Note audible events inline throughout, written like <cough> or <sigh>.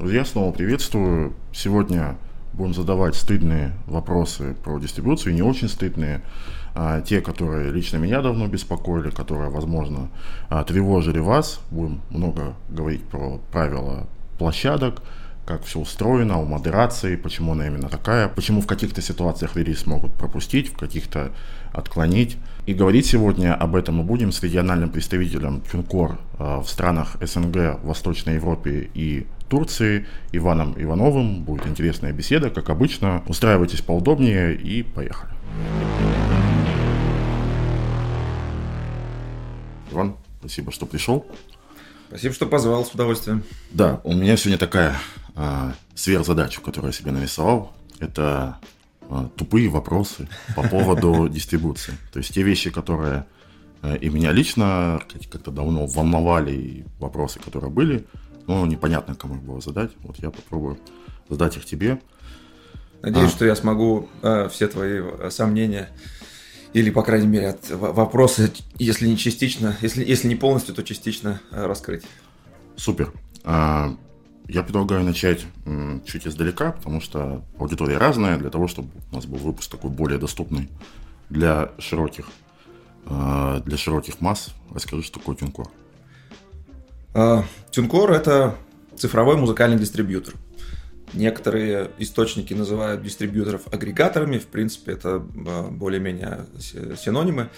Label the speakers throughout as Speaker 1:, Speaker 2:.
Speaker 1: Друзья, снова приветствую. Сегодня будем задавать стыдные вопросы про дистрибуцию, не очень стыдные. А, те, которые лично меня давно беспокоили, которые, возможно, а, тревожили вас. Будем много говорить про правила площадок, как все устроено, у модерации, почему она именно такая, почему в каких-то ситуациях релиз могут пропустить, в каких-то отклонить. И говорить сегодня об этом мы будем с региональным представителем Тюнкор в странах СНГ, Восточной Европе и Турции Иваном Ивановым. Будет интересная беседа, как обычно. Устраивайтесь поудобнее и поехали. Иван, спасибо, что пришел.
Speaker 2: Спасибо, что позвал, с удовольствием.
Speaker 1: Да, у меня сегодня такая а, сверхзадача, которую я себе нарисовал. Это а, тупые вопросы по поводу <laughs> дистрибуции. То есть те вещи, которые а, и меня лично как-то давно волновали, и вопросы, которые были, но непонятно, кому их было задать. Вот я попробую задать их тебе.
Speaker 2: Надеюсь, а. что я смогу э, все твои э, сомнения или, по крайней мере, от вопросы, если не частично, если, если не полностью, то частично э, раскрыть.
Speaker 1: Супер. А, я предлагаю начать чуть издалека, потому что аудитория разная, для того, чтобы у нас был выпуск такой более доступный для широких, а, для широких масс. Расскажи, что такое Тюнкор.
Speaker 2: Тюнкор – это цифровой музыкальный дистрибьютор. Некоторые источники называют дистрибьюторов агрегаторами, в принципе, это а, более-менее синонимы.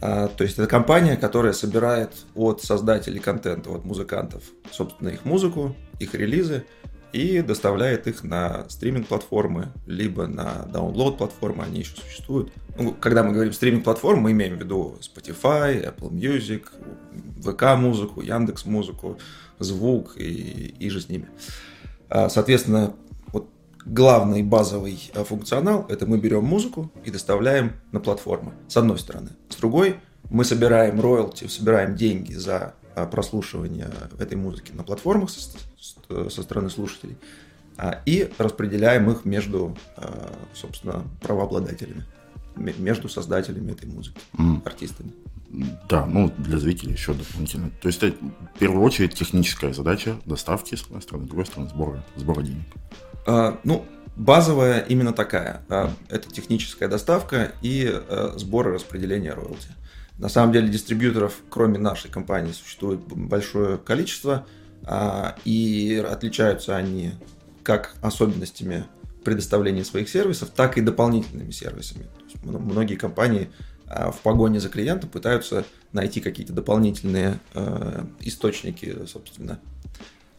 Speaker 2: А, то есть это компания, которая собирает от создателей контента, от музыкантов, собственно, их музыку, их релизы, и доставляет их на стриминг-платформы, либо на download-платформы, они еще существуют. Ну, когда мы говорим стриминг-платформ, мы имеем в виду Spotify, Apple Music, ВК-музыку, Яндекс-музыку, звук и, и же с ними. А, соответственно, вот главный базовый а, функционал – это мы берем музыку и доставляем на платформы, с одной стороны. С другой, мы собираем роялти, собираем деньги за а, прослушивание этой музыки на платформах со, со стороны слушателей и распределяем их между, собственно, правообладателями, между создателями этой музыки, mm. артистами.
Speaker 1: Да, ну для зрителей еще дополнительно. То есть это в первую очередь техническая задача доставки с одной стороны, с другой стороны сбора, сбора денег.
Speaker 2: А, ну, базовая именно такая. А, это техническая доставка и а, сбор и распределение роялти. На самом деле дистрибьюторов, кроме нашей компании, существует большое количество, а, и отличаются они как особенностями предоставления своих сервисов, так и дополнительными сервисами. Многие компании а в погоне за клиентом пытаются найти какие-то дополнительные э, источники, собственно,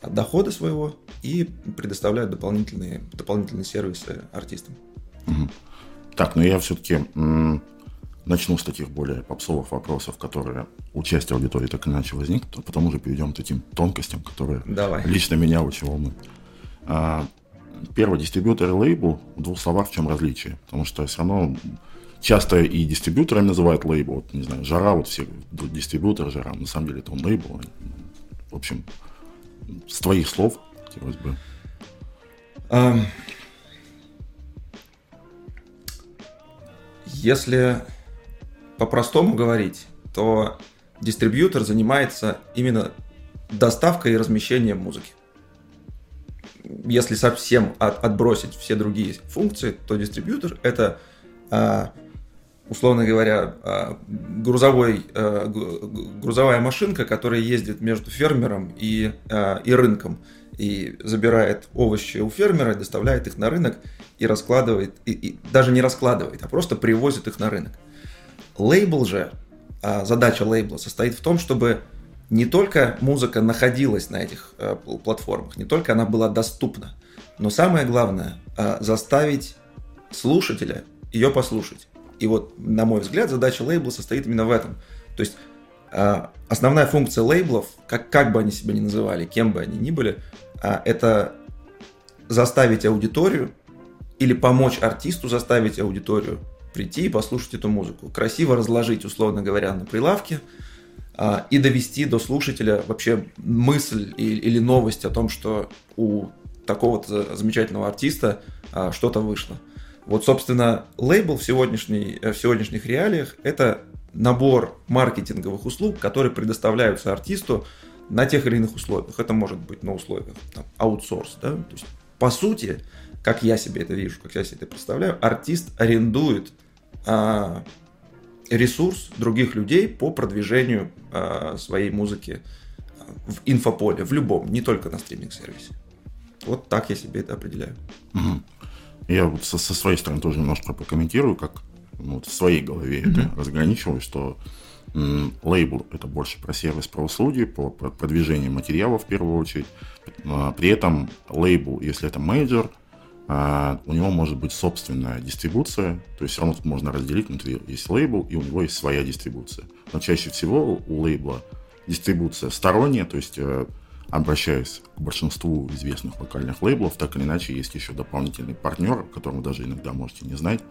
Speaker 2: дохода своего и предоставляют дополнительные, дополнительные сервисы артистам.
Speaker 1: Угу. Так, ну я все-таки начну с таких более попсовых вопросов, которые у части аудитории так иначе возникнут, а потом уже перейдем к таким тонкостям, которые Давай. лично меня очень волнуют. А, первый дистрибьютор и лейбл, в двух словах в чем различие, потому что все равно часто и дистрибьюторами называют лейбл. Вот, не знаю, Жара, вот все дистрибьютор Жара, на самом деле это он лейбл. В общем, с твоих слов хотелось бы. Um,
Speaker 2: если по-простому говорить, то дистрибьютор занимается именно доставкой и размещением музыки. Если совсем от, отбросить все другие функции, то дистрибьютор это а, условно говоря, а, грузовой, а, грузовая машинка, которая ездит между фермером и, а, и рынком и забирает овощи у фермера, доставляет их на рынок и раскладывает, и, и даже не раскладывает, а просто привозит их на рынок. Лейбл же, задача лейбла состоит в том, чтобы не только музыка находилась на этих платформах, не только она была доступна, но самое главное заставить слушателя ее послушать. И вот, на мой взгляд, задача лейбла состоит именно в этом. То есть а, основная функция лейблов, как, как бы они себя ни называли, кем бы они ни были, а, это заставить аудиторию или помочь артисту заставить аудиторию прийти и послушать эту музыку. Красиво разложить, условно говоря, на прилавке а, и довести до слушателя вообще мысль или новость о том, что у такого-то замечательного артиста что-то вышло. Вот, собственно, лейбл в, э, в сегодняшних реалиях – это набор маркетинговых услуг, которые предоставляются артисту на тех или иных условиях. Это может быть на условиях там, аутсорс. Да? То есть, по сути, как я себе это вижу, как я себе это представляю, артист арендует а, ресурс других людей по продвижению а, своей музыки в инфополе, в любом, не только на стриминг-сервисе. Вот так я себе это определяю.
Speaker 1: Угу. Я вот со, со своей стороны тоже немножко прокомментирую, как ну, вот в своей голове mm это разграничиваю, что м, лейбл это больше про сервис, про услуги, по, про продвижение материала в первую очередь. А, при этом лейбл, если это менеджер, а, у него может быть собственная дистрибуция, то есть все равно тут можно разделить, внутри есть лейбл, и у него есть своя дистрибуция. Но чаще всего у лейбла дистрибуция сторонняя, то есть обращаясь к большинству известных локальных лейблов, так или иначе есть еще дополнительный партнер, которого даже иногда можете не знать,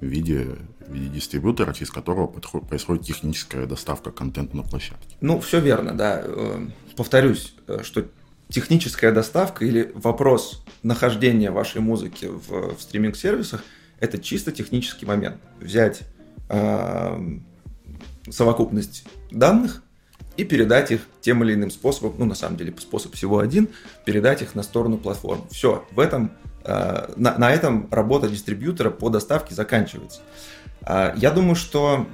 Speaker 1: в виде, в виде дистрибьютора, через которого подходит, происходит техническая доставка контента на площадке.
Speaker 2: Ну, все верно, да. Э, повторюсь, э, что техническая доставка или вопрос нахождения вашей музыки в, в стриминг-сервисах – это чисто технический момент. Взять э, совокупность данных, и передать их тем или иным способом, ну, на самом деле, способ всего один, передать их на сторону платформ. Все, в этом, э, на, на этом работа дистрибьютора по доставке заканчивается. Э, я думаю, что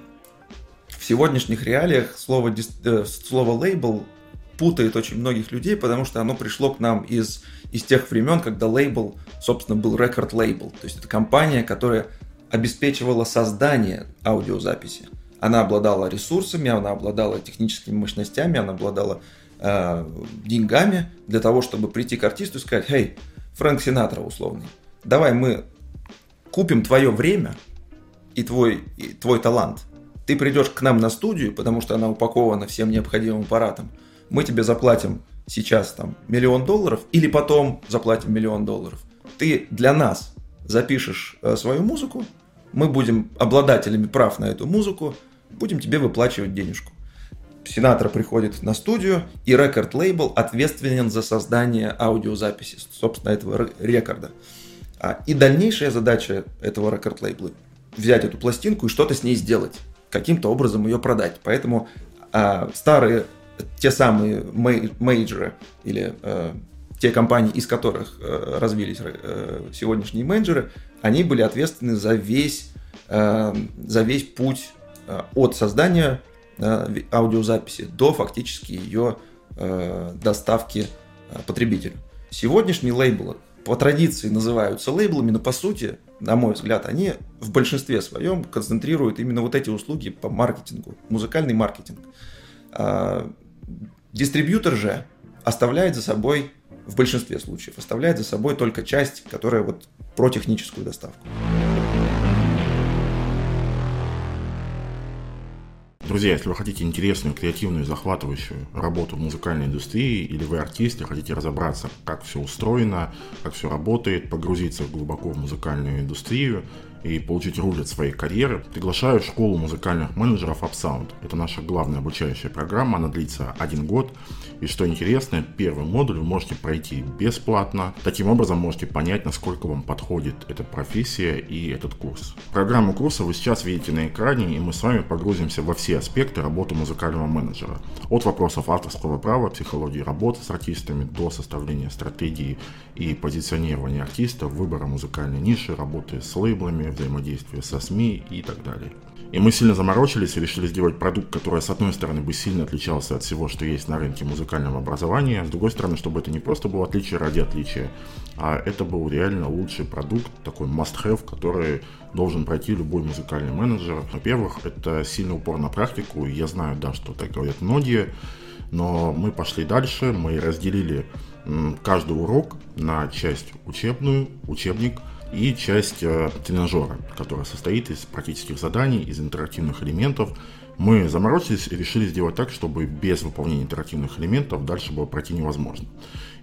Speaker 2: в сегодняшних реалиях слово, э, слово лейбл путает очень многих людей, потому что оно пришло к нам из, из тех времен, когда лейбл, собственно, был рекорд лейбл. То есть это компания, которая обеспечивала создание аудиозаписи. Она обладала ресурсами, она обладала техническими мощностями, она обладала э, деньгами для того, чтобы прийти к артисту и сказать, «Хей, Фрэнк Синатра условный, давай мы купим твое время и твой, и твой талант. Ты придешь к нам на студию, потому что она упакована всем необходимым аппаратом. Мы тебе заплатим сейчас там миллион долларов или потом заплатим миллион долларов. Ты для нас запишешь э, свою музыку, мы будем обладателями прав на эту музыку, будем тебе выплачивать денежку. Сенатор приходит на студию, и рекорд-лейбл ответственен за создание аудиозаписи, собственно, этого рекорда. А, и дальнейшая задача этого рекорд-лейбла – взять эту пластинку и что-то с ней сделать, каким-то образом ее продать. Поэтому а, старые, те самые мейджеры или а, те компании, из которых а, развились а, сегодняшние менеджеры, они были ответственны за весь, а, за весь путь от создания э, аудиозаписи до фактически ее э, доставки потребителю. Сегодняшние лейблы по традиции называются лейблами, но по сути, на мой взгляд, они в большинстве своем концентрируют именно вот эти услуги по маркетингу, музыкальный маркетинг. Дистрибьютор же оставляет за собой, в большинстве случаев, оставляет за собой только часть, которая вот про техническую доставку.
Speaker 1: Друзья, если вы хотите интересную, креативную, захватывающую работу в музыкальной индустрии, или вы артист и хотите разобраться, как все устроено, как все работает, погрузиться глубоко в музыкальную индустрию, и получить руль от своей карьеры, приглашаю в школу музыкальных менеджеров UpSound. Это наша главная обучающая программа, она длится один год. И что интересно, первый модуль вы можете пройти бесплатно. Таким образом можете понять, насколько вам подходит эта профессия и этот курс. Программу курса вы сейчас видите на экране, и мы с вами погрузимся во все аспекты работы музыкального менеджера. От вопросов авторского права, психологии работы с артистами до составления стратегии и позиционирования артиста, выбора музыкальной ниши, работы с лейблами, взаимодействия со СМИ и так далее. И мы сильно заморочились и решили сделать продукт, который, с одной стороны, бы сильно отличался от всего, что есть на рынке музыкального образования, с другой стороны, чтобы это не просто было отличие ради отличия, а это был реально лучший продукт, такой must-have, который должен пройти любой музыкальный менеджер. Во-первых, это сильный упор на практику, я знаю, да, что так говорят многие, но мы пошли дальше, мы разделили каждый урок на часть учебную, учебник, и часть э, тренажера, которая состоит из практических заданий, из интерактивных элементов. Мы заморочились и решили сделать так, чтобы без выполнения интерактивных элементов дальше было пройти невозможно.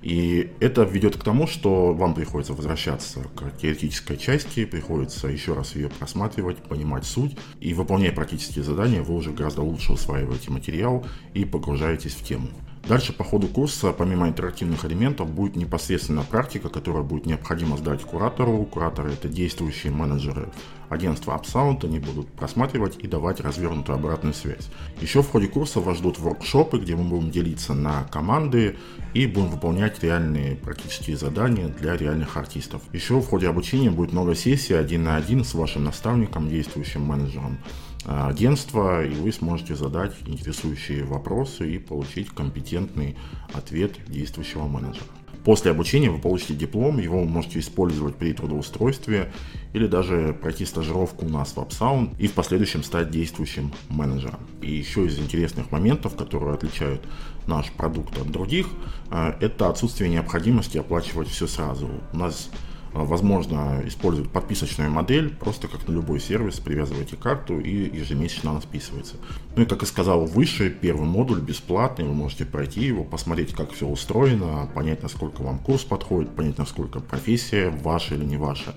Speaker 1: И это ведет к тому, что вам приходится возвращаться к теоретической части, приходится еще раз ее просматривать, понимать суть. И выполняя практические задания, вы уже гораздо лучше усваиваете материал и погружаетесь в тему. Дальше по ходу курса, помимо интерактивных элементов, будет непосредственно практика, которая будет необходимо сдать куратору. Кураторы – это действующие менеджеры агентства Upsound, они будут просматривать и давать развернутую обратную связь. Еще в ходе курса вас ждут воркшопы, где мы будем делиться на команды и будем выполнять реальные практические задания для реальных артистов. Еще в ходе обучения будет много сессий один на один с вашим наставником, действующим менеджером агентства, и вы сможете задать интересующие вопросы и получить компетентный ответ действующего менеджера. После обучения вы получите диплом, его вы можете использовать при трудоустройстве или даже пройти стажировку у нас в AppSound и в последующем стать действующим менеджером. И еще из интересных моментов, которые отличают наш продукт от других, э, это отсутствие необходимости оплачивать все сразу. У нас э, возможно использовать подписочную модель, просто как на любой сервис, привязываете карту и ежемесячно она списывается. Ну и как я сказал выше, первый модуль бесплатный, вы можете пройти его, посмотреть, как все устроено, понять, насколько вам курс подходит, понять, насколько профессия ваша или не ваша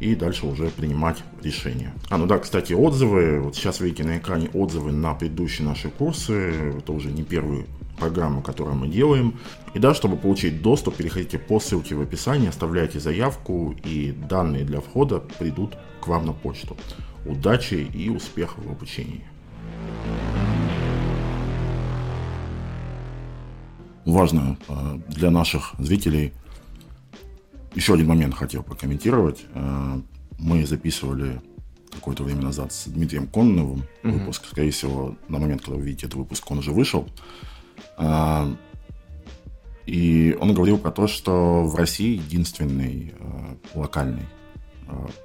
Speaker 1: и дальше уже принимать решения. А, ну да, кстати, отзывы. Вот сейчас видите на экране отзывы на предыдущие наши курсы. Это уже не первые программы, которые мы делаем. И да, чтобы получить доступ, переходите по ссылке в описании, оставляйте заявку, и данные для входа придут к вам на почту. Удачи и успехов в обучении! Важно э, для наших зрителей – еще один момент хотел прокомментировать. Э, мы записывали какое-то время назад с Дмитрием Конновым выпуск. Скорее всего, на момент, когда вы видите этот выпуск, он уже вышел. Э, и он говорил про то, что в России единственный э, локальный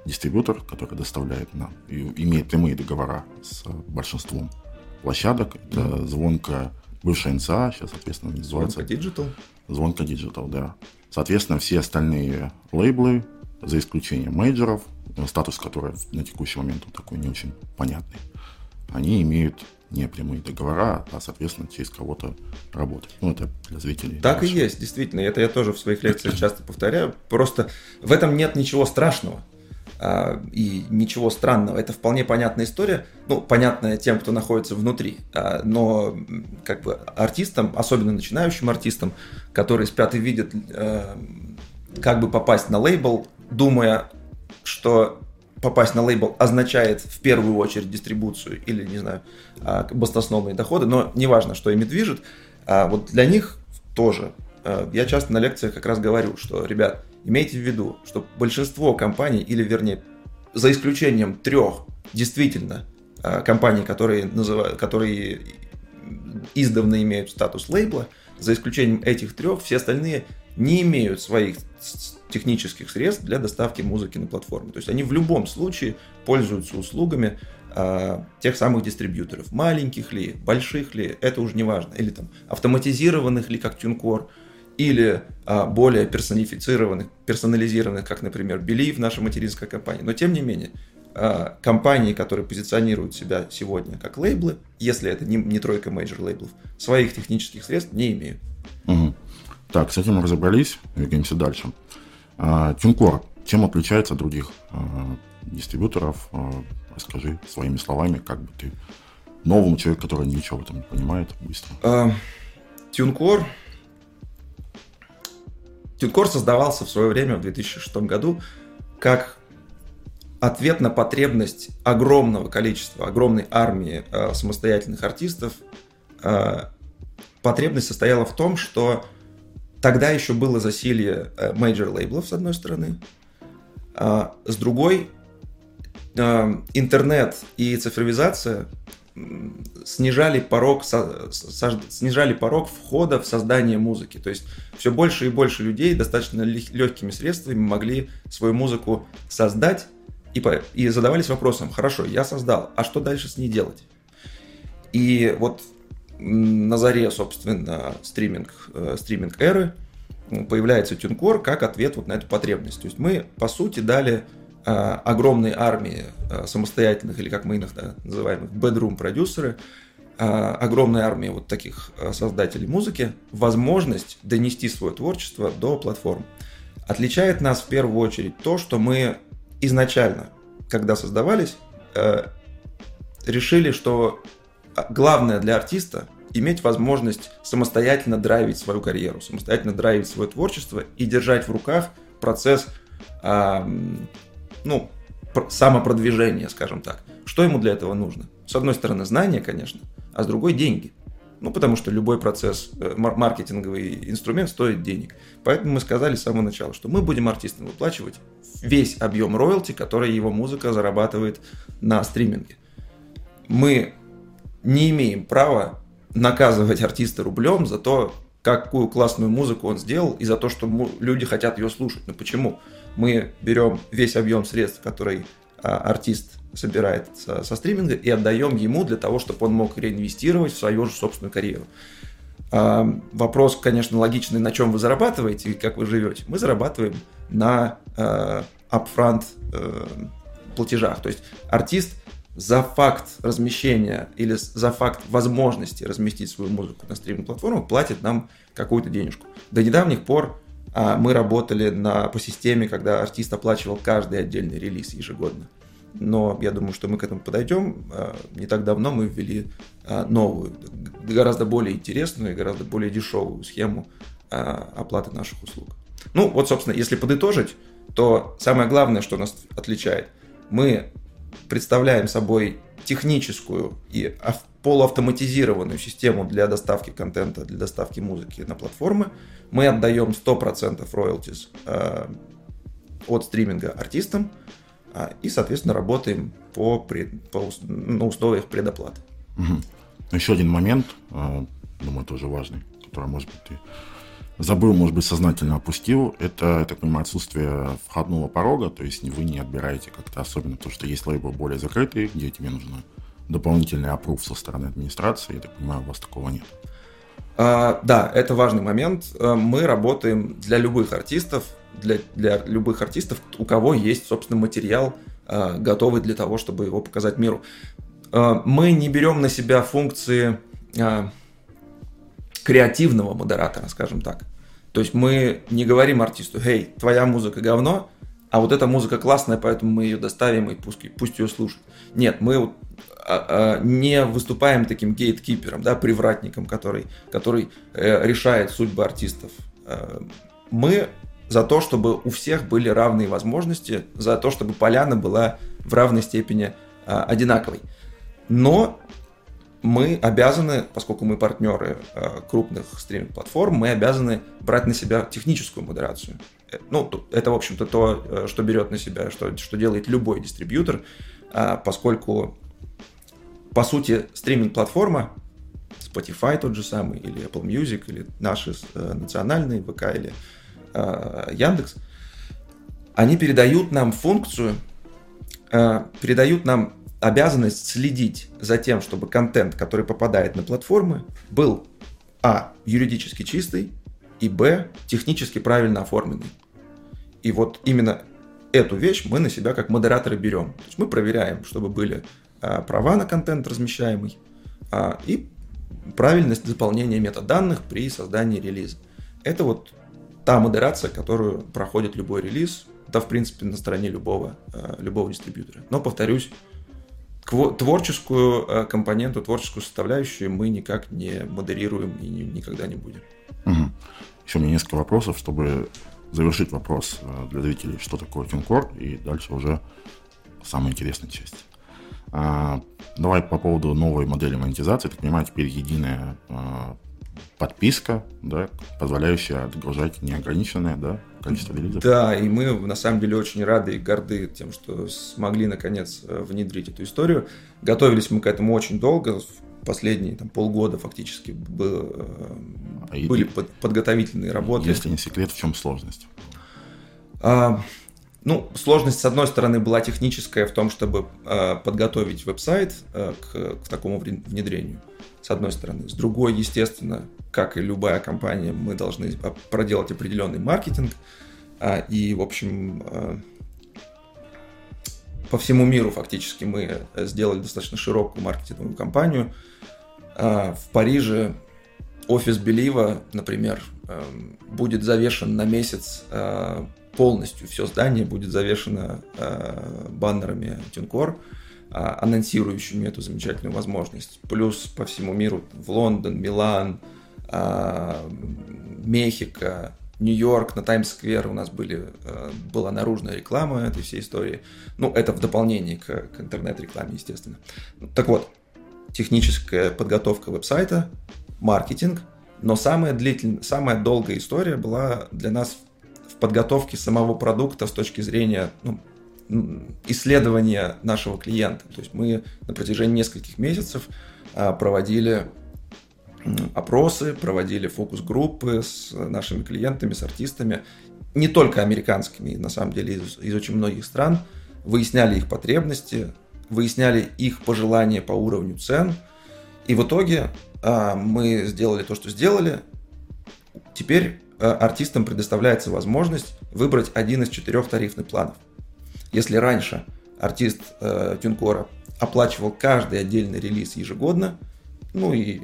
Speaker 1: дистрибьютор, который доставляет нам и имеет прямые договора с большинством площадок. Это mm-hmm. звонка бывшая НСА, сейчас, соответственно, называется...
Speaker 2: Звонка Digital?
Speaker 1: Звонка Digital, да. Соответственно, все остальные лейблы, за исключением мейджоров, статус которой на текущий момент такой не очень понятный, они имеют не прямые договора, а, соответственно, через кого-то работать. Ну, это для зрителей.
Speaker 2: Так дальше. и есть, действительно. Это я тоже в своих лекциях часто повторяю. Просто в этом нет ничего страшного. А, и ничего странного. Это вполне понятная история, ну, понятная тем, кто находится внутри. А, но как бы артистам, особенно начинающим артистам, которые спят и видят, э, как бы попасть на лейбл, думая, что попасть на лейбл означает в первую очередь дистрибуцию или, не знаю, а, баснословные доходы, но неважно, что ими движет, вот для них тоже. Э, я часто на лекциях как раз говорю, что, ребят, Имейте в виду, что большинство компаний, или вернее, за исключением трех действительно а, компаний, которые, называют, которые издавна имеют статус лейбла, за исключением этих трех, все остальные не имеют своих технических средств для доставки музыки на платформу. То есть они в любом случае пользуются услугами э, тех самых дистрибьюторов. Маленьких ли, больших ли, это уже не важно. Или там автоматизированных ли, как TuneCore или а, более персонифицированных, персонализированных, как, например, Believe, наша материнская компания. Но, тем не менее, а, компании, которые позиционируют себя сегодня как лейблы, если это не, не тройка major лейблов, своих технических средств не имеют.
Speaker 1: Угу. Так, с этим разобрались, двигаемся дальше. А, Тюнкор, чем отличается от других а, дистрибьюторов? А, расскажи своими словами, как бы ты новому человеку, который ничего в этом не понимает, быстро.
Speaker 2: Тюнкор TuneCore создавался в свое время, в 2006 году, как ответ на потребность огромного количества, огромной армии э, самостоятельных артистов. Э, потребность состояла в том, что тогда еще было засилье major лейблов, с одной стороны, э, с другой э, интернет и цифровизация снижали порог, снижали порог входа в создание музыки. То есть все больше и больше людей достаточно легкими средствами могли свою музыку создать и, и задавались вопросом, хорошо, я создал, а что дальше с ней делать? И вот на заре, собственно, стриминг, э, стриминг эры появляется TuneCore как ответ вот на эту потребность. То есть мы, по сути, дали Э, огромной армии э, самостоятельных, или как мы иногда называем их, bedroom продюсеры, э, огромной армии вот таких создателей музыки, возможность донести свое творчество до платформ. Отличает нас в первую очередь то, что мы изначально, когда создавались, решили, что главное для артиста иметь возможность самостоятельно драйвить свою карьеру, самостоятельно драйвить свое творчество и держать в руках процесс, э, ну, самопродвижения, скажем так. Что ему для этого нужно? С одной стороны, знания, конечно, а с другой – деньги. Ну, потому что любой процесс, э, маркетинговый инструмент стоит денег. Поэтому мы сказали с самого начала, что мы будем артистам выплачивать весь объем роялти, который его музыка зарабатывает на стриминге. Мы не имеем права наказывать артиста рублем за то, какую классную музыку он сделал, и за то, что люди хотят ее слушать. Но почему? Мы берем весь объем средств, который а, артист собирает со, со стриминга, и отдаем ему для того, чтобы он мог реинвестировать в свою же собственную карьеру. А, вопрос, конечно, логичный, на чем вы зарабатываете и как вы живете. Мы зарабатываем на э, upfront э, платежах. То есть артист за факт размещения или за факт возможности разместить свою музыку на стриминг-платформах платит нам какую-то денежку. До недавних пор а, мы работали на, по системе, когда артист оплачивал каждый отдельный релиз ежегодно но я думаю, что мы к этому подойдем. А, не так давно мы ввели а, новую, гораздо более интересную и гораздо более дешевую схему а, оплаты наших услуг. Ну, вот, собственно, если подытожить, то самое главное, что нас отличает, мы представляем собой техническую и полуавтоматизированную систему для доставки контента, для доставки музыки на платформы. Мы отдаем 100% роялтис от стриминга артистам, а, и, соответственно, работаем по, пред, по на условиях предоплаты.
Speaker 1: Угу. Еще один момент, а, думаю, тоже важный, который, может быть, ты забыл, может быть, сознательно опустил, это, я так понимаю, отсутствие входного порога, то есть вы не отбираете как-то особенно, потому что есть лейблы более закрытые, где тебе нужно дополнительный опруф со стороны администрации, я так понимаю, у вас такого нет.
Speaker 2: А, да, это важный момент. Мы работаем для любых артистов, для, для любых артистов, у кого есть, собственно, материал, э, готовый для того, чтобы его показать миру. Э, мы не берем на себя функции э, креативного модератора, скажем так. То есть мы не говорим артисту, «Эй, твоя музыка говно, а вот эта музыка классная, поэтому мы ее доставим и пусть, пусть ее слушают». Нет, мы а, а, не выступаем таким гейткипером, да, привратником, который, который э, решает судьбы артистов. Э, мы за то, чтобы у всех были равные возможности, за то, чтобы поляна была в равной степени а, одинаковой. Но мы обязаны, поскольку мы партнеры а, крупных стриминг-платформ, мы обязаны брать на себя техническую модерацию. Э, ну, это, в общем-то, то, э, что берет на себя, что, что делает любой дистрибьютор, а, поскольку, по сути, стриминг-платформа, Spotify тот же самый, или Apple Music, или наши э, национальные ВК, или Э, Яндекс, они передают нам функцию, э, передают нам обязанность следить за тем, чтобы контент, который попадает на платформы, был а. юридически чистый и б. технически правильно оформленный. И вот именно эту вещь мы на себя как модераторы берем. То есть мы проверяем, чтобы были а, права на контент размещаемый а, и правильность заполнения метаданных при создании релиза. Это вот та модерация, которую проходит любой релиз, да, в принципе, на стороне любого, э, любого дистрибьютора. Но, повторюсь, творческую э, компоненту, творческую составляющую мы никак не модерируем и никогда не будем.
Speaker 1: Угу. Еще у меня несколько вопросов, чтобы завершить вопрос э, для зрителей, что такое TuneCore, и дальше уже самая интересная часть. А, давай по поводу новой модели монетизации. Так понимаю, теперь единая а, подписка, да, позволяющая отгружать неограниченное да, количество релизов.
Speaker 2: Да, и мы на самом деле очень рады и горды тем, что смогли наконец э, внедрить эту историю. Готовились мы к этому очень долго, последние там, полгода фактически было, а были и, под, подготовительные работы.
Speaker 1: Если не секрет, в чем сложность?
Speaker 2: А, ну, сложность, с одной стороны, была техническая в том, чтобы э, подготовить веб-сайт э, к, к такому внедрению с одной стороны. С другой, естественно, как и любая компания, мы должны проделать определенный маркетинг. А, и, в общем, а, по всему миру фактически мы сделали достаточно широкую маркетинговую кампанию. А, в Париже офис Белива, например, будет завешен на месяц полностью. Все здание будет завешено баннерами Тюнкор. а, анонсирующими эту замечательную возможность. Плюс по всему миру в Лондон, Милан, а, Мехико, Нью-Йорк, на Таймс-сквер у нас были, а, была наружная реклама этой всей истории. Ну, это в дополнение к, к интернет-рекламе, естественно. Так вот, техническая подготовка веб-сайта, маркетинг, но самая длительная, самая долгая история была для нас в подготовке самого продукта с точки зрения ну, исследования нашего клиента. То есть мы на протяжении нескольких месяцев а, проводили опросы, проводили фокус-группы с нашими клиентами, с артистами, не только американскими, на самом деле из, из очень многих стран, выясняли их потребности, выясняли их пожелания по уровню цен, и в итоге а, мы сделали то, что сделали. Теперь а, артистам предоставляется возможность выбрать один из четырех тарифных планов – если раньше артист э, Тюнкора оплачивал каждый отдельный релиз ежегодно, ну и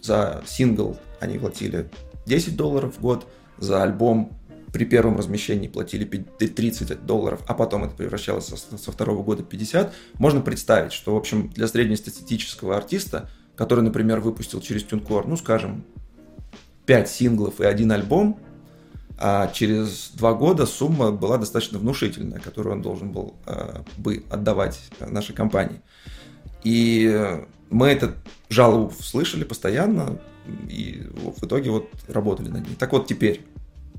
Speaker 2: за сингл они платили 10 долларов в год, за альбом при первом размещении платили 30 долларов, а потом это превращалось со, со второго года 50, можно представить, что, в общем, для среднестатистического артиста, который, например, выпустил через Тюнкор, ну, скажем, 5 синглов и один альбом, а через два года сумма была достаточно внушительная, которую он должен был э, бы отдавать нашей компании. И мы этот жалобу слышали постоянно, и в итоге вот работали над ней. Так вот теперь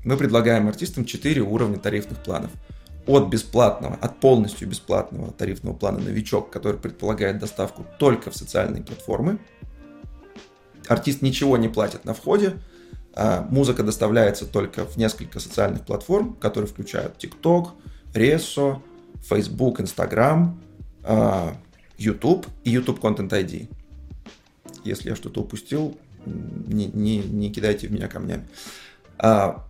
Speaker 2: мы предлагаем артистам 4 уровня тарифных планов. От бесплатного, от полностью бесплатного тарифного плана «Новичок», который предполагает доставку только в социальные платформы. Артист ничего не платит на входе, музыка доставляется только в несколько социальных платформ, которые включают TikTok, Resso, Facebook, Instagram, а, YouTube и YouTube Content ID. Если я что-то упустил, не, не, не кидайте в меня камнями. А,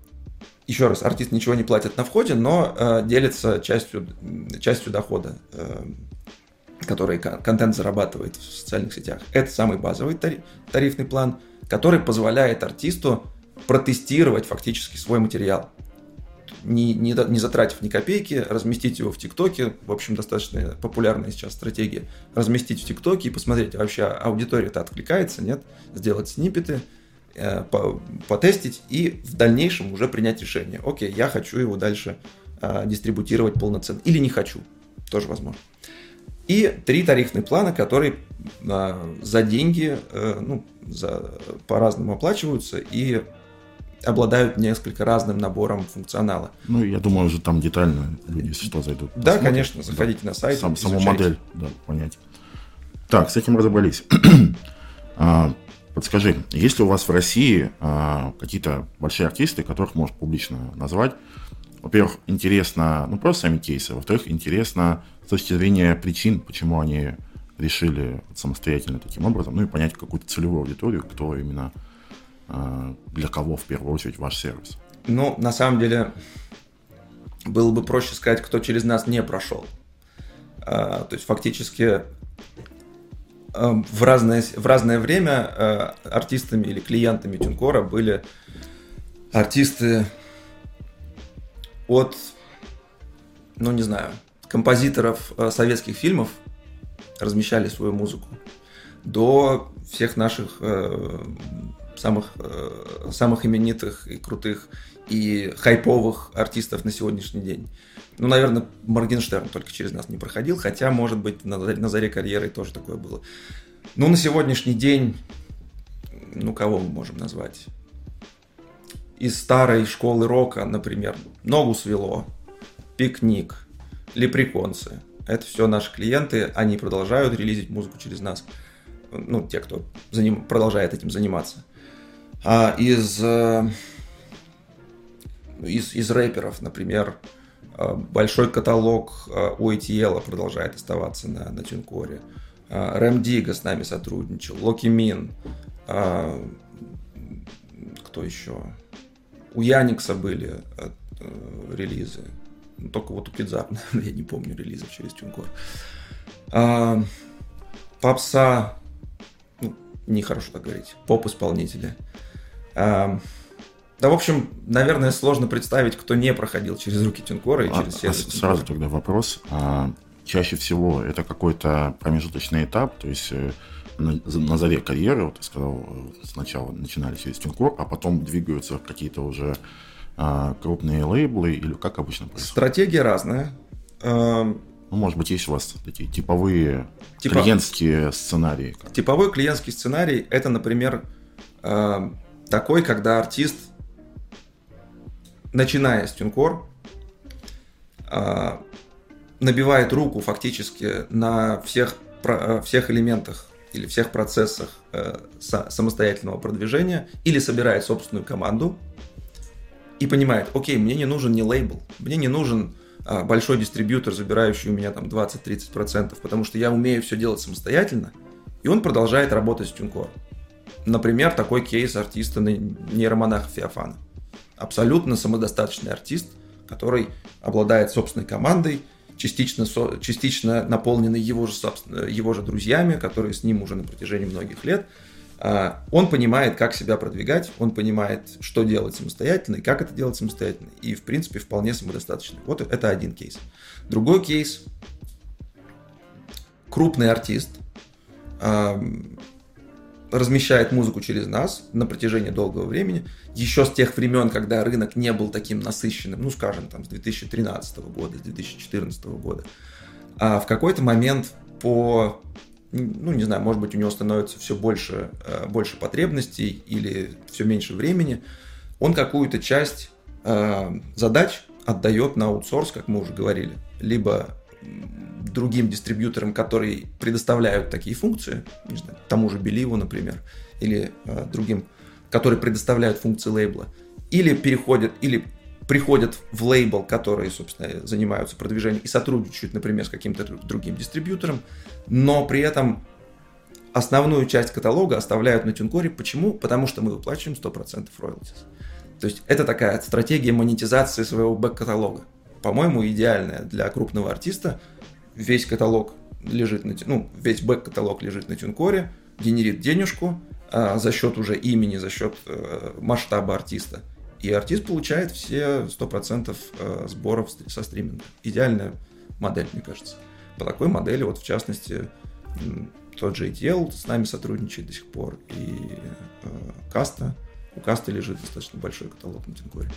Speaker 2: еще раз, артист ничего не платит на входе, но делится частью, частью дохода, который контент зарабатывает в социальных сетях. Это самый базовый тарифный план, который позволяет артисту протестировать фактически свой материал. Не, не, не затратив ни копейки, разместить его в ТикТоке, в общем, достаточно популярная сейчас стратегия, разместить в ТикТоке и посмотреть, вообще аудитория-то откликается, нет, сделать снипеты, э, по, потестить и в дальнейшем уже принять решение. Окей, я хочу его дальше э, дистрибутировать полноценно или не хочу, тоже возможно. И три тарифных плана, которые э, за деньги, э, ну, за, по-разному оплачиваются и обладают несколько разным набором функционала.
Speaker 1: Ну, я думаю, уже там детально люди, если что, зайдут.
Speaker 2: Да, посмотрят. конечно, заходите да. на сайт.
Speaker 1: Сам, саму модель, да, понять. Так, с этим разобрались. <clears throat> а, подскажи, есть ли у вас в России а, какие-то большие артисты, которых можешь публично назвать? Во-первых, интересно, ну, просто сами кейсы. Во-вторых, интересно с точки зрения причин, почему они решили самостоятельно таким образом, ну и понять какую-то целевую аудиторию, кто именно для кого в первую очередь ваш сервис?
Speaker 2: Ну, на самом деле, было бы проще сказать, кто через нас не прошел. А, то есть фактически а, в разное, в разное время артистами или клиентами Тюнкора были артисты от, ну не знаю, композиторов советских фильмов размещали свою музыку, до всех наших самых, э, самых именитых и крутых и хайповых артистов на сегодняшний день. Ну, наверное, Моргенштерн только через нас не проходил, хотя, может быть, на, на заре карьеры тоже такое было. Ну, на сегодняшний день, ну, кого мы можем назвать? Из старой школы рока, например, Ногу свело, Пикник, Лепреконцы. Это все наши клиенты, они продолжают релизить музыку через нас. Ну, те, кто заним... продолжает этим заниматься. А, из, э, из, из рэперов, например, э, большой каталог э, у ATL продолжает оставаться на, на Тюнкоре. Рэм Дига с нами сотрудничал, Локи Мин, кто еще? У Яникса были релизы. Ну, только вот у Кидзап, <laughs> я не помню релизов через Тюнкор. Попса, ну, нехорошо так говорить, поп-исполнители. Да, в общем, наверное, сложно представить, кто не проходил через руки Тинкора и через
Speaker 1: а, сервис. А, сразу тогда вопрос. А, чаще всего это какой-то промежуточный этап, то есть э, на, на заре карьеры, вот ты сказал, сначала начинали через TuneCore, а потом двигаются какие-то уже а, крупные лейблы, или как обычно
Speaker 2: происходит? Стратегия разная.
Speaker 1: Эм, ну, может быть, есть у вас такие типовые Типа... клиентские сценарии?
Speaker 2: Типовой клиентский сценарий – это, например, э, такой, когда артист, начиная с TuneCore, э, набивает руку фактически на всех, про, всех элементах или всех процессах э, самостоятельного продвижения или собирает собственную команду и понимает, окей, мне не нужен не лейбл, мне не нужен а, большой дистрибьютор, забирающий у меня там 20-30%, потому что я умею все делать самостоятельно, и он продолжает работать с TuneCore. Например, такой кейс артиста нейромонаха Феофана. Абсолютно самодостаточный артист, который обладает собственной командой, частично, частично наполненный его же, его же друзьями, которые с ним уже на протяжении многих лет. А, он понимает, как себя продвигать, он понимает, что делать самостоятельно и как это делать самостоятельно. И, в принципе, вполне самодостаточный. Вот это один кейс. Другой кейс. Крупный артист размещает музыку через нас на протяжении долгого времени, еще с тех времен, когда рынок не был таким насыщенным, ну, скажем, там, с 2013 года, с 2014 года, а в какой-то момент по, ну, не знаю, может быть, у него становится все больше, э, больше потребностей или все меньше времени, он какую-то часть э, задач отдает на аутсорс, как мы уже говорили, либо другим дистрибьюторам, которые предоставляют такие функции, не знаю, тому же Беливу, например, или э, другим, которые предоставляют функции лейбла, или переходят, или приходят в лейбл, которые, собственно, занимаются продвижением и сотрудничают, например, с каким-то другим дистрибьютором, но при этом основную часть каталога оставляют на Тюнкоре. Почему? Потому что мы выплачиваем 100% royalties. То есть это такая стратегия монетизации своего бэк-каталога. По-моему, идеальная для крупного артиста – весь каталог лежит на, ну, весь бэк-каталог лежит на Тюнкоре, генерит денежку а, за счет уже имени, за счет а, масштаба артиста. И артист получает все 100% э, сборов со стриминга. Идеальная модель, мне кажется. По такой модели, вот в частности, тот же ATL с нами сотрудничает до сих пор, и э, Каста. У Каста лежит достаточно большой каталог на Тинкоре.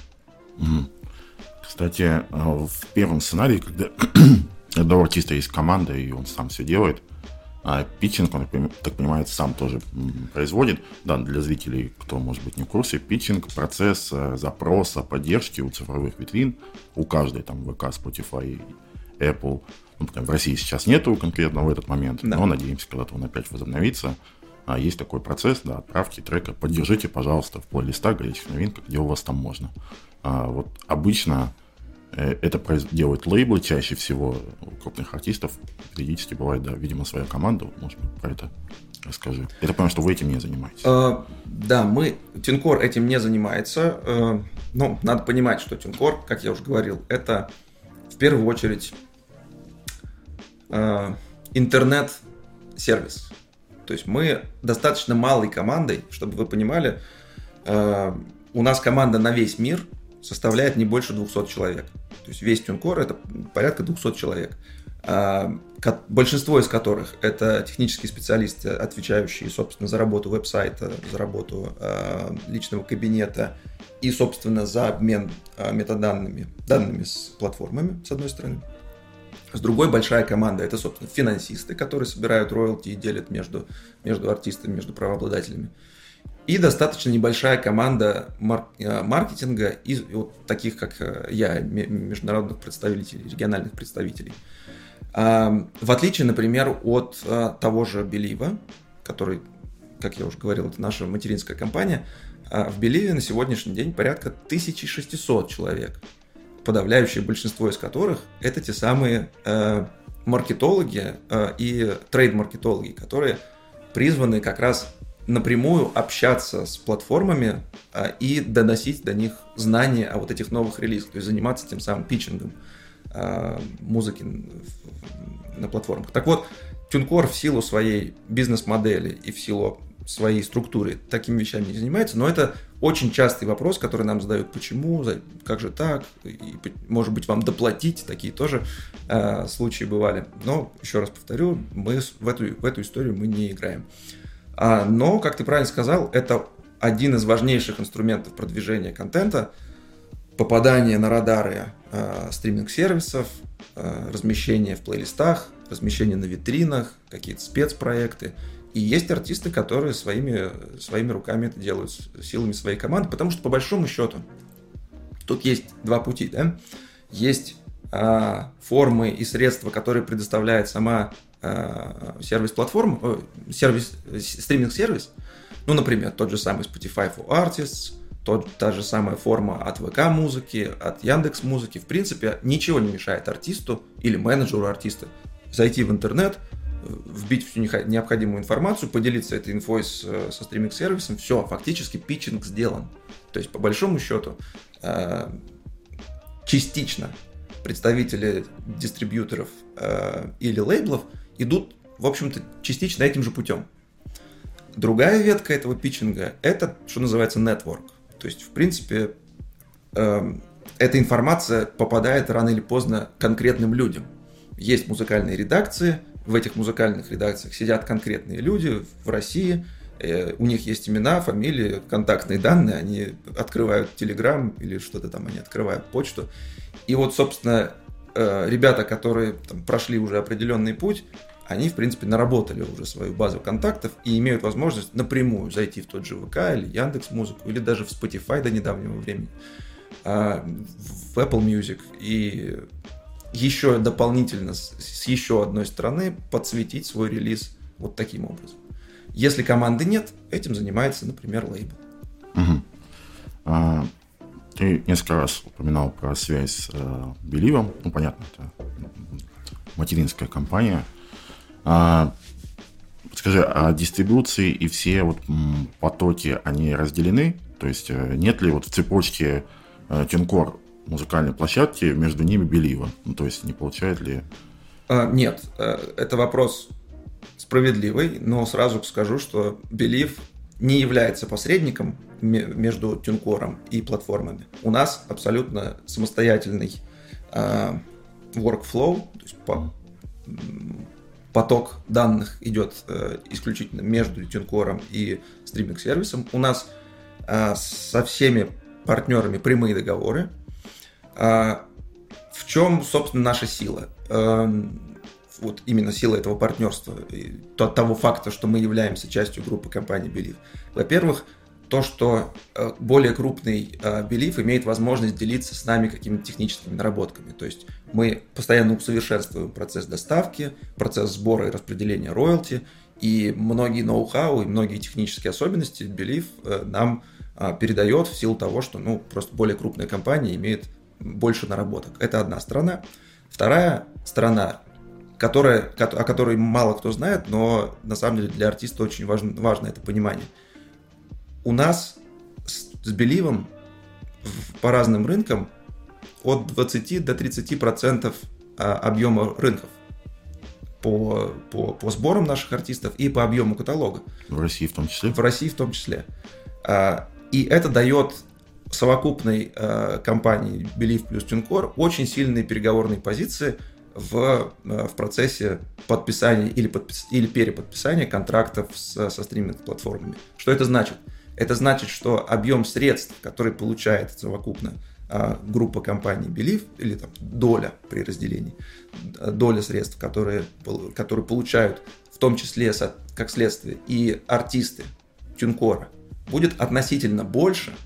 Speaker 1: Кстати, э, в первом сценарии, когда <clears throat> когда у артиста есть команда, и он сам все делает. А питчинг, он, так понимаю, сам тоже производит. Да, для зрителей, кто, может быть, не в курсе, питчинг – процесс э, запроса, поддержки у цифровых витрин, у каждой, там, ВК, Spotify, Apple. Ну, в России сейчас нету конкретно в этот момент, да. но надеемся, когда-то он опять возобновится. А есть такой процесс, да, отправки трека. Поддержите, пожалуйста, в плейлистах, горячих новинках, где у вас там можно. А, вот обычно Э, это делают лейблы чаще всего у крупных артистов. Периодически бывает, да, видимо, своя команда. Может быть, про это расскажи. Я так что вы этим не занимаетесь.
Speaker 2: Uh, да, мы, Тинкор этим не занимается. Uh, ну, надо понимать, что Тинкор, как я уже говорил, это в первую очередь uh, интернет-сервис. То есть мы достаточно малой командой, чтобы вы понимали, у нас команда на весь мир – составляет не больше 200 человек. То есть весь Тюнкор это порядка 200 человек. А, большинство из которых это технические специалисты, отвечающие, собственно, за работу веб-сайта, за работу а, личного кабинета и, собственно, за обмен а, метаданными, данными с платформами, с одной стороны. С другой большая команда это, собственно, финансисты, которые собирают роялти и делят между, между артистами, между правообладателями и достаточно небольшая команда мар- э, маркетинга из вот таких, как э, я, международных представителей, региональных представителей. В отличие, например, от э, того же Белива, который, как я уже говорил, это наша материнская компания, в Беливе на сегодняшний день порядка 1600 человек, подавляющее большинство из которых это те самые маркетологи и трейд-маркетологи, которые призваны как раз напрямую общаться с платформами а, и доносить до них знания о вот этих новых релизах, то есть заниматься тем самым питчингом а, музыки на платформах. Так вот, TuneCore в силу своей бизнес-модели и в силу своей структуре такими вещами не занимается, но это очень частый вопрос, который нам задают, почему, как же так, и, может быть, вам доплатить, такие тоже э, случаи бывали. Но, еще раз повторю, мы в эту, в эту историю мы не играем. Но, как ты правильно сказал, это один из важнейших инструментов продвижения контента, попадание на радары э, стриминг-сервисов, э, размещение в плейлистах, размещение на витринах, какие-то спецпроекты. И есть артисты, которые своими, своими руками это делают, силами своей команды, потому что по большому счету тут есть два пути, да? Есть а, формы и средства, которые предоставляет сама сервис-платформа, э, сервис, стриминг-сервис, ну, например, тот же самый Spotify for Artists, тот, та же самая форма от ВК музыки, от Яндекс музыки. В принципе, ничего не мешает артисту или менеджеру артиста зайти в интернет, вбить всю необходимую информацию, поделиться этой инфой с, со стриминг-сервисом, все, фактически питчинг сделан. То есть, по большому счету, э, частично представители дистрибьюторов э, или лейблов идут, в общем-то, частично этим же путем. Другая ветка этого питчинга – это, что называется, network. То есть, в принципе, э, эта информация попадает рано или поздно конкретным людям. Есть музыкальные редакции, в этих музыкальных редакциях сидят конкретные люди в России, э, у них есть имена, фамилии, контактные данные, они открывают Телеграм или что-то там, они открывают почту. И вот, собственно, э, ребята, которые там, прошли уже определенный путь, они, в принципе, наработали уже свою базу контактов и имеют возможность напрямую зайти в тот же ВК или Яндекс Музыку, или даже в Spotify до недавнего времени, а, в Apple Music и еще дополнительно с еще одной стороны подсветить свой релиз вот таким образом. Если команды нет, этим занимается, например, лейбл.
Speaker 1: Угу. А, ты несколько раз упоминал про связь с э. Ну, понятно, это материнская компания. А, скажи, а дистрибуции и все вот потоки, они разделены? То есть э, нет ли вот в цепочке э, Тинкор музыкальной площадки, между ними Белива? Ну, то есть не получает ли...
Speaker 2: А, нет, э, это вопрос справедливый, но сразу скажу, что Белив не является посредником между тюнкором и платформами. У нас абсолютно самостоятельный э, workflow, то есть по, поток данных идет э, исключительно между тюнкором и стриминг-сервисом. У нас э, со всеми партнерами прямые договоры, а, в чем, собственно, наша сила? Эм, вот именно сила этого партнерства, от того факта, что мы являемся частью группы компании Believe. Во-первых, то, что э, более крупный э, Believe имеет возможность делиться с нами какими-то техническими наработками. То есть мы постоянно усовершенствуем процесс доставки, процесс сбора и распределения роялти, и многие ноу-хау и многие технические особенности Believe э, нам передает в силу того, что ну, просто более крупная компания имеет больше наработок. Это одна сторона. Вторая сторона, которая, о которой мало кто знает, но на самом деле для артиста очень важно, важно это понимание. У нас с, с Беливом по разным рынкам от 20 до 30 процентов а, объема рынков по, по, по сборам наших артистов и по объему каталога.
Speaker 1: В России в том числе?
Speaker 2: В России в том числе. А, и это дает совокупной э, компании Believe плюс TuneCore очень сильные переговорные позиции в, в процессе подписания или, подпис, или переподписания контрактов с, со стриминг-платформами. Что это значит? Это значит, что объем средств, который получает совокупно э, группа компаний Believe, или там доля при разделении, доля средств, которые, которые получают в том числе как следствие и артисты Тюнкора, будет относительно больше –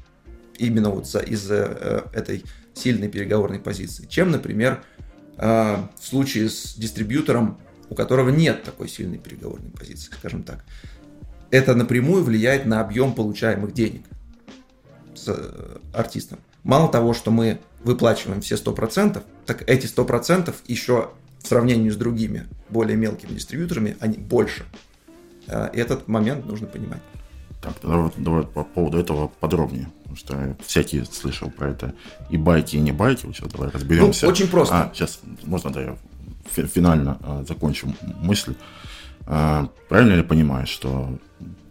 Speaker 2: именно вот из-за э, этой сильной переговорной позиции, чем, например, э, в случае с дистрибьютором, у которого нет такой сильной переговорной позиции, скажем так. Это напрямую влияет на объем получаемых денег с э, артистом. Мало того, что мы выплачиваем все 100%, так эти 100% еще в сравнении с другими, более мелкими дистрибьюторами, они больше. И этот момент нужно понимать.
Speaker 1: Так, давай, давай по поводу этого подробнее. Потому что всякие слышал про это и байки, и не байки. Сейчас давай разберемся.
Speaker 2: Ну, очень просто.
Speaker 1: А, сейчас, можно, да, я финально а, закончу мысль. А, правильно ли понимаю, что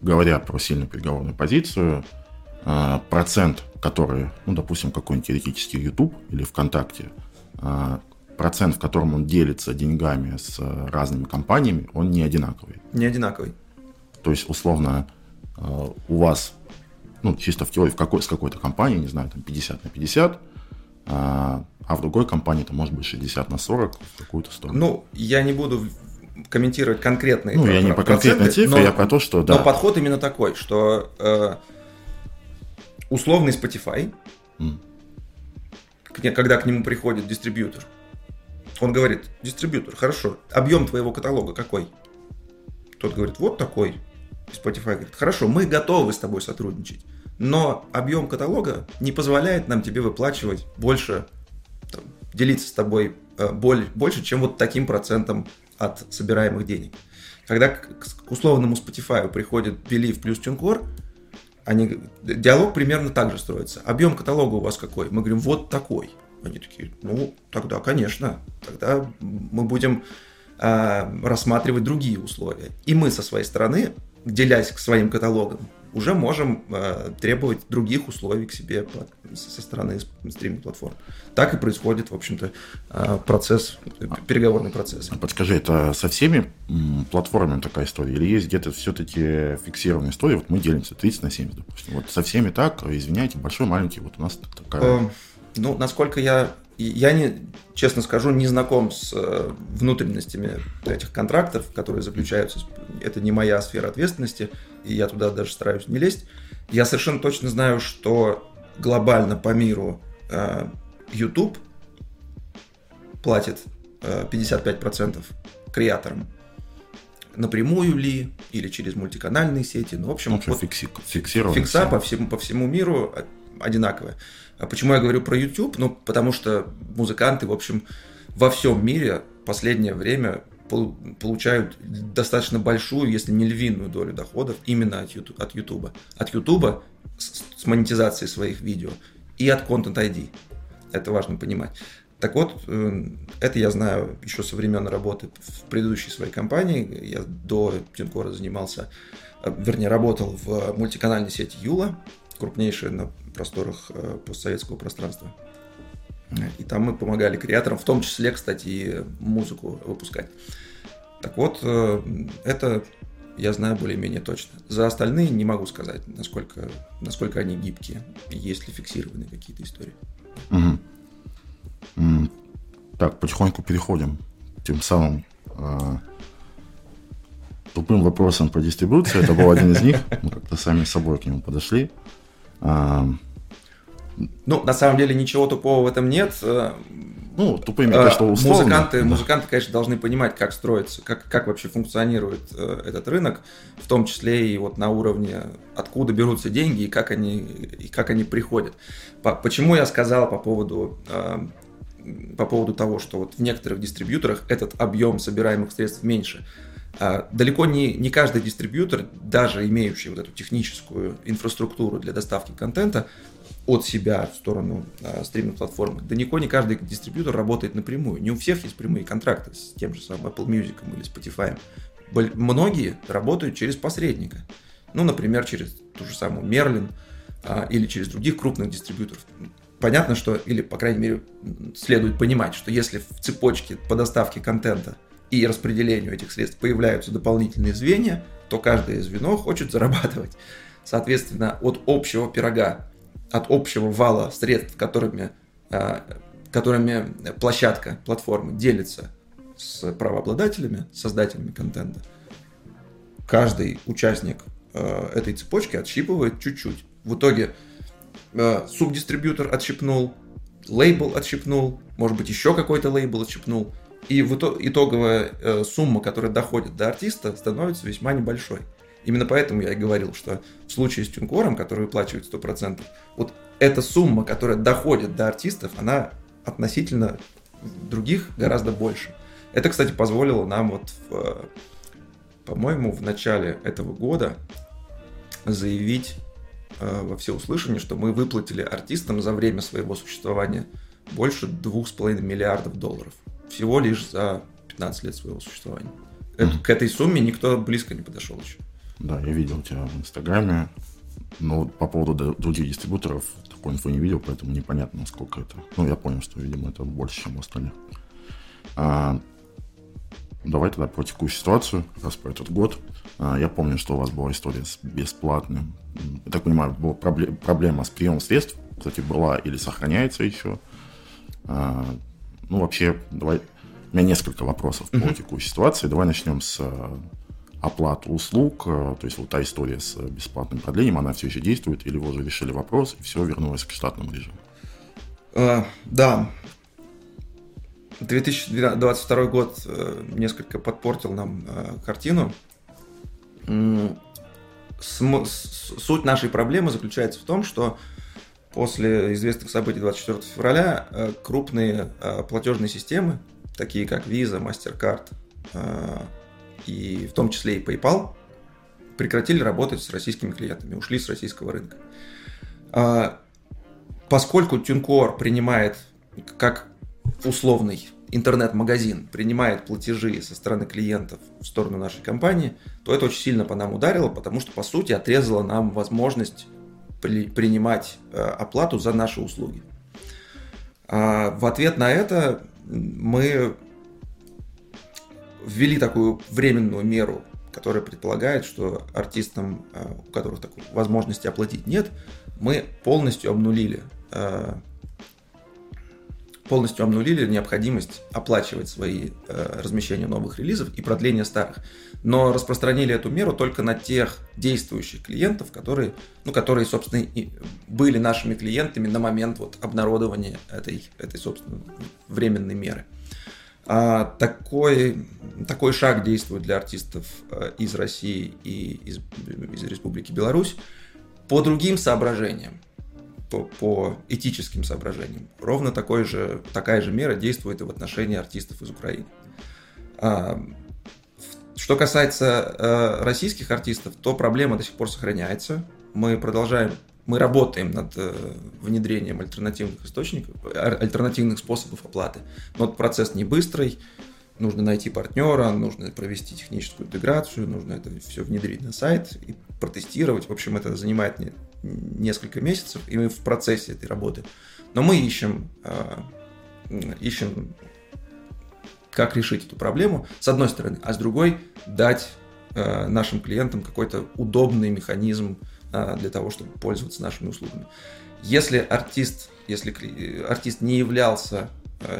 Speaker 1: говоря про сильную переговорную позицию, а, процент, который, ну, допустим, какой-нибудь теоретический YouTube или ВКонтакте, а, процент, в котором он делится деньгами с разными компаниями, он не одинаковый.
Speaker 2: Не одинаковый.
Speaker 1: То есть, условно, а, у вас, ну, чисто в теории, в какой, с какой-то компанией, не знаю, там 50 на 50, а, а в другой компании это может быть 60 на 40 в какую-то сторону.
Speaker 2: Ну, я не буду комментировать конкретные
Speaker 1: Ну, я не по конкретной цифре, я про то, что
Speaker 2: да. Но подход именно такой, что э, условный Spotify, mm. когда к нему приходит дистрибьютор, он говорит, дистрибьютор, хорошо, объем твоего каталога какой? Тот говорит, вот такой. И Spotify говорит, хорошо, мы готовы с тобой сотрудничать, но объем каталога не позволяет нам тебе выплачивать больше, там, делиться с тобой э, больше, чем вот таким процентом от собираемых денег. Когда к, к условному Spotify приходит Believe плюс TuneCore, они, диалог примерно так же строится. Объем каталога у вас какой? Мы говорим, вот такой. Они такие, ну, тогда, конечно, тогда мы будем э, рассматривать другие условия. И мы со своей стороны, делясь к своим каталогам, уже можем э, требовать других условий к себе со стороны стриминг-платформ. Так и происходит, в общем-то, э, процесс, переговорный процесс.
Speaker 1: А подскажи, это со всеми платформами такая история? Или есть где-то все-таки фиксированная история? Вот мы делимся 30 на 70, допустим. Вот со всеми так, извиняйте, большой, маленький, вот у нас такая... Э,
Speaker 2: ну, насколько я я не, честно скажу, не знаком с э, внутренностями этих контрактов, которые заключаются. Это не моя сфера ответственности, и я туда даже стараюсь не лезть. Я совершенно точно знаю, что глобально по миру э, YouTube платит 55% э, креаторам. Напрямую ли, или через мультиканальные сети. Ну, в общем,
Speaker 1: ну, вот фикси-
Speaker 2: фикса по всему, по всему миру одинаковая. А почему я говорю про YouTube? Ну, потому что музыканты, в общем, во всем мире в последнее время получают достаточно большую, если не львиную долю доходов именно от YouTube. От YouTube, от YouTube с, с монетизацией своих видео и от Content ID. Это важно понимать. Так вот, э, это я знаю еще со времен работы в предыдущей своей компании. Я до Тинкора занимался, э, вернее, работал в мультиканальной сети Юла, крупнейшая на просторах э, постсоветского пространства. И там мы помогали креаторам, в том числе, кстати, музыку выпускать. Так вот, э, это я знаю более-менее точно. За остальные не могу сказать, насколько, насколько они гибкие, есть ли фиксированные какие-то истории.
Speaker 1: Угу. Так, потихоньку переходим тем самым э, тупым вопросом по дистрибуции. Это был один из них. Мы как-то сами с собой к нему подошли.
Speaker 2: Ну, на самом деле ничего тупого в этом нет. Э,
Speaker 1: ну, тупыми, конечно,
Speaker 2: э, условно. Музыканты, да. музыканты, конечно, должны понимать, как строится, как, как вообще функционирует э, этот рынок, в том числе и вот на уровне, откуда берутся деньги и как они, и как они приходят. По, почему я сказал по поводу, по поводу того, что вот в некоторых дистрибьюторах этот объем собираемых средств меньше? Далеко не, не каждый дистрибьютор, даже имеющий вот эту техническую инфраструктуру для доставки контента, от себя в сторону э, стриминг-платформы. Далеко не каждый дистрибьютор работает напрямую. Не у всех есть прямые контракты с тем же самым Apple Music или Spotify. Многие работают через посредника. Ну, например, через ту же самую Merlin э, или через других крупных дистрибьюторов. Понятно, что, или, по крайней мере, следует понимать, что если в цепочке по доставке контента и распределению этих средств появляются дополнительные звенья, то каждое звено хочет зарабатывать. Соответственно, от общего пирога от общего вала средств, которыми, а, которыми площадка, платформы делится с правообладателями, создателями контента, каждый участник а, этой цепочки отщипывает чуть-чуть. В итоге а, субдистрибьютор отщипнул, лейбл отщипнул, может быть, еще какой-то лейбл отщипнул. И в итоговая э, сумма, которая доходит до артиста, становится весьма небольшой. Именно поэтому я и говорил, что в случае с тюнкором, который выплачивает 100%, вот эта сумма, которая доходит до артистов, она относительно других гораздо больше. Это, кстати, позволило нам вот, в, по-моему, в начале этого года заявить э, во всеуслышание, что мы выплатили артистам за время своего существования больше 2,5 миллиардов долларов. Всего лишь за 15 лет своего существования. Mm-hmm. К этой сумме никто близко не подошел еще.
Speaker 1: Да, я видел тебя в Инстаграме. Но по поводу других дистрибуторов такой инфы не видел, поэтому непонятно, насколько это. Ну, я понял, что, видимо, это больше, чем у остальных. А, давай тогда про текущую ситуацию, раз про этот год. А, я помню, что у вас была история с бесплатным. Я так понимаю, была проблема с приемом средств. Кстати, была или сохраняется еще. А, ну, вообще, давай... У меня несколько вопросов mm-hmm. по текущей ситуации. Давай начнем с а, оплаты услуг. То есть вот та история с бесплатным продлением, она все еще действует, или вы уже решили вопрос, и все вернулось к штатному режиму?
Speaker 2: Uh, да, 2022 год э, несколько подпортил нам э, картину. Суть нашей проблемы заключается в том, что после известных событий 24 февраля э, крупные платежные системы, такие как Visa, MasterCard и в том числе и PayPal, прекратили работать с российскими клиентами, ушли с российского рынка. Поскольку TuneCore принимает как условный интернет-магазин принимает платежи со стороны клиентов в сторону нашей компании, то это очень сильно по нам ударило, потому что, по сути, отрезало нам возможность при, принимать э, оплату за наши услуги. А в ответ на это мы ввели такую временную меру, которая предполагает, что артистам, э, у которых такой возможности оплатить нет, мы полностью обнулили э, полностью обнулили необходимость оплачивать свои э, размещения новых релизов и продление старых. Но распространили эту меру только на тех действующих клиентов, которые, ну, которые собственно, и были нашими клиентами на момент вот, обнародования этой, этой, собственно, временной меры. А такой, такой шаг действует для артистов э, из России и из, из Республики Беларусь по другим соображениям по, по этическим соображениям. Ровно такой же, такая же мера действует и в отношении артистов из Украины. А, что касается э, российских артистов, то проблема до сих пор сохраняется. Мы продолжаем, мы работаем над э, внедрением альтернативных источников, альтернативных способов оплаты. Но процесс не быстрый, нужно найти партнера, нужно провести техническую интеграцию, нужно это все внедрить на сайт и протестировать. В общем, это занимает не, несколько месяцев, и мы в процессе этой работы. Но мы ищем, а, ищем, как решить эту проблему, с одной стороны, а с другой дать а, нашим клиентам какой-то удобный механизм для того, чтобы пользоваться нашими услугами. Если артист, если артист не являлся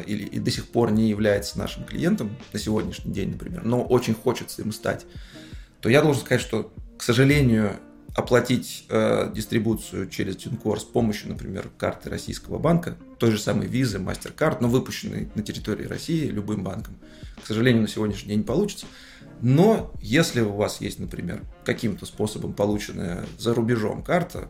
Speaker 2: или и до сих пор не является нашим клиентом на сегодняшний день, например, но очень хочется им стать, то я должен сказать, что, к сожалению, оплатить э, дистрибуцию через TuneCore с помощью, например, карты российского банка, той же самой Visa, MasterCard, но выпущенной на территории России любым банком, к сожалению, на сегодняшний день не получится. Но если у вас есть, например, каким-то способом полученная за рубежом карта,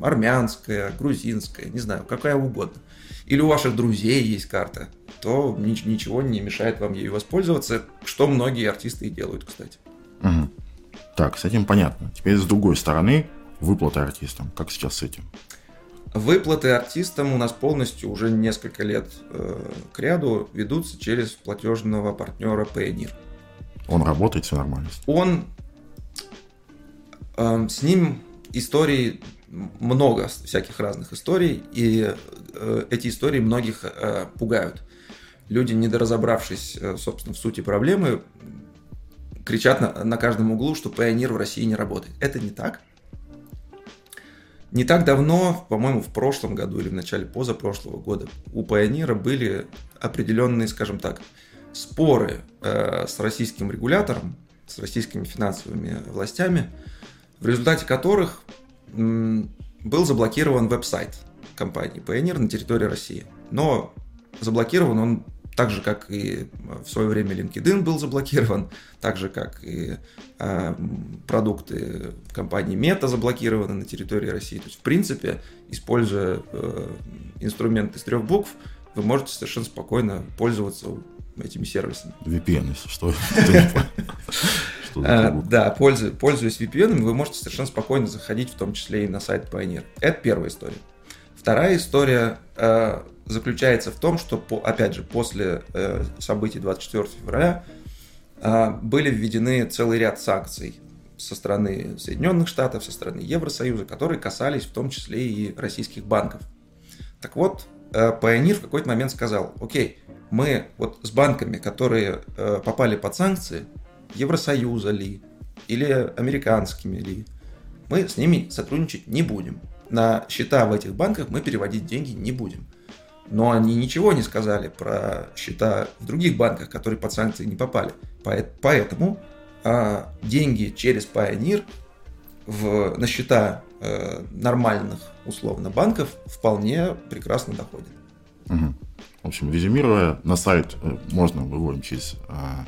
Speaker 2: армянская, грузинская, не знаю, какая угодно, или у ваших друзей есть карта, то ничего не мешает вам ею воспользоваться, что многие артисты и делают, кстати.
Speaker 1: Угу. Так, с этим понятно. Теперь с другой стороны, выплаты артистам. Как сейчас с этим?
Speaker 2: Выплаты артистам у нас полностью уже несколько лет э, к ряду ведутся через платежного партнера Payoneer.
Speaker 1: Он работает, все нормально?
Speaker 2: Он... Э, с ним историй много всяких разных историй, и э, эти истории многих э, пугают. Люди, недоразобравшись, э, собственно, в сути проблемы, кричат на, на каждом углу, что Pioneer в России не работает. Это не так. Не так давно, по-моему, в прошлом году или в начале позапрошлого года у Pioneer были определенные, скажем так, споры э, с российским регулятором, с российскими финансовыми властями, в результате которых был заблокирован веб-сайт компании Pioneer на территории России. Но заблокирован он так же, как и в свое время LinkedIn был заблокирован, <laughs> так же, как и э, продукты компании Meta заблокированы на территории России. То есть, в принципе, используя э, инструменты из трех букв, вы можете совершенно спокойно пользоваться этими сервисами.
Speaker 1: VPN, если что. <laughs>
Speaker 2: А, да, пользуясь VPN, вы можете совершенно спокойно заходить, в том числе и на сайт Pioneer. Это первая история. Вторая история э, заключается в том, что, опять же, после э, событий 24 февраля э, были введены целый ряд санкций со стороны Соединенных Штатов, со стороны Евросоюза, которые касались в том числе и российских банков. Так вот, э, Pioneer в какой-то момент сказал, окей, мы вот с банками, которые э, попали под санкции, Евросоюза ли, или американскими ли, мы с ними сотрудничать не будем. На счета в этих банках мы переводить деньги не будем. Но они ничего не сказали про счета в других банках, которые под санкции не попали. Поэтому а, деньги через Pioneer в, на счета э, нормальных, условно, банков вполне прекрасно доходят.
Speaker 1: Угу. В общем, резюмируя, на сайт э, можно выводим через э,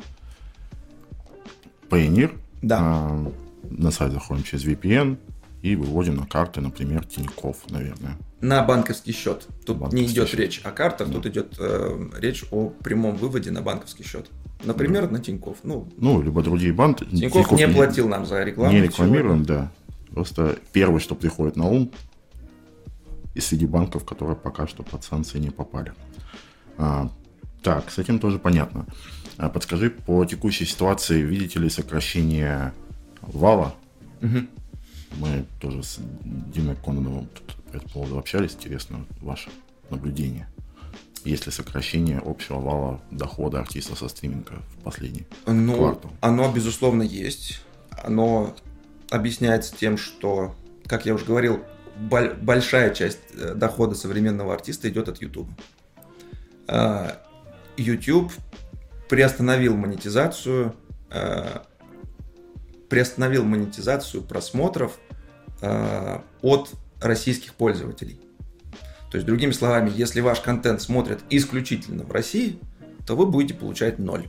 Speaker 1: Payoneer.
Speaker 2: Да.
Speaker 1: Э, на сайт заходим через VPN и выводим на карты, например, Тиньков, наверное.
Speaker 2: На банковский счет. Тут банковский не идет счет. речь о картах, да. тут идет э, речь о прямом выводе на банковский счет. Например, да. на Тиньков. Ну,
Speaker 1: ну, либо другие банки.
Speaker 2: Тиньков, Тиньков не платил нам за рекламу.
Speaker 1: Не рекламируем, да. Просто первое, что приходит на ум, из среди банков, которые пока что под санкции не попали. А, так, с этим тоже понятно. А подскажи, по текущей ситуации видите ли сокращение вала?
Speaker 2: Угу.
Speaker 1: Мы тоже с Димой Кононовым по этому поводу общались. Интересно ваше наблюдение. Есть ли сокращение общего вала дохода артиста со стриминга в последний
Speaker 2: ну, квартал? Оно, безусловно, есть. Оно объясняется тем, что, как я уже говорил, большая часть э, дохода современного артиста идет от YouTube. А, YouTube приостановил монетизацию, а, приостановил монетизацию просмотров а, от российских пользователей. То есть, другими словами, если ваш контент смотрят исключительно в России, то вы будете получать ноль.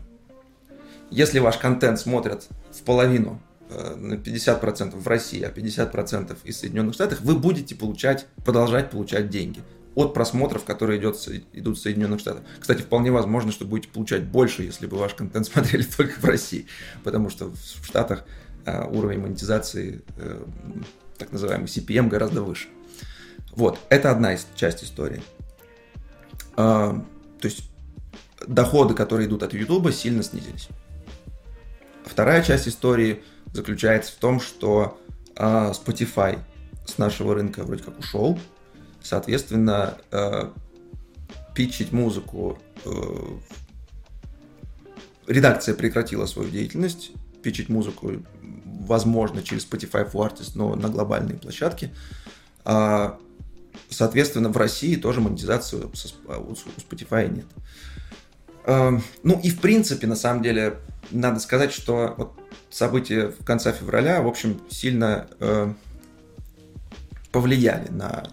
Speaker 2: Если ваш контент смотрят в половину, на 50% в России, а 50% из Соединенных Штатов, вы будете получать, продолжать получать деньги от просмотров, которые идет, идут в Соединенных Штатах. Кстати, вполне возможно, что будете получать больше, если бы ваш контент <laughs> смотрели только в России, потому что в Штатах а, уровень монетизации, э, так называемый CPM, гораздо выше. Вот, это одна из часть истории. А, то есть доходы, которые идут от YouTube, сильно снизились. Вторая часть истории заключается в том, что а, Spotify с нашего рынка вроде как ушел, Соответственно, э, питчить музыку э, редакция прекратила свою деятельность, питчить музыку возможно через Spotify for Artists, но на глобальные площадки. А, соответственно, в России тоже монетизацию у Spotify нет. А, ну и в принципе, на самом деле, надо сказать, что вот события в конце февраля, в общем, сильно э, повлияли на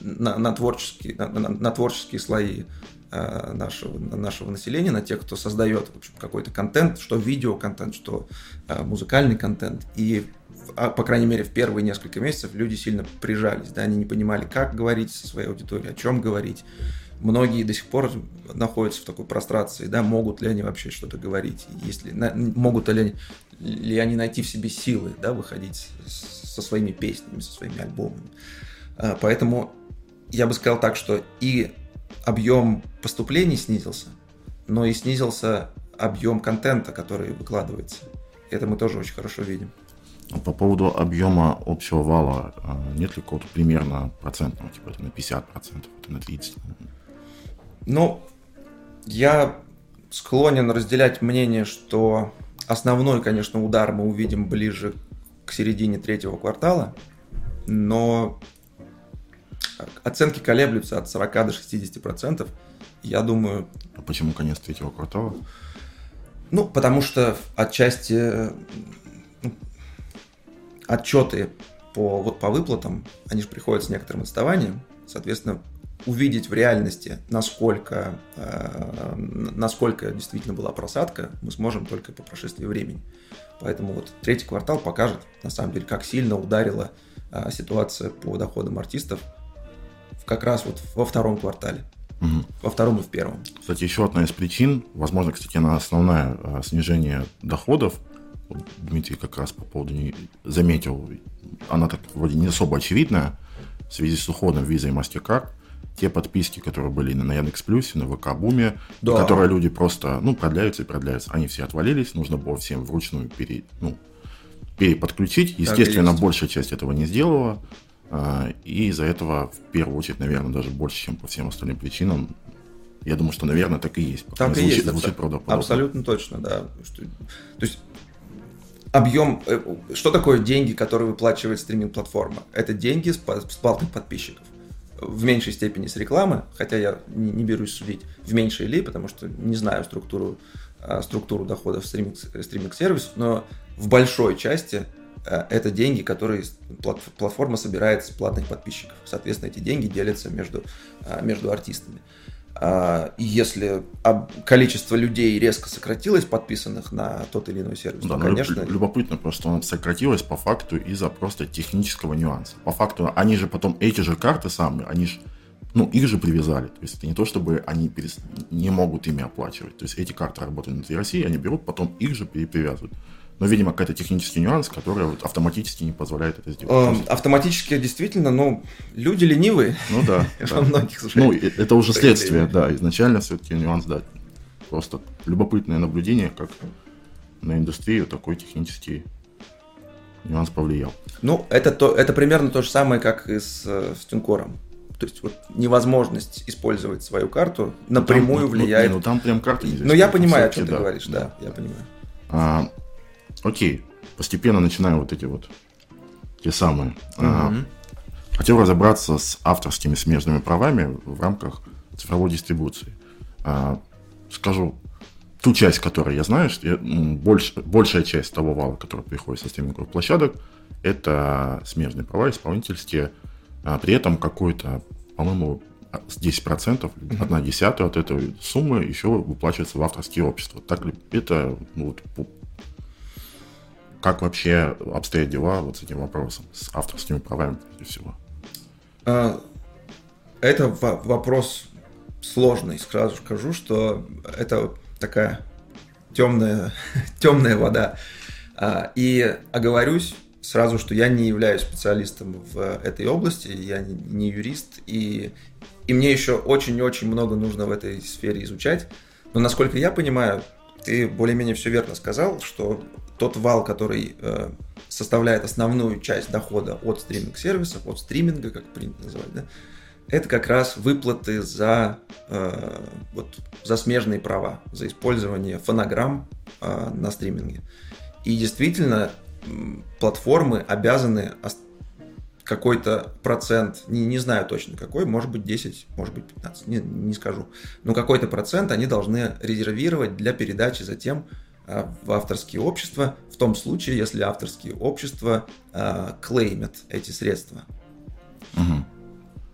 Speaker 2: на, на, творческие, на, на, на творческие слои э, нашего, нашего населения, на тех, кто создает в общем, какой-то контент, что видеоконтент, что э, музыкальный контент. И, а, по крайней мере, в первые несколько месяцев люди сильно прижались, да, они не понимали, как говорить со своей аудиторией, о чем говорить. Многие до сих пор находятся в такой прострации, да, могут ли они вообще что-то говорить, если, могут ли, ли они найти в себе силы, да, выходить со своими песнями, со своими альбомами. А, поэтому я бы сказал так, что и объем поступлений снизился, но и снизился объем контента, который выкладывается. Это мы тоже очень хорошо видим.
Speaker 1: А по поводу объема общего вала, а, нет ли какого-то примерно процентного, типа на 50%, это на 30%?
Speaker 2: Ну, я склонен разделять мнение, что основной, конечно, удар мы увидим ближе к середине третьего квартала, но Оценки колеблются от 40 до 60 процентов. Я думаю...
Speaker 1: А почему конец третьего квартала?
Speaker 2: Ну, потому что отчасти ну, отчеты по, вот, по выплатам, они же приходят с некоторым отставанием. Соответственно, увидеть в реальности, насколько, э, насколько действительно была просадка, мы сможем только по прошествии времени. Поэтому вот третий квартал покажет, на самом деле, как сильно ударила э, ситуация по доходам артистов как раз вот во втором квартале.
Speaker 1: Угу.
Speaker 2: Во втором и в первом.
Speaker 1: Кстати, еще одна из причин, возможно, кстати, она основная а, снижение доходов. Дмитрий как раз по поводу не заметил, она так вроде не особо очевидная в связи с уходом виза и MasterCard. Те подписки, которые были на Яндекс Плюсе, на ВК Буме, да. которые люди просто, ну, продляются и продляются, они все отвалились, нужно было всем вручную пере, ну, переподключить. Естественно, большая часть этого не сделала. А, и из-за этого, в первую очередь, наверное, даже больше, чем по всем остальным причинам, я думаю, что, наверное, так и есть.
Speaker 2: Так и звучит, есть. Звучит правдоподобно. Абсолютно точно, да. То есть объем, э, что такое деньги, которые выплачивает стриминг-платформа? Это деньги с платных подписчиков. В меньшей степени с рекламы, хотя я не, не берусь судить, в меньшей ли, потому что не знаю структуру, а, структуру доходов стриминг-сервисов, но в большой части э, это деньги, которые платформа собирает с платных подписчиков. Соответственно, эти деньги делятся между, а, между артистами. А, если количество людей резко сократилось, подписанных на тот или иной сервис,
Speaker 1: да, то, конечно... Любопытно, просто оно сократилось по факту из-за просто технического нюанса. По факту, они же потом, эти же карты самые, они же, ну, их же привязали. То есть это не то, чтобы они перес... не могут ими оплачивать. То есть эти карты работают внутри России, они берут, потом их же перепривязывают. Но, видимо, какой-то технический нюанс, который вот автоматически не позволяет это сделать.
Speaker 2: Э, автоматически, действительно, ну, люди ленивые.
Speaker 1: Ну да. <laughs> Во многих Ну, это уже следствие, да. Изначально все-таки нюанс, да. Просто любопытное наблюдение, как на индустрию такой технический нюанс повлиял.
Speaker 2: Ну, это, то, это примерно то же самое, как и с, э, с Тинкором. То есть вот невозможность использовать свою карту напрямую ну, там, влияет. Ну,
Speaker 1: ну, там прям карта
Speaker 2: нельзя. Ну, я понимаю, о чем ты да, говоришь, да, да, я понимаю.
Speaker 1: А, окей, постепенно начинаем вот эти вот те самые. Угу. А, хотел разобраться с авторскими смежными правами в рамках цифровой дистрибуции. А, скажу ту часть, которую я знаю, что я, больш, большая часть того вала, который приходит со стриминговых площадок, это смежные права исполнительские. А, при этом какой-то, по-моему, 10%, mm-hmm. одна десятая от этой суммы еще выплачивается в авторские общества. Так ли это ну, вот, как вообще обстоят дела вот с этим вопросом, с авторскими правами, прежде всего?
Speaker 2: А, это вопрос сложный. Сразу скажу, что это такая темная, <laughs> темная вода. А, и оговорюсь сразу, что я не являюсь специалистом в этой области, я не юрист, и, и мне еще очень-очень много нужно в этой сфере изучать. Но насколько я понимаю, ты более-менее все верно сказал, что тот вал, который э, составляет основную часть дохода от стриминг-сервисов, от стриминга, как принято называть, да, это как раз выплаты за, э, вот, за смежные права, за использование фонограмм э, на стриминге. И действительно, платформы обязаны какой-то процент, не, не знаю точно какой, может быть 10, может быть 15, не, не скажу, но какой-то процент они должны резервировать для передачи затем э, в авторские общества, в том случае, если авторские общества э, клеймят эти средства.
Speaker 1: Угу.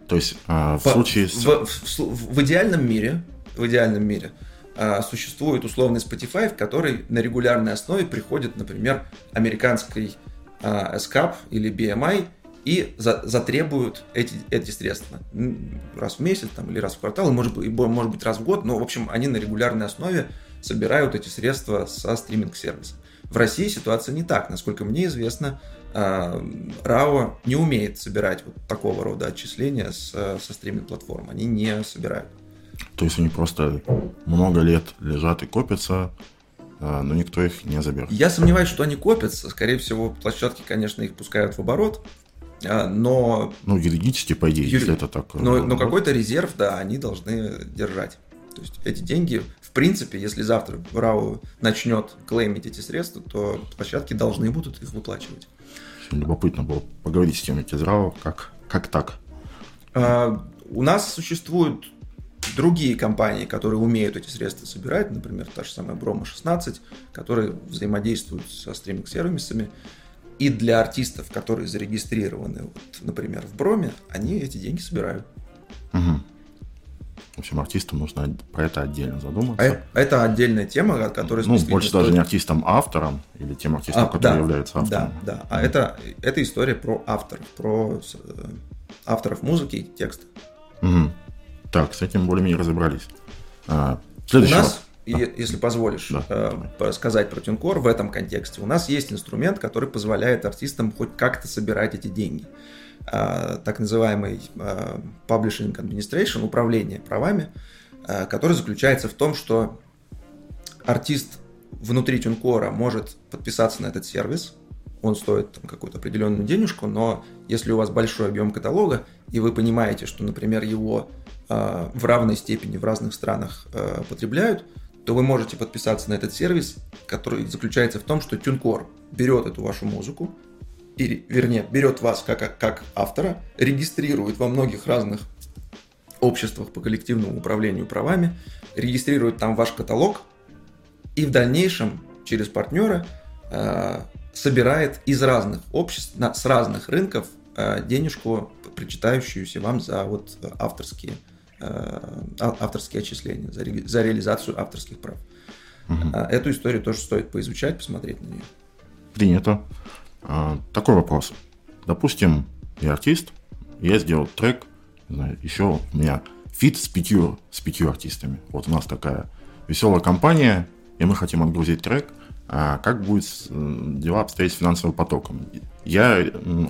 Speaker 1: То есть э, в По, случае...
Speaker 2: В, в, в, в идеальном мире, в идеальном мире э, существует условный Spotify, в который на регулярной основе приходит, например, американский э, SCAP или BMI, и за, затребуют эти, эти средства раз в месяц там, или раз в квартал, может быть, может быть раз в год, но, в общем, они на регулярной основе собирают эти средства со стриминг-сервиса. В России ситуация не так. Насколько мне известно, а, РАО не умеет собирать вот такого рода отчисления с, со стриминг-платформ. Они не собирают.
Speaker 1: То есть они просто много лет лежат и копятся, а, но никто их не заберет.
Speaker 2: Я сомневаюсь, что они копятся. Скорее всего, площадки, конечно, их пускают в оборот. А, но...
Speaker 1: Ну, юридически, по идее, Юри... если это так.
Speaker 2: Но, но какой-то резерв, да, они должны держать. То есть эти деньги, в принципе, если завтра РАО начнет клеймить эти средства, то площадки должны будут их выплачивать.
Speaker 1: Очень любопытно было поговорить с теми из РАО, как, как так?
Speaker 2: А, у нас существуют другие компании, которые умеют эти средства собирать, например, та же самая Брома 16, которые взаимодействуют со стриминг-сервисами. И для артистов, которые зарегистрированы, вот, например, в Броме, они эти деньги собирают.
Speaker 1: Угу. В общем, артистам нужно про это отдельно задуматься. А
Speaker 2: это отдельная тема, которая...
Speaker 1: Ну, больше стоит... даже не артистам, а авторам, или тем артистам, а, которые да, являются авторами.
Speaker 2: Да, да. А это, это история про авторов, про э, авторов музыки и текста.
Speaker 1: Угу. Так, с этим более-менее разобрались. А, следующий У нас
Speaker 2: и, если позволишь да. э, сказать про TuneCore в этом контексте, у нас есть инструмент, который позволяет артистам хоть как-то собирать эти деньги. Э, так называемый э, Publishing Administration, управление правами, э, который заключается в том, что артист внутри TuneCore может подписаться на этот сервис, он стоит там, какую-то определенную денежку, но если у вас большой объем каталога, и вы понимаете, что, например, его э, в равной степени в разных странах э, потребляют, то вы можете подписаться на этот сервис, который заключается в том, что TuneCore берет эту вашу музыку, или, вернее, берет вас как, как автора, регистрирует во многих разных обществах по коллективному управлению правами, регистрирует там ваш каталог, и в дальнейшем через партнера э, собирает из разных обществ, на, с разных рынков э, денежку, причитающуюся вам за вот авторские, э, а, авторские отчисления, за, ре, за реализацию авторских прав. Угу. Эту историю тоже стоит поизучать, посмотреть на нее.
Speaker 1: Принято. А, такой вопрос. Допустим, я артист, я сделал трек, знаю, еще у меня feat с пятью, с пятью артистами. Вот у нас такая веселая компания, и мы хотим отгрузить трек – а как будет дела обстоять с финансовым потоком. Я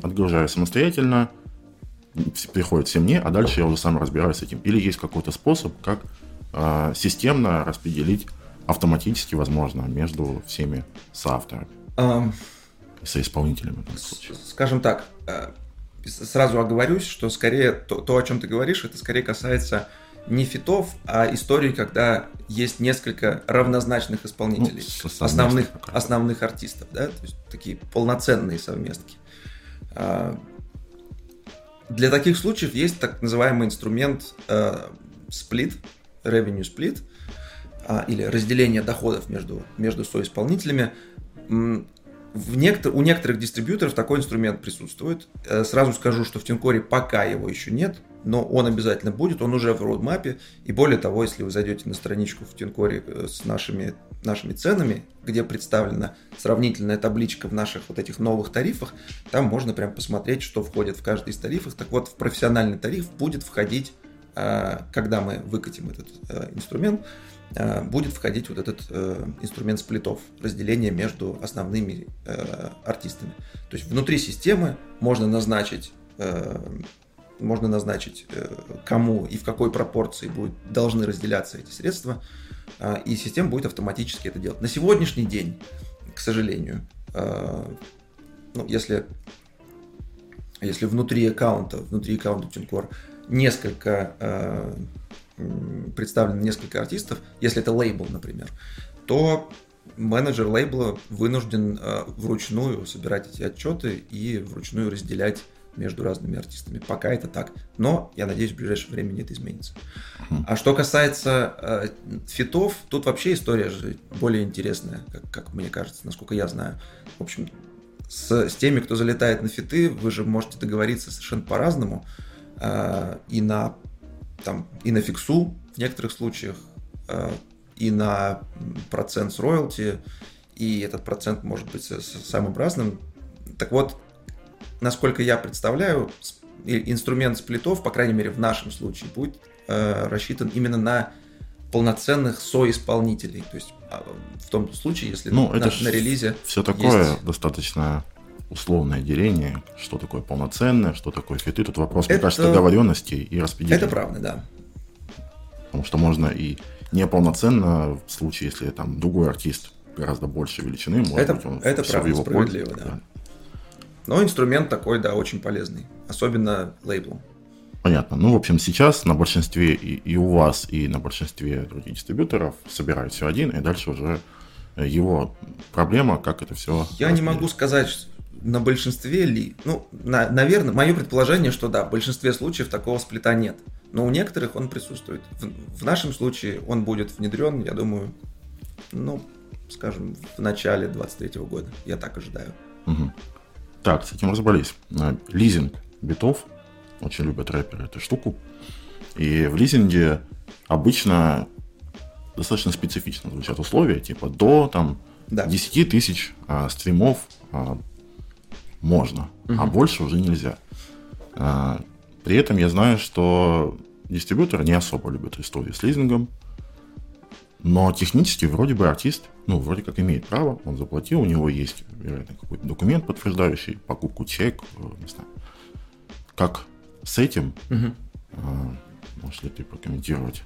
Speaker 1: отгружаю самостоятельно, приходит все мне, а дальше я уже сам разбираюсь с этим. Или есть какой-то способ, как э, системно распределить автоматически, возможно, между всеми соавторами um, соисполнителями.
Speaker 2: Скажем так, э, сразу оговорюсь, что скорее то, то, о чем ты говоришь, это скорее касается не фитов, а истории, когда есть несколько равнозначных исполнителей, ну, основных, основных артистов, да, то есть такие полноценные совместки. А, для таких случаев есть так называемый инструмент сплит, revenue split, а, или разделение доходов между, между соисполнителями. В некотор, у некоторых дистрибьюторов такой инструмент присутствует. Э, сразу скажу, что в Тинкоре пока его еще нет, но он обязательно будет, он уже в роудмапе. И более того, если вы зайдете на страничку в Тинкоре э, с нашими, нашими ценами, где представлена сравнительная табличка в наших вот этих новых тарифах, там можно прям посмотреть, что входит в каждый из тарифов. Так вот, в профессиональный тариф будет входить, э, когда мы выкатим этот инструмент, будет входить вот этот инструмент сплитов, разделение между основными артистами. То есть внутри системы можно назначить можно назначить, э, кому и в какой пропорции будет, должны разделяться эти средства, и система будет автоматически это делать. На сегодняшний день, к сожалению, ну, если, если внутри аккаунта, внутри аккаунта TuneCore несколько представлено несколько артистов, если это лейбл, например, то менеджер лейбла вынужден вручную собирать эти отчеты и вручную разделять между разными артистами. Пока это так. Но я надеюсь, в ближайшее время это изменится. А что касается э, фитов, тут вообще история же более интересная, как, как мне кажется, насколько я знаю. В общем, с, с теми, кто залетает на фиты, вы же можете договориться совершенно по-разному. Э, и на там, и на фиксу в некоторых случаях, э, и на процент с роялти, и этот процент может быть самым разным. Так вот, насколько я представляю, инструмент сплитов, по крайней мере в нашем случае, будет э, рассчитан именно на полноценных соисполнителей. То есть а, в том случае, если
Speaker 1: ну,
Speaker 2: на,
Speaker 1: это
Speaker 2: на релизе
Speaker 1: все такое есть... достаточно условное деление, что такое полноценное, что такое фиты. Тут вопрос, это... мне кажется, договоренности и распределения.
Speaker 2: Это правда, да.
Speaker 1: Потому что можно и неполноценно в случае, если там другой артист гораздо больше величины, может
Speaker 2: это,
Speaker 1: быть, он
Speaker 2: это правда, его справедливо, пользу, да. да. Но инструмент такой, да, очень полезный. Особенно лейблом.
Speaker 1: Понятно. Ну, в общем, сейчас на большинстве и, и у вас, и на большинстве других дистрибьюторов собирают все один, и дальше уже его проблема, как это все.
Speaker 2: Я не могу сказать, на большинстве ли. Ну, на, наверное, мое предположение, что да, в большинстве случаев такого сплита нет. Но у некоторых он присутствует. В, в нашем случае он будет внедрен, я думаю, ну, скажем, в начале 23 года. Я так ожидаю.
Speaker 1: Угу. Так, с этим разобрались. Э, лизинг битов. Очень любят рэперы эту штуку. И в лизинге обычно достаточно специфично звучат условия, типа до там да. 10 тысяч а, стримов а, можно, угу. а больше уже нельзя. А, при этом я знаю, что дистрибьюторы не особо любят истории с лизингом, но технически вроде бы артист, ну, вроде как имеет право, он заплатил, у него есть, вероятно, какой-то документ, подтверждающий покупку, чек, э, не знаю. Как с этим, угу. а, можешь ли ты прокомментировать?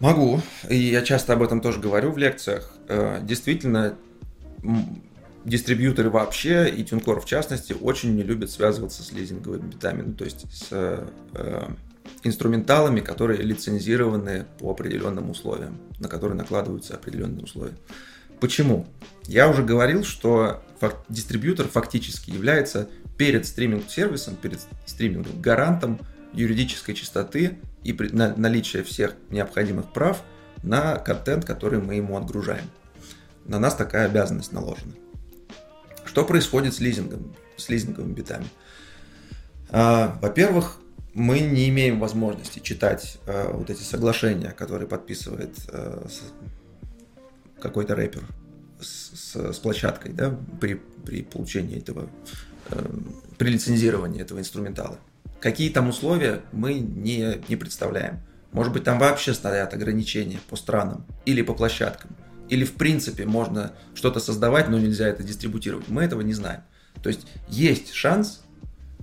Speaker 2: Могу, и я часто об этом тоже говорю в лекциях. Э, действительно, дистрибьюторы вообще и Тюнкор в частности очень не любят связываться с лизинговыми битами, ну, то есть с э, инструменталами, которые лицензированы по определенным условиям, на которые накладываются определенные условия. Почему? Я уже говорил, что фак- дистрибьютор фактически является перед стриминг-сервисом, перед стримингом гарантом юридической чистоты и при- на- наличия всех необходимых прав на контент, который мы ему отгружаем. На нас такая обязанность наложена. Что происходит с лизингом, с лизинговыми битами? А, во-первых, мы не имеем возможности читать а, вот эти соглашения, которые подписывает а, какой-то рэпер с, с, площадкой, да, при, при получении этого, при лицензировании этого инструментала. Какие там условия, мы не, не представляем. Может быть, там вообще стоят ограничения по странам или по площадкам. Или в принципе можно что-то создавать, но нельзя это дистрибутировать. Мы этого не знаем. То есть есть шанс,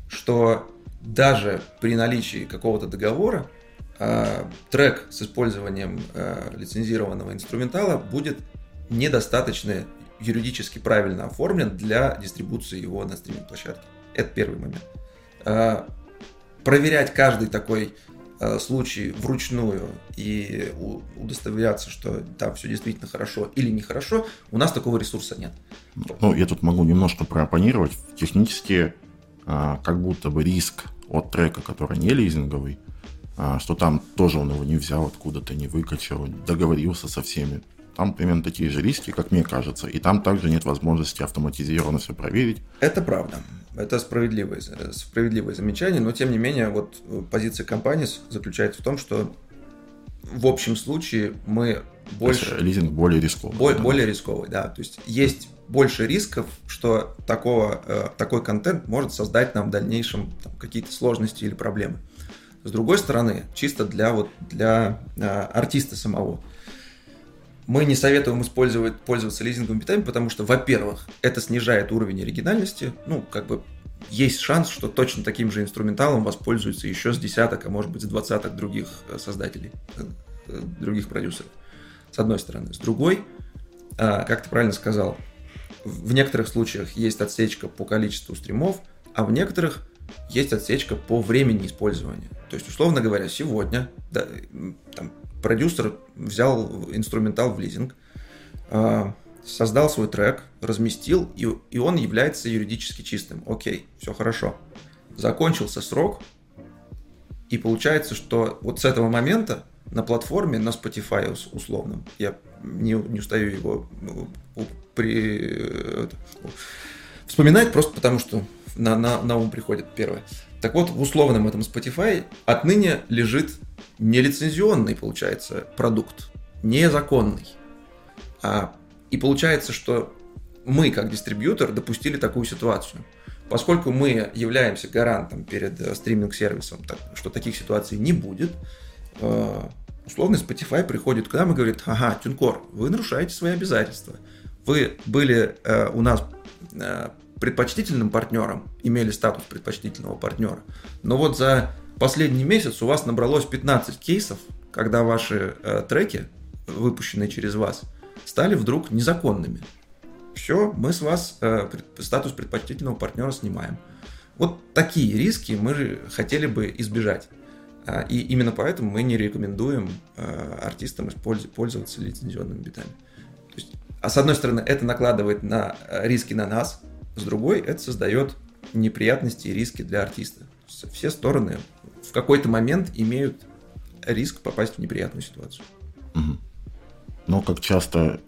Speaker 2: что даже при наличии какого-то договора э, трек с использованием э, лицензированного инструментала будет недостаточно юридически правильно оформлен для дистрибуции его на стриминг-площадке. Это первый момент. Э, проверять каждый такой случай вручную и удостоверяться, что там все действительно хорошо или нехорошо, у нас такого ресурса нет.
Speaker 1: Ну, я тут могу немножко проопонировать. Технически а, как будто бы риск от трека, который не лизинговый, а, что там тоже он его не взял откуда-то, не выкачал, договорился со всеми. Там примерно такие же риски, как мне кажется. И там также нет возможности автоматизированно все проверить.
Speaker 2: Это правда. Это справедливое, справедливое замечание, но тем не менее вот э, позиция компании заключается в том, что в общем случае мы больше...
Speaker 1: лизинг более рисковый.
Speaker 2: Более, да. более рисковый, да. То есть есть больше рисков, что такого, э, такой контент может создать нам в дальнейшем какие-то сложности или проблемы. С другой стороны, чисто для, вот, для э, артиста самого, мы не советуем использовать, пользоваться лизинговыми битами, потому что, во-первых, это снижает уровень оригинальности. Ну, как бы есть шанс, что точно таким же инструменталом воспользуются еще с десяток, а может быть с двадцаток других э, создателей, э, э, других продюсеров. С одной стороны. С другой, как ты правильно сказал, в некоторых случаях есть отсечка по количеству стримов, а в некоторых есть отсечка по времени использования. То есть, условно говоря, сегодня да, там, продюсер взял инструментал в лизинг, а, создал свой трек, разместил, и, и он является юридически чистым. Окей, все хорошо. Закончился срок, и получается, что вот с этого момента на платформе, на Spotify условном, я не, не устаю его ну, при, это, вспоминать просто потому, что на, на, на ум приходит первое. Так вот, в условном этом Spotify отныне лежит нелицензионный, получается, продукт, незаконный. А, и получается, что мы, как дистрибьютор, допустили такую ситуацию. Поскольку мы являемся гарантом перед э, стриминг-сервисом, так, что таких ситуаций не будет, э, условно Spotify приходит к нам и говорит, ага, Тюнкор, вы нарушаете свои обязательства. Вы были э, у нас э, предпочтительным партнером, имели статус предпочтительного партнера, но вот за последний месяц у вас набралось 15 кейсов, когда ваши э, треки, выпущенные через вас, стали вдруг незаконными. Все, мы с вас э, статус предпочтительного партнера снимаем. Вот такие риски мы хотели бы избежать. А, и именно поэтому мы не рекомендуем э, артистам пользоваться лицензионными битами. То есть, а с одной стороны, это накладывает на э, риски на нас, с другой, это создает неприятности и риски для артиста. Все стороны в какой-то момент имеют риск попасть в неприятную ситуацию.
Speaker 1: Угу. Но как часто,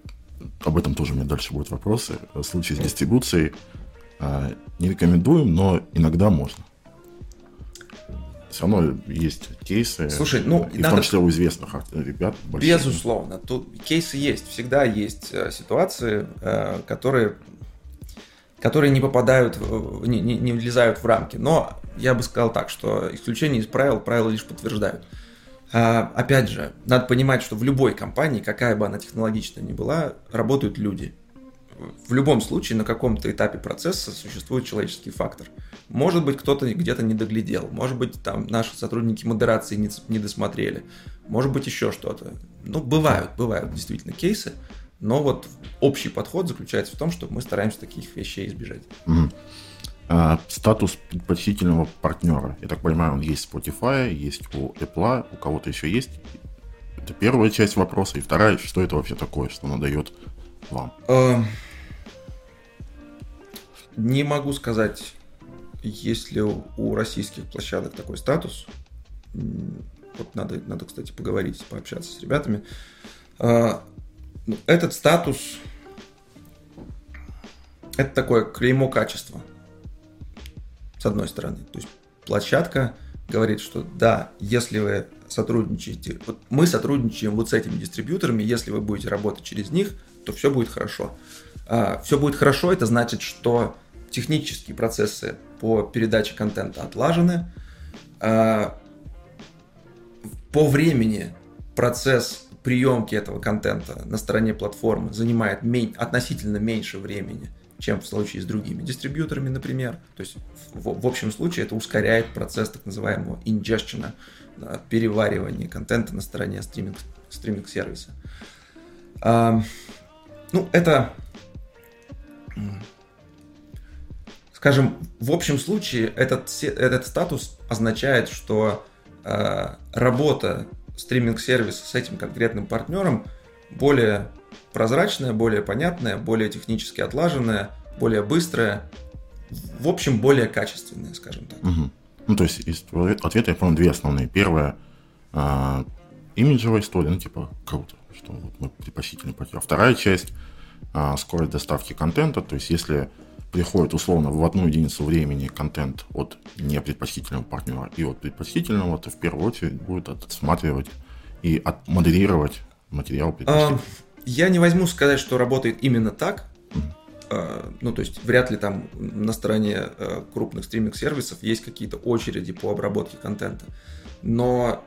Speaker 1: об этом тоже у меня дальше будут вопросы, в случае с дистрибуцией а, не рекомендуем, но иногда можно. Все равно есть кейсы.
Speaker 2: Слушай, ну,
Speaker 1: и надо... в том числе у известных ребят.
Speaker 2: Больших. Безусловно, тут кейсы есть. Всегда есть э, ситуации, э, которые которые не попадают, не, не, не влезают в рамки. Но я бы сказал так, что исключение из правил, правила лишь подтверждают. А, опять же, надо понимать, что в любой компании, какая бы она технологичная ни была, работают люди. В любом случае, на каком-то этапе процесса существует человеческий фактор. Может быть, кто-то где-то не доглядел, может быть, там наши сотрудники модерации не, не досмотрели, может быть, еще что-то. Ну, бывают, бывают действительно кейсы, Но вот общий подход заключается в том, что мы стараемся таких вещей избежать.
Speaker 1: Угу. А, статус предпочтительного партнера. Я так понимаю, он есть Spotify, есть у Apple, у кого-то еще есть. Это первая часть вопроса. И вторая, что это вообще такое, что оно дает вам?
Speaker 2: Эм, не могу сказать, есть ли у российских площадок такой статус. Вот надо, надо, кстати, поговорить, пообщаться с ребятами. Ну, этот статус это такое клеймо качества, с одной стороны. То есть площадка говорит, что да, если вы сотрудничаете, вот мы сотрудничаем вот с этими дистрибьюторами, если вы будете работать через них, то все будет хорошо. А, все будет хорошо, это значит, что технические процессы по передаче контента отлажены. А, по времени процесс приемки этого контента на стороне платформы занимает мень, относительно меньше времени, чем в случае с другими дистрибьюторами, например. То есть в, в общем случае это ускоряет процесс так называемого ingestion, переваривания контента на стороне стриминг, стриминг-сервиса. А, ну, это скажем, в общем случае этот, этот статус означает, что э, работа стриминг-сервиса с этим конкретным партнером более прозрачная, более понятная, более технически отлаженная, более быстрая, в общем, более качественная, скажем так.
Speaker 1: Угу. Ну, то есть из ответа я понял две основные. Первое э, имиджевая история, ну, типа, круто, что вот мы предпочтительный партнер. Вторая часть э, скорость доставки контента, то есть если приходит условно в одну единицу времени контент от непредпочтительного партнера и от предпочтительного, то в первую очередь будет отсматривать и отмодерировать материал
Speaker 2: предпочтительного. Я не возьму сказать, что работает именно так. Mm. Ну, то есть вряд ли там на стороне э, крупных стриминг-сервисов есть какие-то очереди по обработке контента. Но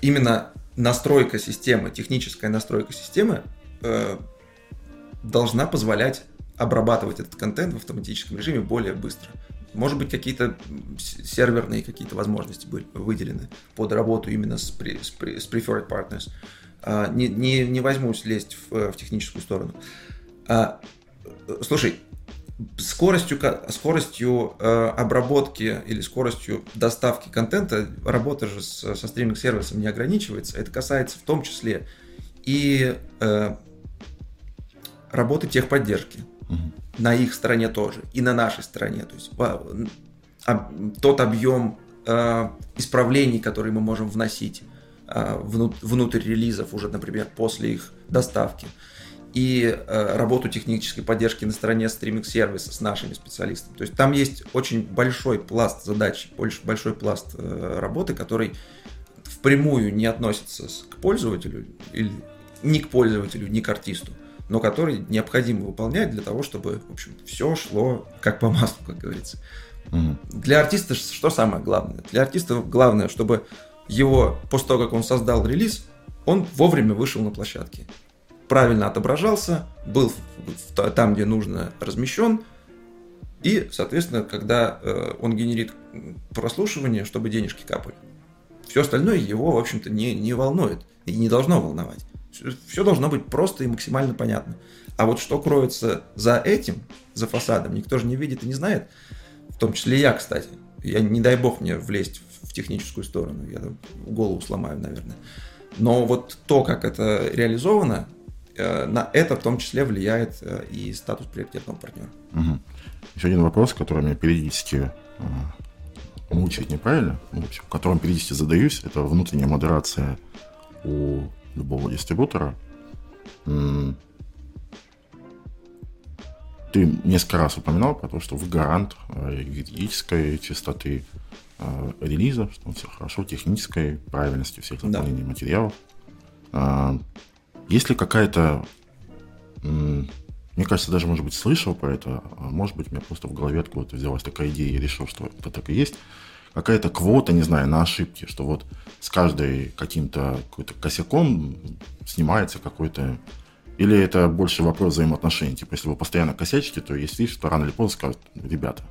Speaker 2: именно настройка системы, техническая настройка системы э, должна позволять обрабатывать этот контент в автоматическом режиме более быстро. Может быть, какие-то серверные какие-то возможности были выделены под работу именно с, с, с preferred partners. А, не, не, не возьмусь лезть в, в техническую сторону. А, слушай, скоростью, скоростью э, обработки или скоростью доставки контента работа же с, со стриминг-сервисом не ограничивается. Это касается в том числе и э, работы техподдержки на их стороне тоже, и на нашей стороне. То есть тот объем э, исправлений, которые мы можем вносить э, внутрь релизов уже, например, после их доставки, и э, работу технической поддержки на стороне стриминг-сервиса с нашими специалистами. То есть там есть очень большой пласт задач, большой пласт работы, который впрямую не относится к пользователю, или ни к пользователю, ни к артисту но который необходимо выполнять для того, чтобы, в общем, все шло как по маслу, как говорится. Mm. Для артиста что самое главное? Для артиста главное, чтобы его, после того, как он создал релиз, он вовремя вышел на площадке. Правильно отображался, был там, где нужно, размещен. И, соответственно, когда э, он генерит прослушивание, чтобы денежки капали. Все остальное его, в общем-то, не, не волнует и не должно волновать. Все должно быть просто и максимально понятно. А вот что кроется за этим, за фасадом, никто же не видит и не знает. В том числе я, кстати. Я не дай бог мне влезть в техническую сторону. Я голову сломаю, наверное. Но вот то, как это реализовано, э, на это в том числе влияет э, и статус приоритетного партнера.
Speaker 1: Угу. Еще один вопрос, который меня периодически э, мучает неправильно, ну, в общем, которым периодически задаюсь, это внутренняя модерация у любого дистрибутора. Ты несколько раз упоминал про то, что вы гарант юридической чистоты э, релиза, что все хорошо, технической правильности всех заполнений да. материалов. А, есть ли какая-то мне кажется, даже, может быть, слышал про это, а может быть, у меня просто в голове откуда-то взялась такая идея, и решил, что это так и есть какая-то квота, не знаю, на ошибки, что вот с каждой каким-то какой-то косяком снимается какой-то или это больше вопрос взаимоотношений? Типа, если вы постоянно косячите, то есть риск, что рано или поздно скажут, ребята,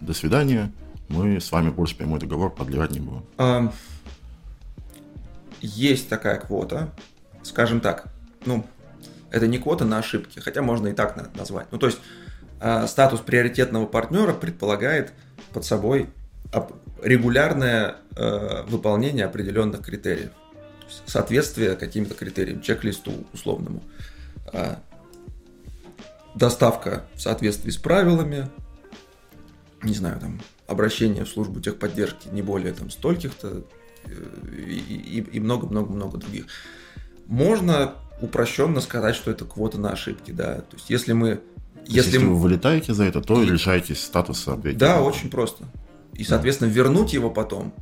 Speaker 1: до свидания, мы с вами больше прямой договор продлевать не будем. А,
Speaker 2: есть такая квота, скажем так, ну, Это не квота на ошибки, хотя можно и так назвать. Ну, то есть э, статус приоритетного партнера предполагает под собой регулярное э, выполнение определенных критериев. Соответствие каким-то критериям, чек-листу условному. Э, доставка в соответствии с правилами, не знаю, там, обращение в службу техподдержки не более там стольких-то э, и много-много-много других. Можно упрощенно сказать, что это квота на ошибки, да. То есть если мы...
Speaker 1: Если, если вы вылетаете за это, то и... лишаетесь статуса
Speaker 2: объекта. Да, очень просто. И, соответственно, вернуть его потом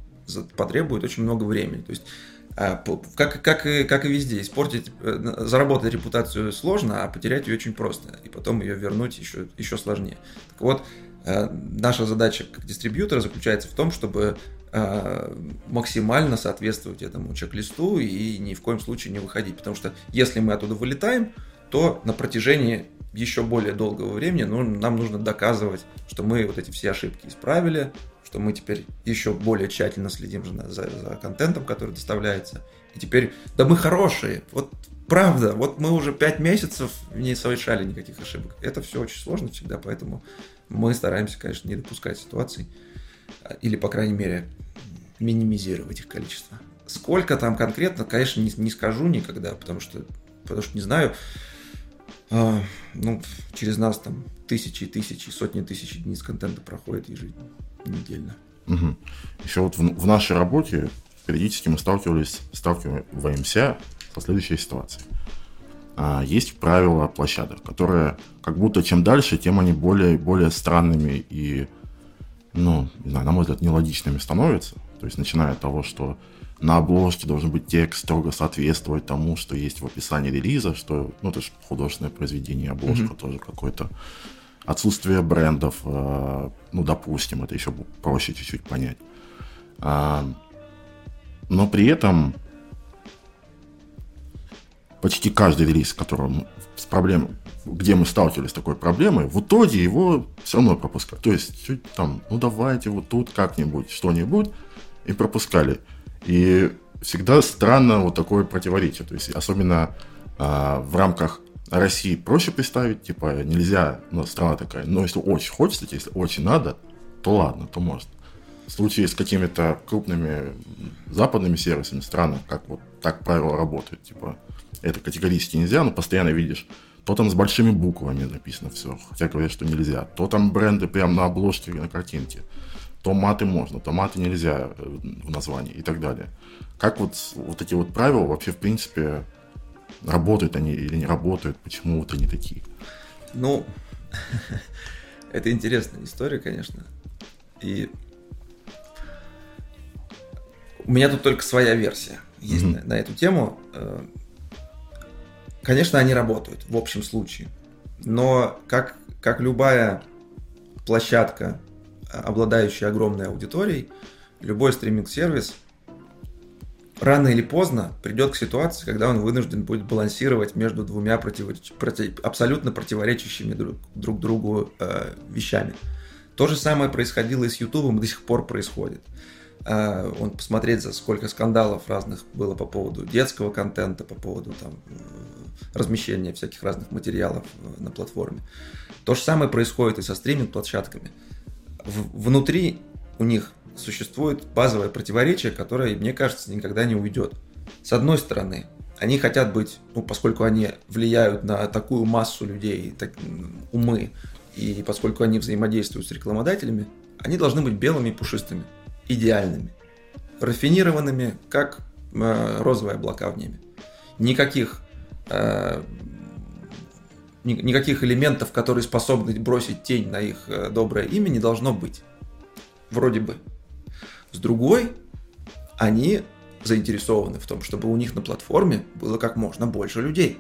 Speaker 2: потребует очень много времени. То есть а, как, как, и, как и везде, испортить, э, заработать репутацию сложно, а потерять ее очень просто. И потом ее вернуть еще, еще сложнее. Так вот, наша задача как дистрибьютора заключается в том, чтобы э, максимально соответствовать этому чек-листу и ни в коем случае не выходить. Потому что если мы оттуда вылетаем, то на протяжении еще более долгого времени ну, нам нужно доказывать, что мы вот эти все ошибки исправили, что мы теперь еще более тщательно следим за, за контентом, который доставляется. И теперь, да мы хорошие, вот правда, вот мы уже пять месяцев не совершали никаких ошибок. Это все очень сложно всегда, поэтому мы стараемся, конечно, не допускать ситуаций. Или, по крайней мере, минимизировать их количество. Сколько там конкретно, конечно, не, не скажу никогда, потому что, потому что не знаю. А, ну, через нас там тысячи тысячи, сотни тысяч единиц контента проходит ежедневно недельно.
Speaker 1: Угу. Еще вот в, в нашей работе периодически мы сталкивались, сталкиваемся со следующей ситуацией. А, есть правила площадок, которые как будто чем дальше, тем они более и более странными и, ну, не знаю, на мой взгляд, нелогичными становятся. То есть начиная от того, что на обложке должен быть текст строго соответствовать тому, что есть в описании релиза, что, ну, это же художественное произведение, обложка mm-hmm. тоже какой-то отсутствие брендов, э, ну, допустим, это еще проще чуть-чуть понять. А, но при этом почти каждый релиз, которым с проблемой, где мы сталкивались с такой проблемой, в итоге его все равно пропускали. То есть, чуть там, ну давайте вот тут как-нибудь, что-нибудь, и пропускали. И всегда странно вот такое противоречие. То есть, особенно а, в рамках России проще представить, типа, нельзя, ну, страна такая, но если очень хочется, если очень надо, то ладно, то может. В случае с какими-то крупными западными сервисами страны, как вот так правило работает, типа, это категорически нельзя, но постоянно видишь, то там с большими буквами написано все, хотя говорят, что нельзя, то там бренды прям на обложке, на картинке, то маты можно, то маты нельзя э, в названии и так далее. Как вот, вот эти вот правила вообще, в принципе, Работают они или не работают, почему вот они такие?
Speaker 2: Ну, <laughs> это интересная история, конечно. И у меня тут только своя версия есть mm-hmm. на, на эту тему. Конечно, они работают в общем случае. Но как, как любая площадка, обладающая огромной аудиторией, любой стриминг-сервис рано или поздно придет к ситуации, когда он вынужден будет балансировать между двумя против... Против... абсолютно противоречащими друг, друг другу э, вещами. То же самое происходило и с Ютубом, до сих пор происходит. Э, он посмотреть, за сколько скандалов разных было по поводу детского контента, по поводу там, э, размещения всяких разных материалов э, на платформе. То же самое происходит и со стриминг-площадками. Внутри у них существует базовое противоречие, которое, мне кажется, никогда не уйдет. С одной стороны, они хотят быть, ну, поскольку они влияют на такую массу людей, так, умы, и поскольку они взаимодействуют с рекламодателями, они должны быть белыми и пушистыми, идеальными, рафинированными, как э, розовые облака в небе. Никаких э, никаких элементов, которые способны бросить тень на их э, доброе имя, не должно быть. Вроде бы. С другой, они заинтересованы в том, чтобы у них на платформе было как можно больше людей.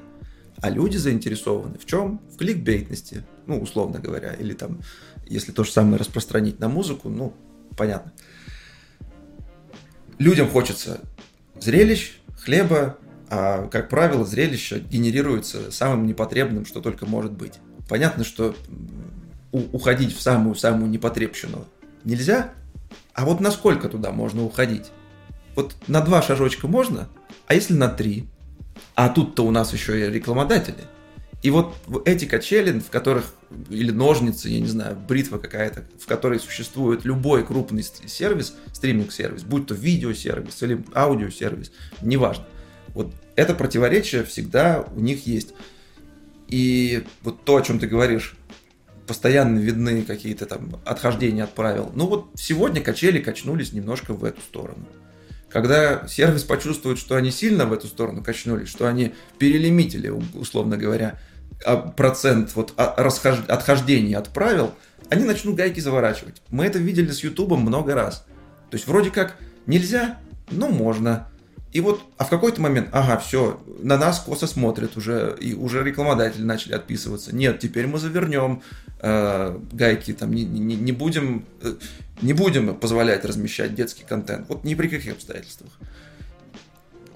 Speaker 2: А люди заинтересованы в чем? В кликбейтности, ну, условно говоря. Или там, если то же самое распространить на музыку, ну, понятно. Людям хочется зрелищ, хлеба, а, как правило, зрелище генерируется самым непотребным, что только может быть. Понятно, что уходить в самую-самую непотребщину нельзя, а вот насколько туда можно уходить? Вот на два шажочка можно, а если на три? А тут-то у нас еще и рекламодатели. И вот эти качели, в которых, или ножницы, я не знаю, бритва какая-то, в которой существует любой крупный сервис, стриминг-сервис, будь то видеосервис или аудиосервис, неважно. Вот это противоречие всегда у них есть. И вот то, о чем ты говоришь, постоянно видны какие-то там отхождения от правил. Ну вот сегодня качели качнулись немножко в эту сторону. Когда сервис почувствует, что они сильно в эту сторону качнулись, что они перелимитили, условно говоря, процент вот а, отхождения от правил, они начнут гайки заворачивать. Мы это видели с Ютубом много раз. То есть вроде как нельзя, но можно. И вот, а в какой-то момент, ага, все, на нас косо смотрят уже, и уже рекламодатели начали отписываться. Нет, теперь мы завернем э, гайки, там, не, не, не, будем, э, не будем позволять размещать детский контент. Вот ни при каких обстоятельствах.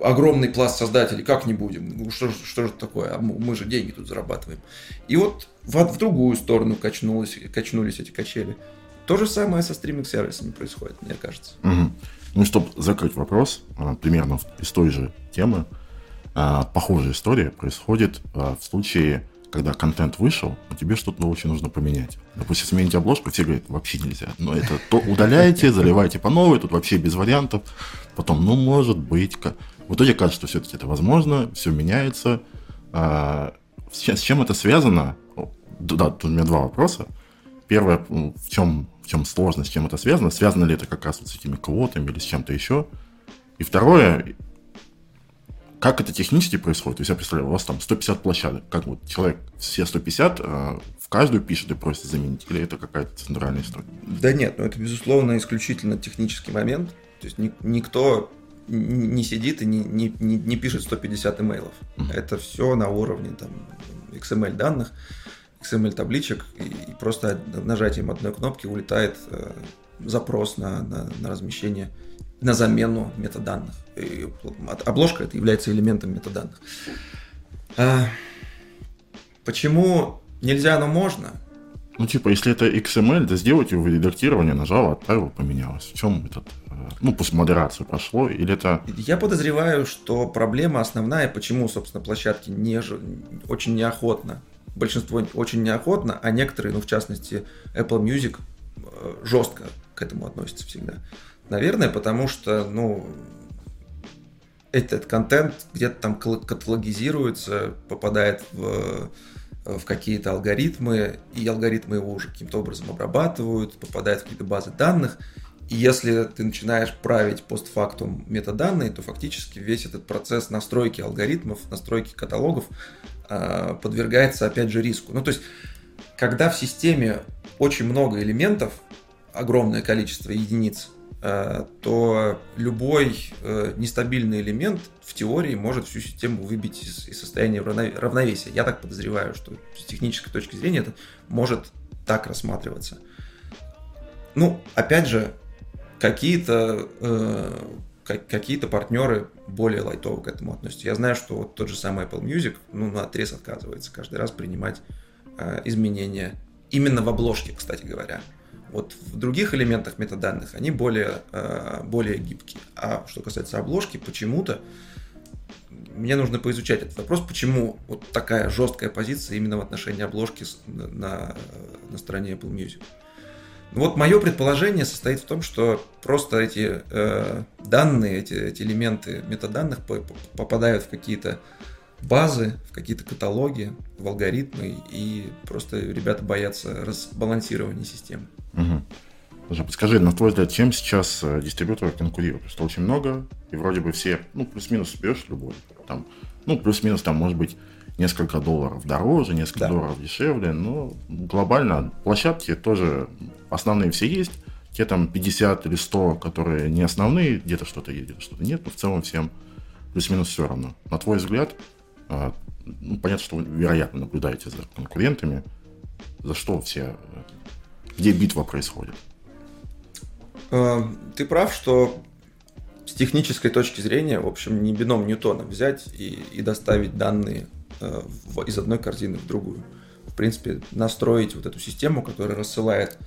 Speaker 2: Огромный пласт создателей, как не будем? Ну, что, что же такое? А мы же деньги тут зарабатываем. И вот в, в другую сторону качнулись, качнулись эти качели. То же самое со стриминг-сервисами происходит, мне кажется.
Speaker 1: Угу. Ну, чтобы закрыть вопрос, а, примерно из той же темы, а, похожая история происходит а, в случае, когда контент вышел, но тебе что-то очень нужно поменять. Допустим, сменить обложку, все говорят, вообще нельзя. Но это то удаляйте, заливайте по новой, тут вообще без вариантов. Потом, ну, может быть. В итоге кажется, что все-таки это возможно, все меняется. С чем это связано? Да, тут у меня два вопроса. Первое, в чем в чем сложность, с чем это связано, связано ли это как раз вот с этими квотами или с чем-то еще. И второе, как это технически происходит? То есть я представляю, у вас там 150 площадок, как вот человек все 150 э, в каждую пишет и просит заменить, или это какая-то центральная история?
Speaker 2: Да нет, ну это безусловно исключительно технический момент. То есть ни, никто не сидит и не, не, не, не пишет 150 имейлов. Mm-hmm. Это все на уровне там, XML данных. XML табличек, и, и просто нажатием одной кнопки улетает э, запрос на, на, на размещение, на замену метаданных. И обложка это является элементом метаданных. А, почему нельзя, но можно?
Speaker 1: Ну, типа, если это XML, то сделать его редактирование, нажал, отправил, поменялось. В чем этот, э, ну, пусть модерацию прошло, или это...
Speaker 2: Я подозреваю, что проблема основная, почему, собственно, площадки не, очень неохотно большинство очень неохотно, а некоторые, ну в частности Apple Music, э, жестко к этому относятся всегда. Наверное, потому что, ну, этот контент где-то там каталогизируется, попадает в, в какие-то алгоритмы, и алгоритмы его уже каким-то образом обрабатывают, попадает в какие-то базы данных. И если ты начинаешь править постфактум метаданные, то фактически весь этот процесс настройки алгоритмов, настройки каталогов Э, подвергается, опять же, риску. Ну, то есть, когда в системе очень много элементов, огромное количество единиц, то любой э, нестабильный элемент в теории может всю систему выбить из, из состояния равновесия. Я так подозреваю, что с технической точки зрения это может так рассматриваться. Ну, опять же, какие-то какие-то партнеры более лайтово к этому относятся. Я знаю, что вот тот же самый Apple Music, ну, на отрез отказывается каждый раз принимать э, изменения именно в обложке, кстати говоря. Вот в других элементах метаданных они более, э, более гибкие. А что касается обложки, почему-то мне нужно поизучать этот вопрос, почему вот такая жесткая позиция именно в отношении обложки на, на стороне Apple Music. Вот мое предположение состоит в том, что просто эти э, данные, эти, эти элементы метаданных попадают в какие-то базы, в какие-то каталоги, в алгоритмы, и просто ребята боятся разбалансирования системы.
Speaker 1: Угу. Слушай, подскажи, на твой взгляд, чем сейчас э, дистрибьюторы конкурируют? Что очень много, и вроде бы все, ну, плюс-минус берешь любой, там, ну, плюс-минус там, может быть, несколько долларов дороже, несколько да. долларов дешевле, но глобально площадки тоже основные все есть. Те там 50 или 100, которые не основные, где-то что-то есть, где-то что-то нет, но в целом всем плюс-минус все равно. На твой взгляд, а, ну, понятно, что вы, вероятно, наблюдаете за конкурентами, за что все, где битва происходит?
Speaker 2: А, ты прав, что с технической точки зрения, в общем, не бином Ньютона взять и, и доставить данные Э, из одной корзины в другую. В принципе, настроить вот эту систему, которая рассылает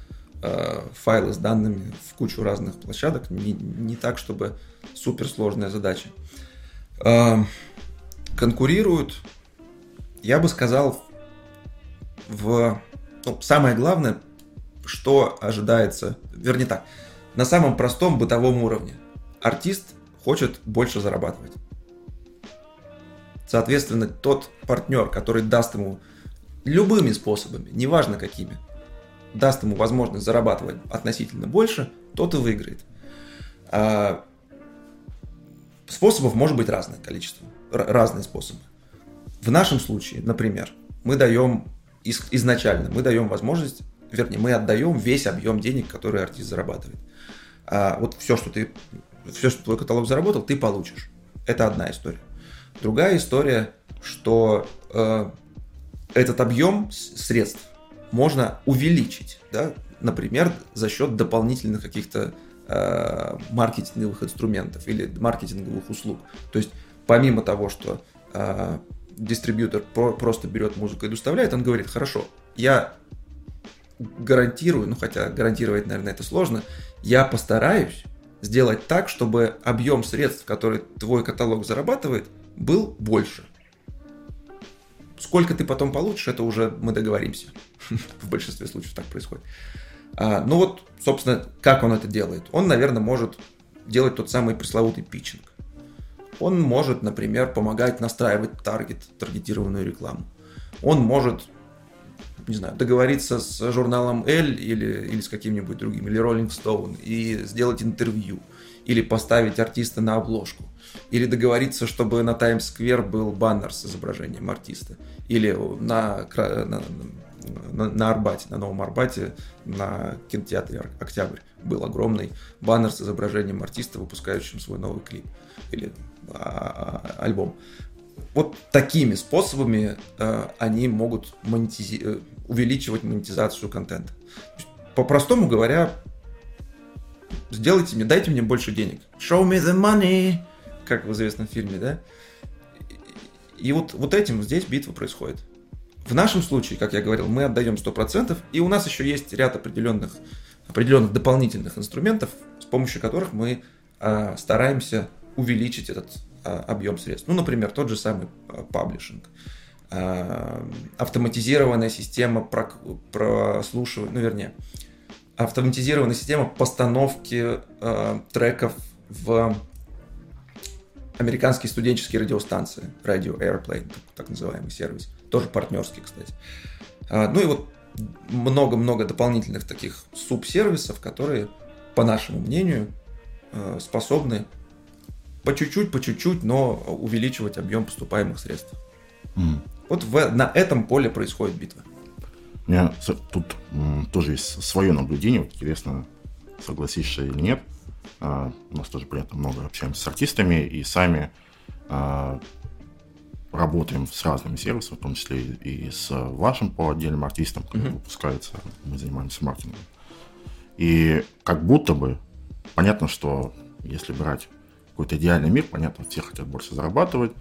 Speaker 2: э, файлы с данными в кучу разных площадок, не, не так, чтобы суперсложная задача. Э, конкурируют, я бы сказал, в... Ну, самое главное, что ожидается, вернее так, на самом простом бытовом уровне. Артист хочет больше зарабатывать. Соответственно, тот партнер, который даст ему любыми способами, неважно какими, даст ему возможность зарабатывать относительно больше, тот и выиграет. А способов может быть разное количество, разные способы. В нашем случае, например, мы даем изначально, мы даем возможность, вернее, мы отдаем весь объем денег, который артист зарабатывает. А вот все, что ты, все, что твой каталог заработал, ты получишь. Это одна история. Другая история, что э, этот объем средств можно увеличить, да, например, за счет дополнительных каких-то э, маркетинговых инструментов или маркетинговых услуг. То есть помимо того, что э, дистрибьютор про- просто берет музыку и доставляет, он говорит, хорошо, я гарантирую, ну хотя гарантировать, наверное, это сложно, я постараюсь сделать так, чтобы объем средств, который твой каталог зарабатывает, был больше. Сколько ты потом получишь, это уже мы договоримся. <laughs> В большинстве случаев так происходит. А, ну вот, собственно, как он это делает? Он, наверное, может делать тот самый пресловутый питчинг. Он может, например, помогать настраивать таргет, таргетированную рекламу. Он может, не знаю, договориться с журналом L или, или с каким-нибудь другим, или Rolling Stone, и сделать интервью, или поставить артиста на обложку, или договориться, чтобы на Таймс-сквер был баннер с изображением артиста, или на, на, на, на Арбате, на Новом Арбате, на кинотеатре «Октябрь» был огромный баннер с изображением артиста, выпускающим свой новый клип или а, а, альбом. Вот такими способами э, они могут монетизи... Э, увеличивать монетизацию контента. По-простому говоря, сделайте мне, дайте мне больше денег. Show me the money, как в известном фильме, да? И вот, вот этим здесь битва происходит. В нашем случае, как я говорил, мы отдаем 100%, и у нас еще есть ряд определенных, определенных дополнительных инструментов, с помощью которых мы э, стараемся увеличить этот объем средств. Ну, например, тот же самый э, паблишинг. Э, автоматизированная система про, прослушивания, ну, вернее, автоматизированная система постановки треков в американские студенческие радиостанции, Radio Airplane, так называемый сервис, тоже партнерский, кстати. А, ну и вот много-много дополнительных таких субсервисов, которые, по нашему мнению, способны по чуть-чуть, по чуть-чуть, но увеличивать объем поступаемых средств. Mm. Вот в, на этом поле происходит битва.
Speaker 1: У меня тут тоже есть свое наблюдение, вот интересно, согласишься или нет. А, у нас тоже, понятно, много общаемся с артистами и сами а, работаем с разными сервисами, в том числе и с вашим по отдельным артистам, который mm-hmm. выпускается, мы занимаемся маркетингом. И как будто бы понятно, что если брать какой-то идеальный мир, понятно, все хотят больше зарабатывать,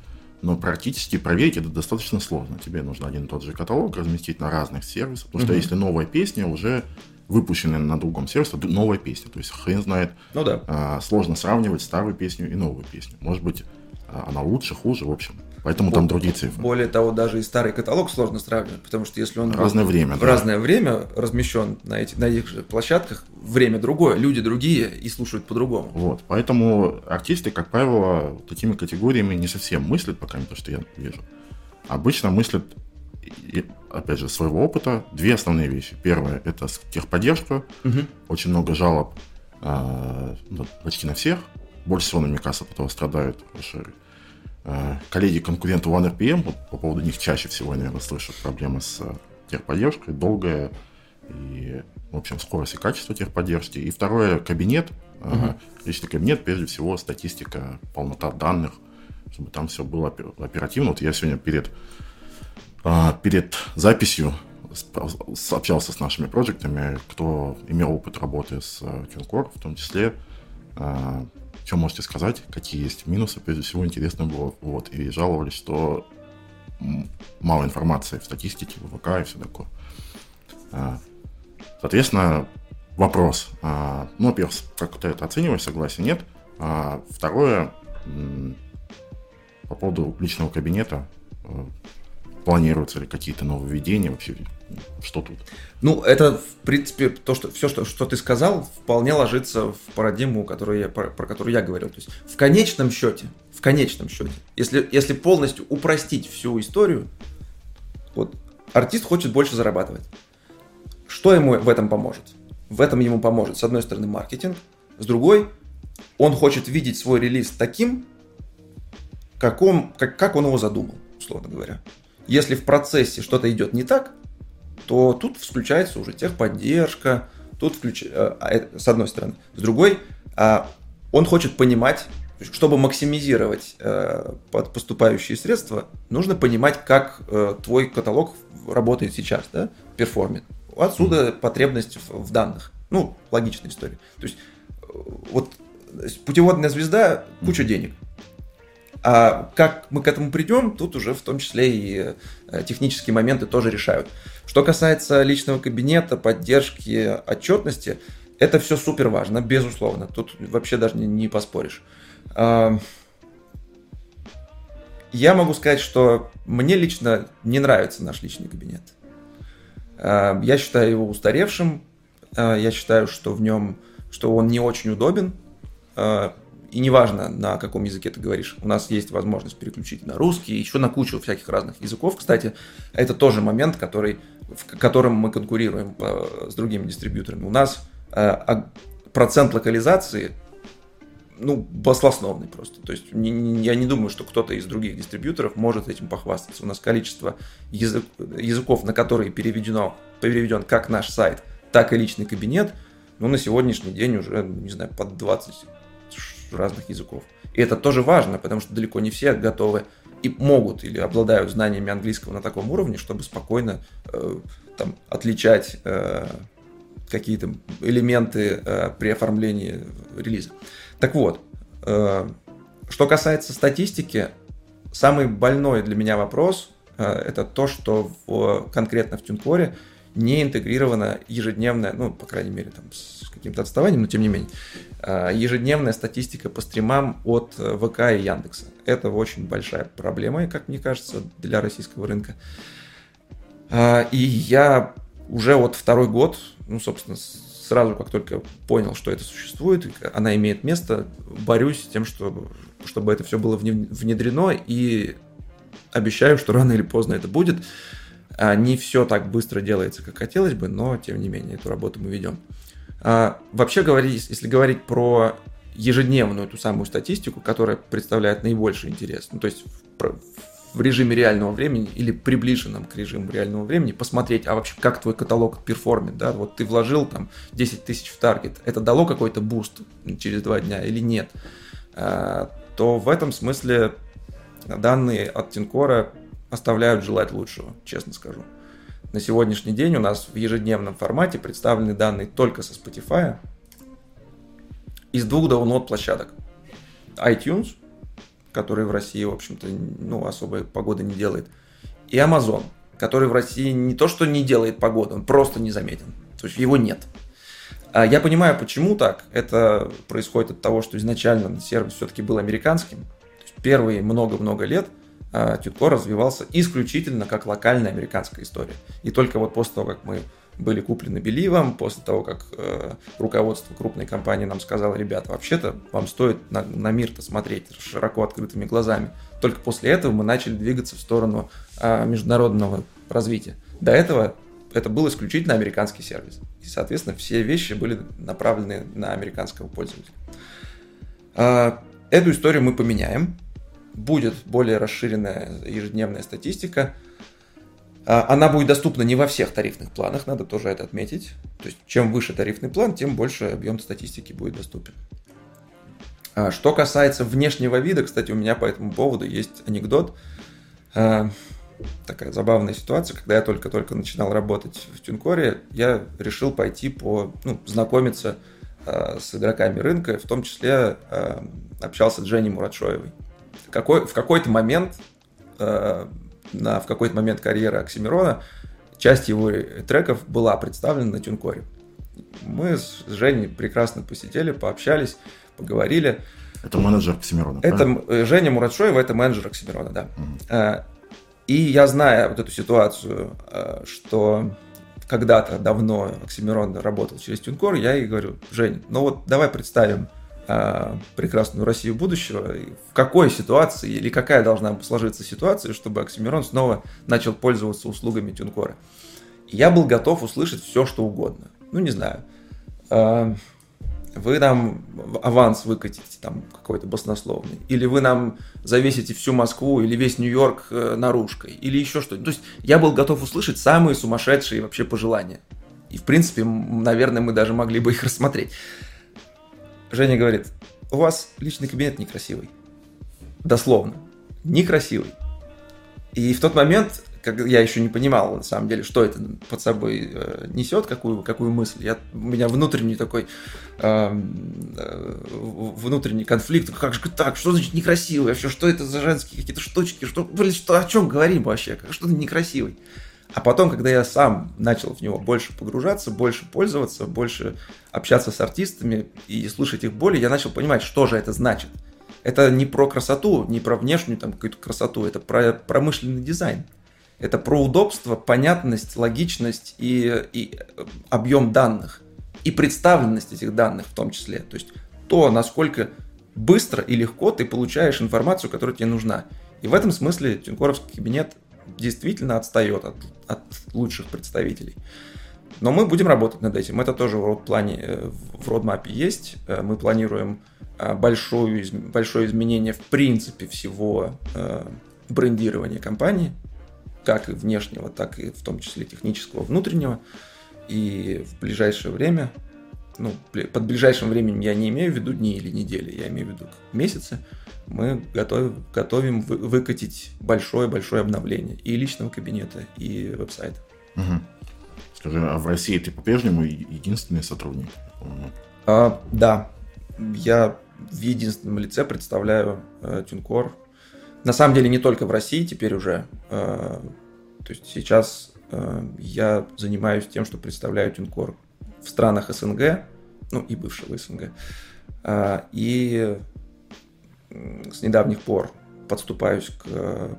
Speaker 1: но практически проверить это достаточно сложно. Тебе нужно один и тот же каталог разместить на разных сервисах, потому mm-hmm. что если новая песня уже выпущенная на другом сервисе, новая песня. То есть хрен знает,
Speaker 2: ну, да.
Speaker 1: а, сложно сравнивать старую песню и новую песню. Может быть, а, она лучше, хуже, в общем. Поэтому там другие цифры.
Speaker 2: Более того, даже и старый каталог сложно сравнивать, потому что если он
Speaker 1: разное время,
Speaker 2: в да. разное время размещен на этих на этих же площадках, время другое, люди другие и слушают по-другому.
Speaker 1: Вот, поэтому артисты, как правило, такими категориями не совсем мыслят, пока не то, что я вижу. Обычно мыслят и, опять же, своего опыта две основные вещи. Первое – это техподдержка. Угу. Очень много жалоб э, почти на всех. Больше всего на Микаса от этого страдают э, коллеги-конкуренты OneRPM. Вот по поводу них чаще всего, я, наверное, слышу проблемы с э, техподдержкой. Долгая и, в общем, скорость и качество техподдержки. И второе – кабинет. Угу. Личный кабинет, прежде всего, статистика, полнота данных, чтобы там все было оперативно. Вот я сегодня перед перед записью общался с нашими проектами, кто имел опыт работы с э, в том числе. А, что можете сказать, какие есть минусы, прежде всего, интересно было. Вот, и жаловались, что мало информации в статистике, в ВК и все такое. А, соответственно, вопрос. Ну, во-первых, как ты это оцениваешь, согласен, нет? Второе, по поводу личного кабинета, э, планируются ли какие-то нововведения вообще? Что тут?
Speaker 2: Ну, это, в принципе, то, что все, что, что ты сказал, вполне ложится в парадигму, которую я, про, про которую я говорил. То есть, в конечном счете, в конечном счете, если, если полностью упростить всю историю, вот артист хочет больше зарабатывать. Что ему в этом поможет? В этом ему поможет, с одной стороны, маркетинг, с другой, он хочет видеть свой релиз таким, как он, как, как он его задумал, условно говоря. Если в процессе что-то идет не так, то тут включается уже техподдержка, тут включ... Э, а, с одной стороны. С другой, а, он хочет понимать, чтобы максимизировать э, поступающие средства, нужно понимать, как э, твой каталог работает сейчас, да, перформит. Отсюда потребность в данных. Ну, логичная история. То есть, вот путеводная звезда, куча денег. А как мы к этому придем, тут уже в том числе и э, технические моменты тоже решают. Что касается личного кабинета, поддержки, отчетности, это все супер важно, безусловно. Тут вообще даже не, не поспоришь. А, я могу сказать, что мне лично не нравится наш личный кабинет. А, я считаю его устаревшим. А, я считаю, что в нем, что он не очень удобен. И неважно, на каком языке ты говоришь, у нас есть возможность переключить на русский, еще на кучу всяких разных языков. Кстати, это тоже момент, который, в котором мы конкурируем по, с другими дистрибьюторами. У нас э, процент локализации ну, баслосновный просто. То есть не, не, я не думаю, что кто-то из других дистрибьюторов может этим похвастаться. У нас количество язык, языков, на которые переведено, переведен как наш сайт, так и личный кабинет, ну, на сегодняшний день уже, не знаю, под 20 разных языков. И это тоже важно, потому что далеко не все готовы и могут или обладают знаниями английского на таком уровне, чтобы спокойно э, там, отличать э, какие-то элементы э, при оформлении релиза. Так вот, э, что касается статистики, самый больной для меня вопрос э, это то, что в, конкретно в TuneCore не интегрирована ежедневная, ну, по крайней мере, там, с каким-то отставанием, но тем не менее, а, ежедневная статистика по стримам от э, ВК и Яндекса. Это очень большая проблема, как мне кажется, для российского рынка. А, и я уже вот второй год, ну, собственно, сразу как только понял, что это существует, она имеет место, борюсь с тем, чтобы, чтобы это все было внедрено, и обещаю, что рано или поздно это будет. А, не все так быстро делается, как хотелось бы, но тем не менее эту работу мы ведем. А, вообще говорить, если говорить про ежедневную ту самую статистику, которая представляет наибольший интерес, ну то есть в, в режиме реального времени или приближенном к режиму реального времени, посмотреть, а вообще как твой каталог перформит, да, вот ты вложил там 10 тысяч в таргет, это дало какой-то буст через два дня или нет, а, то в этом смысле данные от TuneCore а оставляют желать лучшего, честно скажу. На сегодняшний день у нас в ежедневном формате представлены данные только со Spotify из двух download площадок. iTunes, который в России, в общем-то, ну, особой погоды не делает, и Amazon, который в России не то, что не делает погоду, он просто не заметен. То есть его нет. А я понимаю, почему так. Это происходит от того, что изначально сервис все-таки был американским. первые много-много лет – а, Тютко развивался исключительно как локальная американская история. И только вот после того, как мы были куплены Беливом, после того, как э, руководство крупной компании нам сказало, ребята, вообще-то вам стоит на, на мир-то смотреть широко открытыми глазами. Только после этого мы начали двигаться в сторону э, международного развития. До этого это был исключительно американский сервис. И, соответственно, все вещи были направлены на американского пользователя. Э, эту историю мы поменяем будет более расширенная ежедневная статистика. А, она будет доступна не во всех тарифных планах, надо тоже это отметить. То есть, чем выше тарифный план, тем больше объем статистики будет доступен. А, что касается внешнего вида, кстати, у меня по этому поводу есть анекдот. А, такая забавная ситуация, когда я только-только начинал работать в Тюнкоре, я решил пойти по, ну, знакомиться с игроками рынка, в том числе общался с Женей Муратшоевой какой, в какой-то момент, э, на, в какой-то момент карьеры Оксимирона часть его треков была представлена на Тюнкоре. Мы с Женей прекрасно посидели, пообщались, поговорили.
Speaker 1: Это менеджер Оксимирона,
Speaker 2: Это правильно? Женя Муратшоева, это менеджер Оксимирона, да. Угу. И я знаю вот эту ситуацию, э, что когда-то давно Оксимирон работал через Тюнкор, я ей говорю, Жень, ну вот давай представим прекрасную Россию будущего, в какой ситуации или какая должна сложиться ситуация, чтобы Оксимирон снова начал пользоваться услугами Тюнкора. Я был готов услышать все, что угодно. Ну, не знаю. Э, вы нам аванс выкатите там какой-то баснословный, или вы нам завесите всю Москву или весь Нью-Йорк э, наружкой, или еще что-нибудь. То есть я был готов услышать самые сумасшедшие вообще пожелания. И, в принципе, наверное, мы даже могли бы их <laughs> рассмотреть. Женя говорит, у вас личный кабинет некрасивый. Дословно. Некрасивый. И в тот момент как я еще не понимал, на самом деле, что это под собой э, несет, какую, какую мысль. Я, у меня внутренний такой э, внутренний конфликт. Как же так? Что значит некрасивый? Вообще, что это за женские какие-то штучки? Что, блин, что, о чем говорим вообще? Что ты некрасивый? А потом, когда я сам начал в него больше погружаться, больше пользоваться, больше общаться с артистами и слышать их боли, я начал понимать, что же это значит. Это не про красоту, не про внешнюю там какую-то красоту, это про промышленный дизайн. Это про удобство, понятность, логичность и, и объем данных. И представленность этих данных в том числе. То есть то, насколько быстро и легко ты получаешь информацию, которая тебе нужна. И в этом смысле Тинкоровский кабинет действительно отстает от, от лучших представителей. Но мы будем работать над этим. Это тоже в плане э, в родмапе есть. Э, мы планируем э, большое, большое изменение в принципе всего брендирования компании как и внешнего, так и в том числе технического внутреннего. И в ближайшее время, ну, под ближайшим временем я не имею в виду дни или недели, я имею в виду месяцы, мы готовим, готовим выкатить большое-большое обновление и личного кабинета, и веб-сайта.
Speaker 1: Угу. Скажи, а в России ты по-прежнему единственный сотрудник?
Speaker 2: А, да, я в единственном лице представляю э, Тюнкор на самом деле не только в России теперь уже. Э, то есть сейчас э, я занимаюсь тем, что представляю Тинкор в странах СНГ, ну и бывшего СНГ. Э, и с недавних пор подступаюсь к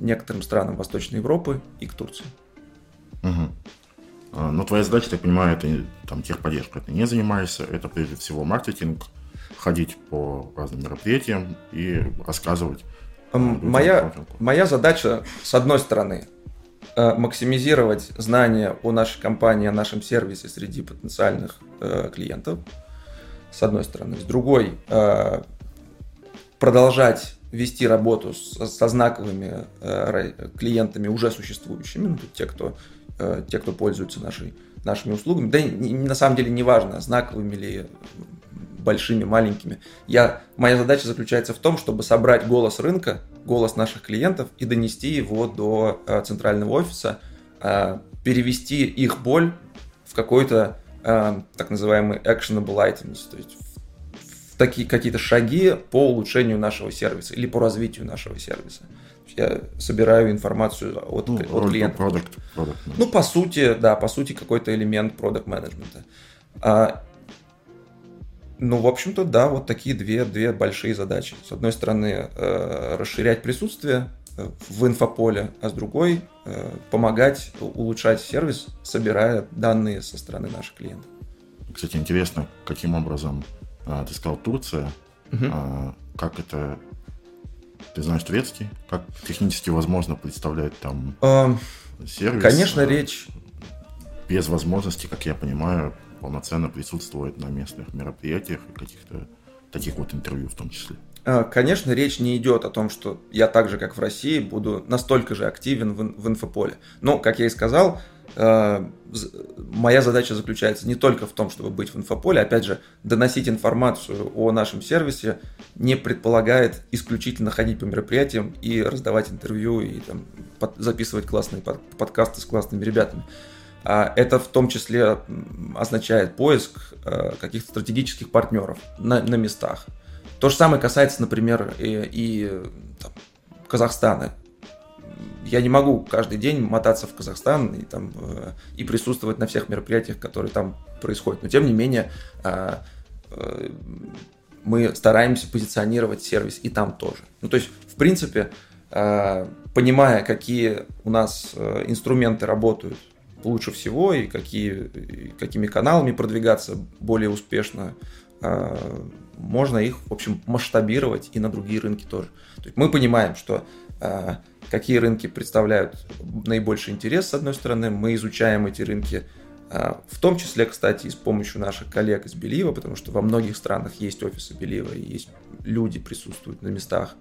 Speaker 2: некоторым странам Восточной Европы и к Турции.
Speaker 1: Угу. Но твоя задача, я понимаю, это там техподдержка. Ты не занимаешься, это прежде всего маркетинг, ходить по разным мероприятиям и рассказывать.
Speaker 2: Моя, моя задача, с одной стороны, э, максимизировать знания о нашей компании, о нашем сервисе среди потенциальных э, клиентов, с одной стороны. С другой, э, продолжать вести работу с, со знаковыми клиентами уже существующими, ну, те, кто, те, кто пользуется нашей, нашими услугами. Да на самом деле не важно, знаковыми ли большими, маленькими. Я, моя задача заключается в том, чтобы собрать голос рынка, голос наших клиентов и донести его до э, центрального офиса, э, перевести их боль в какой-то э, так называемый actionable items, то есть в, в такие какие-то шаги по улучшению нашего сервиса или по развитию нашего сервиса. Я собираю информацию от, ну, от клиентов. Product, product ну, по сути, да, по сути, какой-то элемент продукт менеджмента. А, ну, в общем-то, да, вот такие две, две большие задачи. С одной стороны, э, расширять присутствие в инфополе, а с другой э, помогать улучшать сервис, собирая данные со стороны наших клиентов.
Speaker 1: Кстати, интересно, каким образом а, ты сказал Турция, угу. как это ты знаешь турецкий? Как технически возможно представлять там а, сервис?
Speaker 2: Конечно, а, речь
Speaker 1: без возможности, как я понимаю, полноценно присутствовать на местных мероприятиях и каких-то таких вот интервью в том числе.
Speaker 2: А, конечно, речь не идет о том, что я так же, как в России, буду настолько же активен в, инфополе. Но, как я и сказал, а, моя задача заключается не только в том, чтобы быть в инфополе, опять же, доносить информацию о нашем сервисе не предполагает исключительно ходить по мероприятиям и раздавать интервью и там, под, записывать классные под, подкасты с классными ребятами. А это в том числе означает поиск э, каких-то стратегических партнеров на, на местах. То же самое касается, например, и, и там, Казахстана. Я не могу каждый день мотаться в Казахстан и, там, э, и присутствовать на всех мероприятиях, которые там происходят. Но тем не менее, э, мы стараемся позиционировать сервис и там тоже. Ну, то есть, в принципе, э, понимая, какие у нас э, инструменты работают лучше всего и какие, какими каналами продвигаться более успешно, можно их, в общем, масштабировать и на другие рынки тоже. То есть мы понимаем, что какие рынки представляют наибольший интерес, с одной стороны, мы изучаем эти рынки, а, в том числе, кстати, и с помощью наших коллег из Белива, потому что во многих странах есть офисы Белива, и есть люди присутствуют на местах,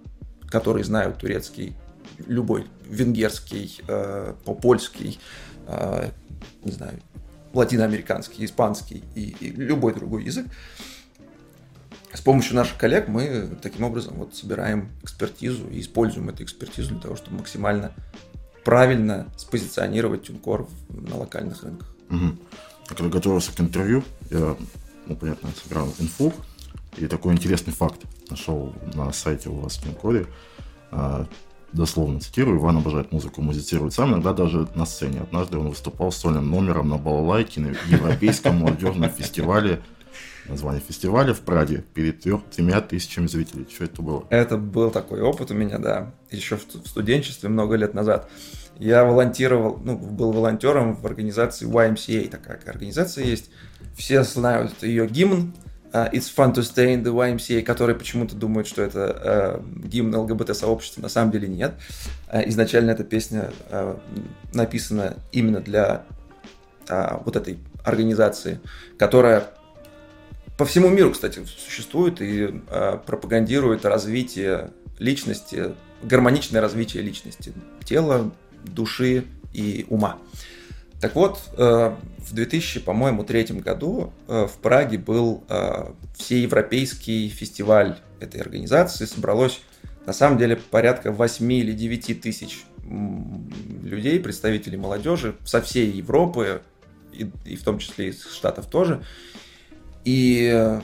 Speaker 2: которые знают турецкий, любой, венгерский, э, польский, э, не знаю, латиноамериканский, испанский и, и любой другой язык. С помощью наших коллег мы таким образом вот собираем экспертизу и используем эту экспертизу для того, чтобы максимально правильно спозиционировать Тюнкор на локальных рынках.
Speaker 1: Угу. Когда готовился к интервью, я, ну, понятно, сыграл инфу, и такой интересный факт нашел на сайте у вас в Тюнкоре. А, дословно цитирую, Иван обожает музыку, музицирует сам, иногда даже на сцене. Однажды он выступал с сольным номером на балалайке на Европейском молодежном фестивале название фестиваля в Праде перед тремя тысячами зрителей. Что это было?
Speaker 2: Это был такой опыт у меня, да, еще в студенчестве много лет назад. Я волонтировал, ну, был волонтером в организации YMCA, такая организация есть. Все знают ее гимн, uh, It's fun to stay in the YMCA, который почему-то думают, что это uh, гимн ЛГБТ-сообщества, на самом деле нет. Uh, изначально эта песня uh, написана именно для uh, вот этой организации, которая по всему миру, кстати, существует и э, пропагандирует развитие личности, гармоничное развитие личности, тела, души и ума. Так вот, э, в 2000, по-моему, третьем году э, в Праге был э, всеевропейский фестиваль этой организации. Собралось, на самом деле, порядка 8 или 9 тысяч людей, представителей молодежи со всей Европы, и, и в том числе из Штатов тоже. И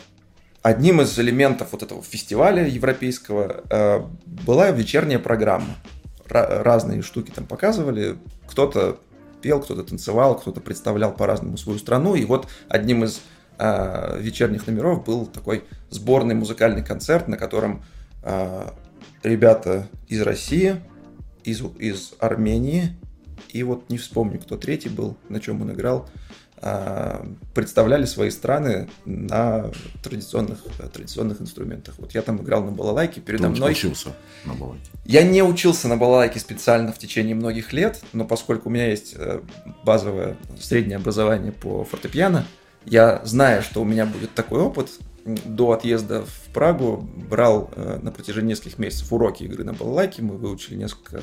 Speaker 2: одним из элементов вот этого фестиваля европейского э, была вечерняя программа. разные штуки там показывали. Кто-то пел, кто-то танцевал, кто-то представлял по-разному свою страну. И вот одним из э, вечерних номеров был такой сборный музыкальный концерт, на котором э, ребята из России, из, из Армении, и вот не вспомню, кто третий был, на чем он играл, представляли свои страны на традиционных, традиционных инструментах. Вот я там играл на балалайке, передо Ты мной...
Speaker 1: учился на балалайке?
Speaker 2: Я не учился на балалайке специально в течение многих лет, но поскольку у меня есть э, базовое среднее образование по фортепиано, я, зная, что у меня будет такой опыт, до отъезда в Прагу брал э, на протяжении нескольких месяцев уроки игры на балалайке, мы выучили несколько,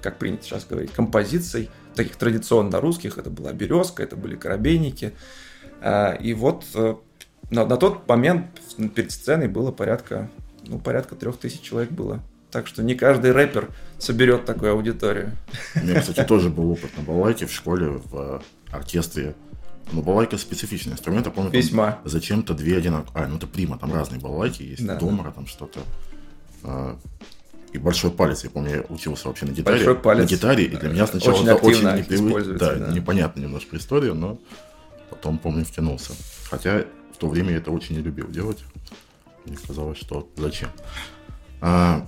Speaker 2: как принято сейчас говорить, композиций, таких традиционно русских. Это была березка, это были коробейники. А, и вот э, на, на тот момент перед сценой было порядка, ну, порядка трех тысяч человек было. Так что не каждый рэпер соберет такую аудиторию.
Speaker 1: У меня, кстати, тоже был опыт на балалайке в школе, в оркестре. Но балалайка специфичный инструмент, я помню,
Speaker 2: Весьма.
Speaker 1: зачем-то две одинаковые. А, ну это прима, там разные балалайки есть, да, домара, там что-то. И большой палец. Я помню, я учился вообще на гитаре.
Speaker 2: Большой палец.
Speaker 1: На гитаре, и для меня сначала очень это очень непривычно. Да, да, непонятно немножко история, но потом, помню, втянулся. Хотя в то время я это очень не любил делать. Мне казалось, что зачем. А,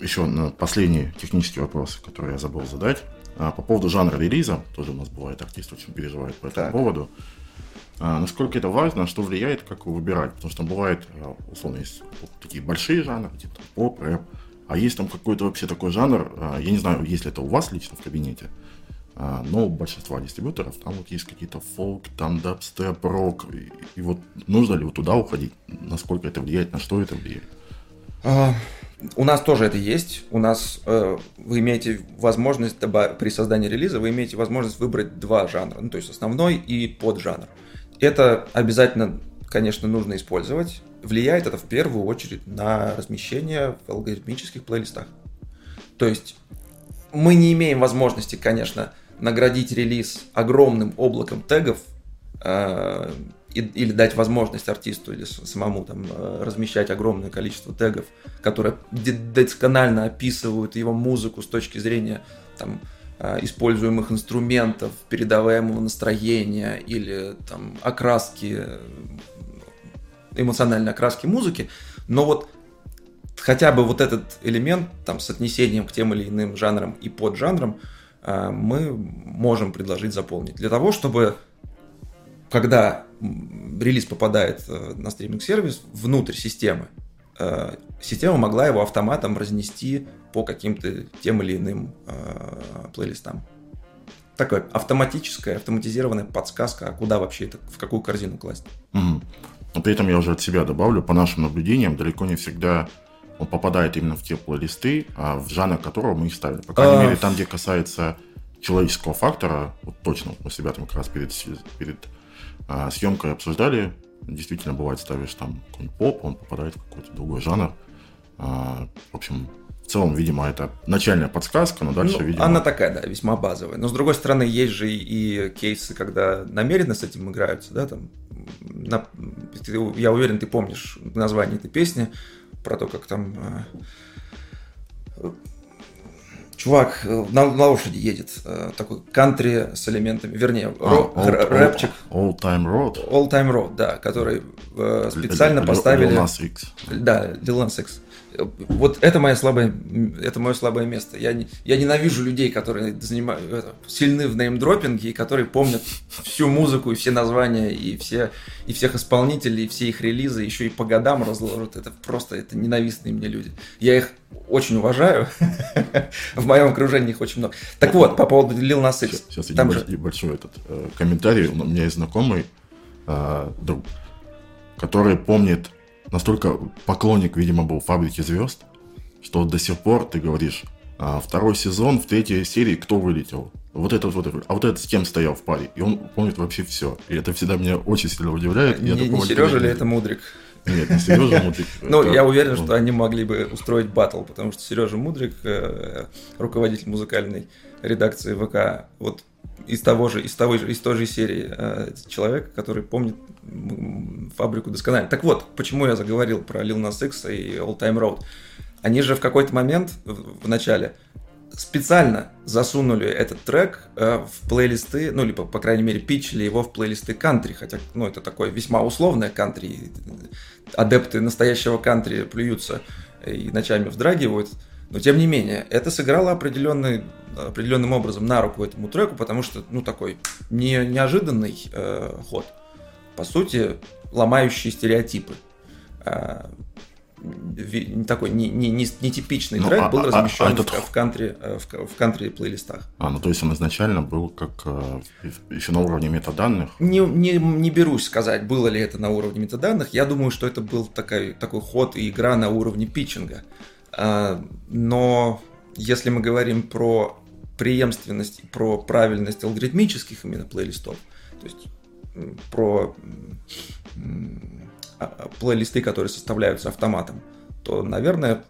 Speaker 1: еще на последний технический вопрос, который я забыл задать. А, по поводу жанра релиза, тоже у нас бывает артист очень переживает по этому так. поводу. А, насколько это важно, что влияет, как его выбирать. Потому что бывает, а, условно, есть такие большие жанры, типа поп, рэп, а есть там какой-то вообще такой жанр, а, я не знаю, есть ли это у вас лично в кабинете, а, но у большинства дистрибьюторов там вот есть какие-то фолк, там дабстеп, рок, и, и вот нужно ли вот туда уходить, насколько это влияет, на что это влияет?
Speaker 2: А, у нас тоже это есть. У нас э, вы имеете возможность при создании релиза вы имеете возможность выбрать два жанра, ну то есть основной и поджанр. Это обязательно, конечно, нужно использовать. Влияет это в первую очередь на размещение в алгоритмических плейлистах. То есть мы не имеем возможности, конечно, наградить релиз огромным облаком тегов э, или дать возможность артисту или самому там э, размещать огромное количество тегов, которые досконально описывают его музыку с точки зрения там, используемых инструментов, передаваемого настроения или там окраски, эмоциональной окраски музыки, но вот хотя бы вот этот элемент там с отнесением к тем или иным жанрам и поджанрам э, мы можем предложить заполнить. Для того, чтобы когда релиз попадает э, на стриминг-сервис внутрь системы, э, система могла его автоматом разнести по каким-то тем или иным э, плейлистам. Такая автоматическая, автоматизированная подсказка, а куда вообще это, в какую корзину класть.
Speaker 1: Угу. Но при этом я уже от себя добавлю, по нашим наблюдениям, далеко не всегда он попадает именно в те плейлисты, а в жанр которого мы их ставили. По крайней а... мере, там, где касается человеческого фактора, вот точно, мы с ребятами как раз перед, перед а, съемкой обсуждали, действительно бывает ставишь там какой-нибудь поп, он попадает в какой-то другой жанр. А, в общем, в целом, видимо, это начальная подсказка, но дальше,
Speaker 2: ну,
Speaker 1: видимо...
Speaker 2: Она такая, да, весьма базовая. Но, с другой стороны, есть же и кейсы, когда намеренно с этим играются, да, там... На... Я уверен, ты помнишь название этой песни про то, как там а, чувак э, на, на лошади едет, э, такой кантри с элементами, вернее, а, ро,
Speaker 1: old,
Speaker 2: рэпчик.
Speaker 1: Old Time Road.
Speaker 2: All Time Road, да, который э, специально L- поставили...
Speaker 1: Lil Nas X.
Speaker 2: Да, Lil Nas X вот это мое слабое, это мое слабое место. Я, не, я ненавижу людей, которые занимают, это, сильны в неймдропинге и которые помнят всю музыку и все названия и все и всех исполнителей и все их релизы еще и по годам разложат. Это просто это ненавистные мне люди. Я их очень уважаю. <laughs> в моем окружении их очень много. Так вот, по поводу Lil Nas
Speaker 1: X. Сейчас, Там небольшой, этот э, комментарий. У меня есть знакомый э, друг, который помнит настолько поклонник, видимо, был фабрики звезд, что до сих пор ты говоришь, а, второй сезон, в третьей серии кто вылетел? Вот этот вот, а вот этот с кем стоял в паре? И он помнит вообще все. И это всегда меня очень сильно удивляет.
Speaker 2: Не, не Сережа ли это Мудрик?
Speaker 1: Нет, не Сережа <laughs> Мудрик.
Speaker 2: Ну, я уверен, что они могли бы устроить батл, потому что Сережа Мудрик, э, руководитель музыкальной редакции ВК, вот из того же, из того же, из той же серии э, человека, который помнит фабрику досконально. Так вот, почему я заговорил про Lil Nas X и All Time Road. Они же в какой-то момент в, в начале специально засунули этот трек э, в плейлисты, ну, либо, по крайней мере, питчили его в плейлисты кантри, хотя, ну, это такое весьма условное кантри. Адепты настоящего кантри плюются и ночами вздрагивают. Но, тем не менее, это сыграло определенный, определенным образом на руку этому треку, потому что, ну, такой не, неожиданный э, ход по сути, ломающие стереотипы. А, такой не, не, не, не типичный ну, трек а, был размещен а, а этот... в, кантри, э, в, в кантри плейлистах.
Speaker 1: А, ну то есть он изначально был как э, еще на уровне метаданных?
Speaker 2: Не, не, не берусь сказать, было ли это на уровне метаданных. Я думаю, что это был такой, такой ход и игра на уровне питчинга. А, но если мы говорим про преемственность, про правильность алгоритмических именно плейлистов, то есть про а, а, плейлисты, которые составляются автоматом, то, наверное,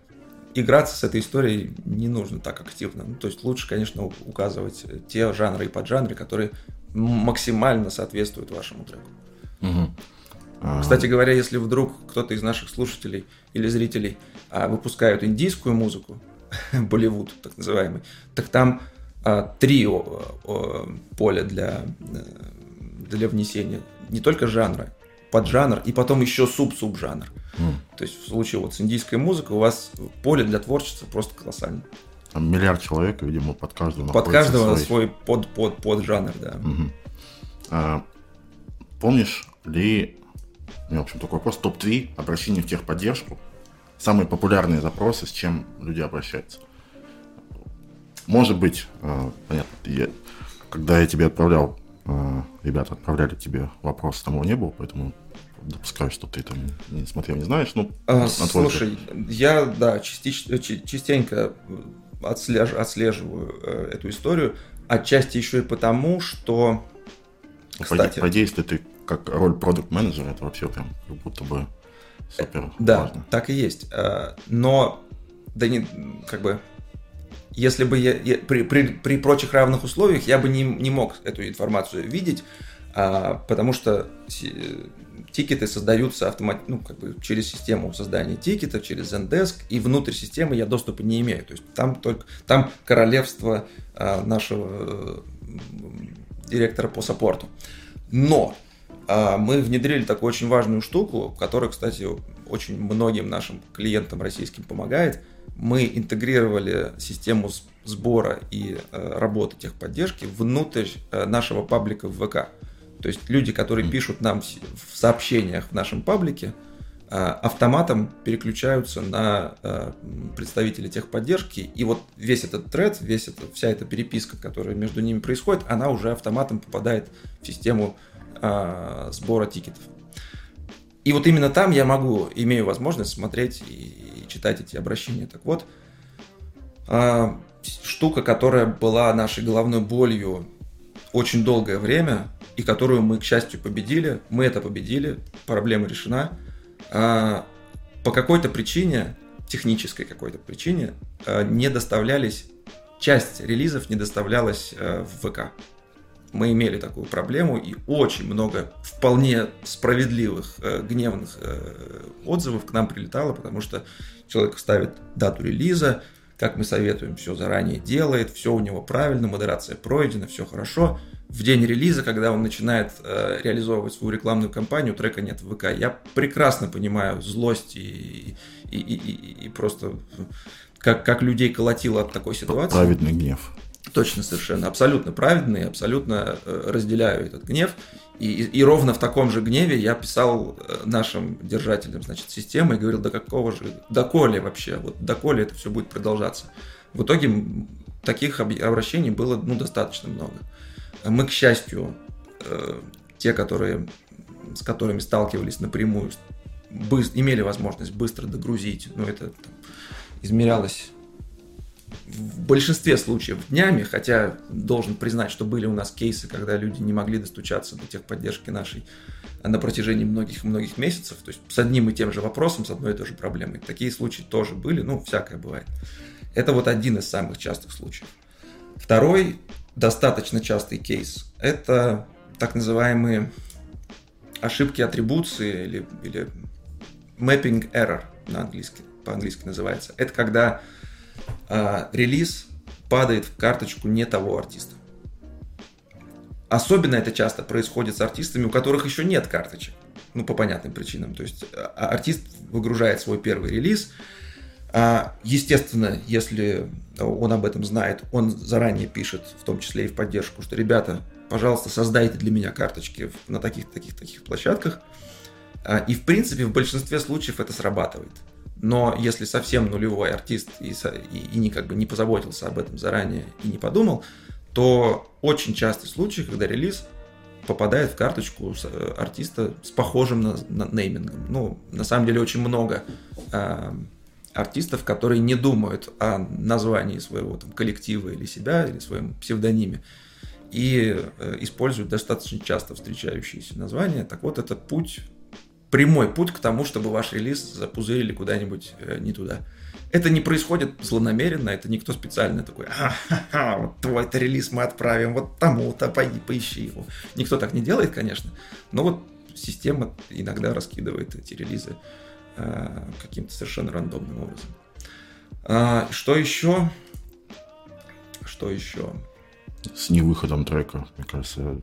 Speaker 2: играться с этой историей не нужно так активно. Ну, то есть лучше, конечно, указывать те жанры и поджанры, которые максимально соответствуют вашему треку. Угу. Кстати говоря, если вдруг кто-то из наших слушателей или зрителей а, выпускают индийскую музыку, <laughs> Болливуд так называемый, так там три поля для э, для внесения не только жанра, поджанр и потом еще суп-субжанр. Mm. То есть в случае вот с индийской музыкой у вас поле для творчества просто колоссально.
Speaker 1: Там миллиард человек, видимо, под каждого.
Speaker 2: Под каждого свой, свой под, под, под жанр, да.
Speaker 1: Угу. А, помнишь ли, у меня, в общем, такой вопрос, топ-3 обращений в техподдержку, самые популярные запросы, с чем люди обращаются? Может быть, а, понятно, я, когда я тебе отправлял а, ребята отправляли тебе вопрос, там его не было, поэтому допускаю, что ты там не смотрел, не знаешь. Ну,
Speaker 2: а, слушай, взгляд. я, да, частично, частенько отслеж, отслеживаю э, эту историю, отчасти еще и потому, что,
Speaker 1: ну, кстати... По, по действию ты как роль продукт менеджера это вообще прям как будто бы супер
Speaker 2: Да,
Speaker 1: важно.
Speaker 2: так и есть. Э, но, да не, как бы, если бы я, я при, при, при прочих равных условиях я бы не, не мог эту информацию видеть, а, потому что тикеты создаются автомат, ну, как бы через систему создания тикетов, через Zendesk, и внутрь системы я доступа не имею. То есть там только там королевство а, нашего директора по саппорту. Но а, мы внедрили такую очень важную штуку, которая, кстати, очень многим нашим клиентам российским помогает. Мы интегрировали систему сбора и э, работы техподдержки внутрь э, нашего паблика в ВК. То есть люди, которые пишут нам в сообщениях в нашем паблике, э, автоматом переключаются на представителей техподдержки, и вот весь этот тред, весь это, вся эта переписка, которая между ними происходит, она уже автоматом попадает в систему э, сбора тикетов. И вот именно там я могу, имею возможность смотреть и, и читать эти обращения. Так вот, штука, которая была нашей головной болью очень долгое время, и которую мы, к счастью, победили. Мы это победили, проблема решена. А, по какой-то причине, технической какой-то причине, а, не доставлялись, часть релизов не доставлялась в ВК. Мы имели такую проблему, и очень много вполне справедливых, гневных отзывов к нам прилетало, потому что человек ставит дату релиза, как мы советуем, все заранее делает, все у него правильно, модерация пройдена, все хорошо. В день релиза, когда он начинает э, реализовывать свою рекламную кампанию, трека нет в ВК. Я прекрасно понимаю злость и, и, и, и, и просто как, как людей колотило от такой ситуации.
Speaker 1: Праведный гнев.
Speaker 2: Точно, совершенно. Абсолютно праведный, абсолютно э, разделяю этот гнев. И, и ровно в таком же гневе я писал э, нашим держателям значит, системы и говорил, до какого же, доколе вообще, вот доколе это все будет продолжаться. В итоге таких обращений было ну, достаточно много. Мы, к счастью, э, те, которые, с которыми сталкивались напрямую, быстро, имели возможность быстро догрузить, ну, это там, измерялось в большинстве случаев днями, хотя должен признать, что были у нас кейсы, когда люди не могли достучаться до техподдержки нашей на протяжении многих-многих месяцев, то есть с одним и тем же вопросом, с одной и той же проблемой. Такие случаи тоже были, ну, всякое бывает. Это вот один из самых частых случаев. Второй достаточно частый кейс – это так называемые ошибки атрибуции или, или mapping error на английский, по-английски называется. Это когда э, релиз падает в карточку не того артиста. Особенно это часто происходит с артистами, у которых еще нет карточек. Ну, по понятным причинам. То есть а, артист выгружает свой первый релиз. А, естественно, если он об этом знает, он заранее пишет, в том числе и в поддержку, что, ребята, пожалуйста, создайте для меня карточки на таких-таких-таких площадках. А, и, в принципе, в большинстве случаев это срабатывает. Но если совсем нулевой артист и, и, и не, как бы не позаботился об этом заранее и не подумал, то очень частый случай, когда релиз попадает в карточку э, артиста с похожим на, на неймингом. Ну, на самом деле очень много э, артистов, которые не думают о названии своего там, коллектива или себя, или своем псевдониме, и э, используют достаточно часто встречающиеся названия. Так вот, это путь прямой путь к тому, чтобы ваш релиз запузырили куда-нибудь э, не туда. Это не происходит злонамеренно, это никто специально такой, ха-ха-ха, вот твой-то релиз мы отправим вот тому-то, пойди поищи его. Никто так не делает, конечно, но вот система иногда раскидывает эти релизы э, каким-то совершенно рандомным образом. А, что еще? Что еще?
Speaker 1: С невыходом трека, мне кажется,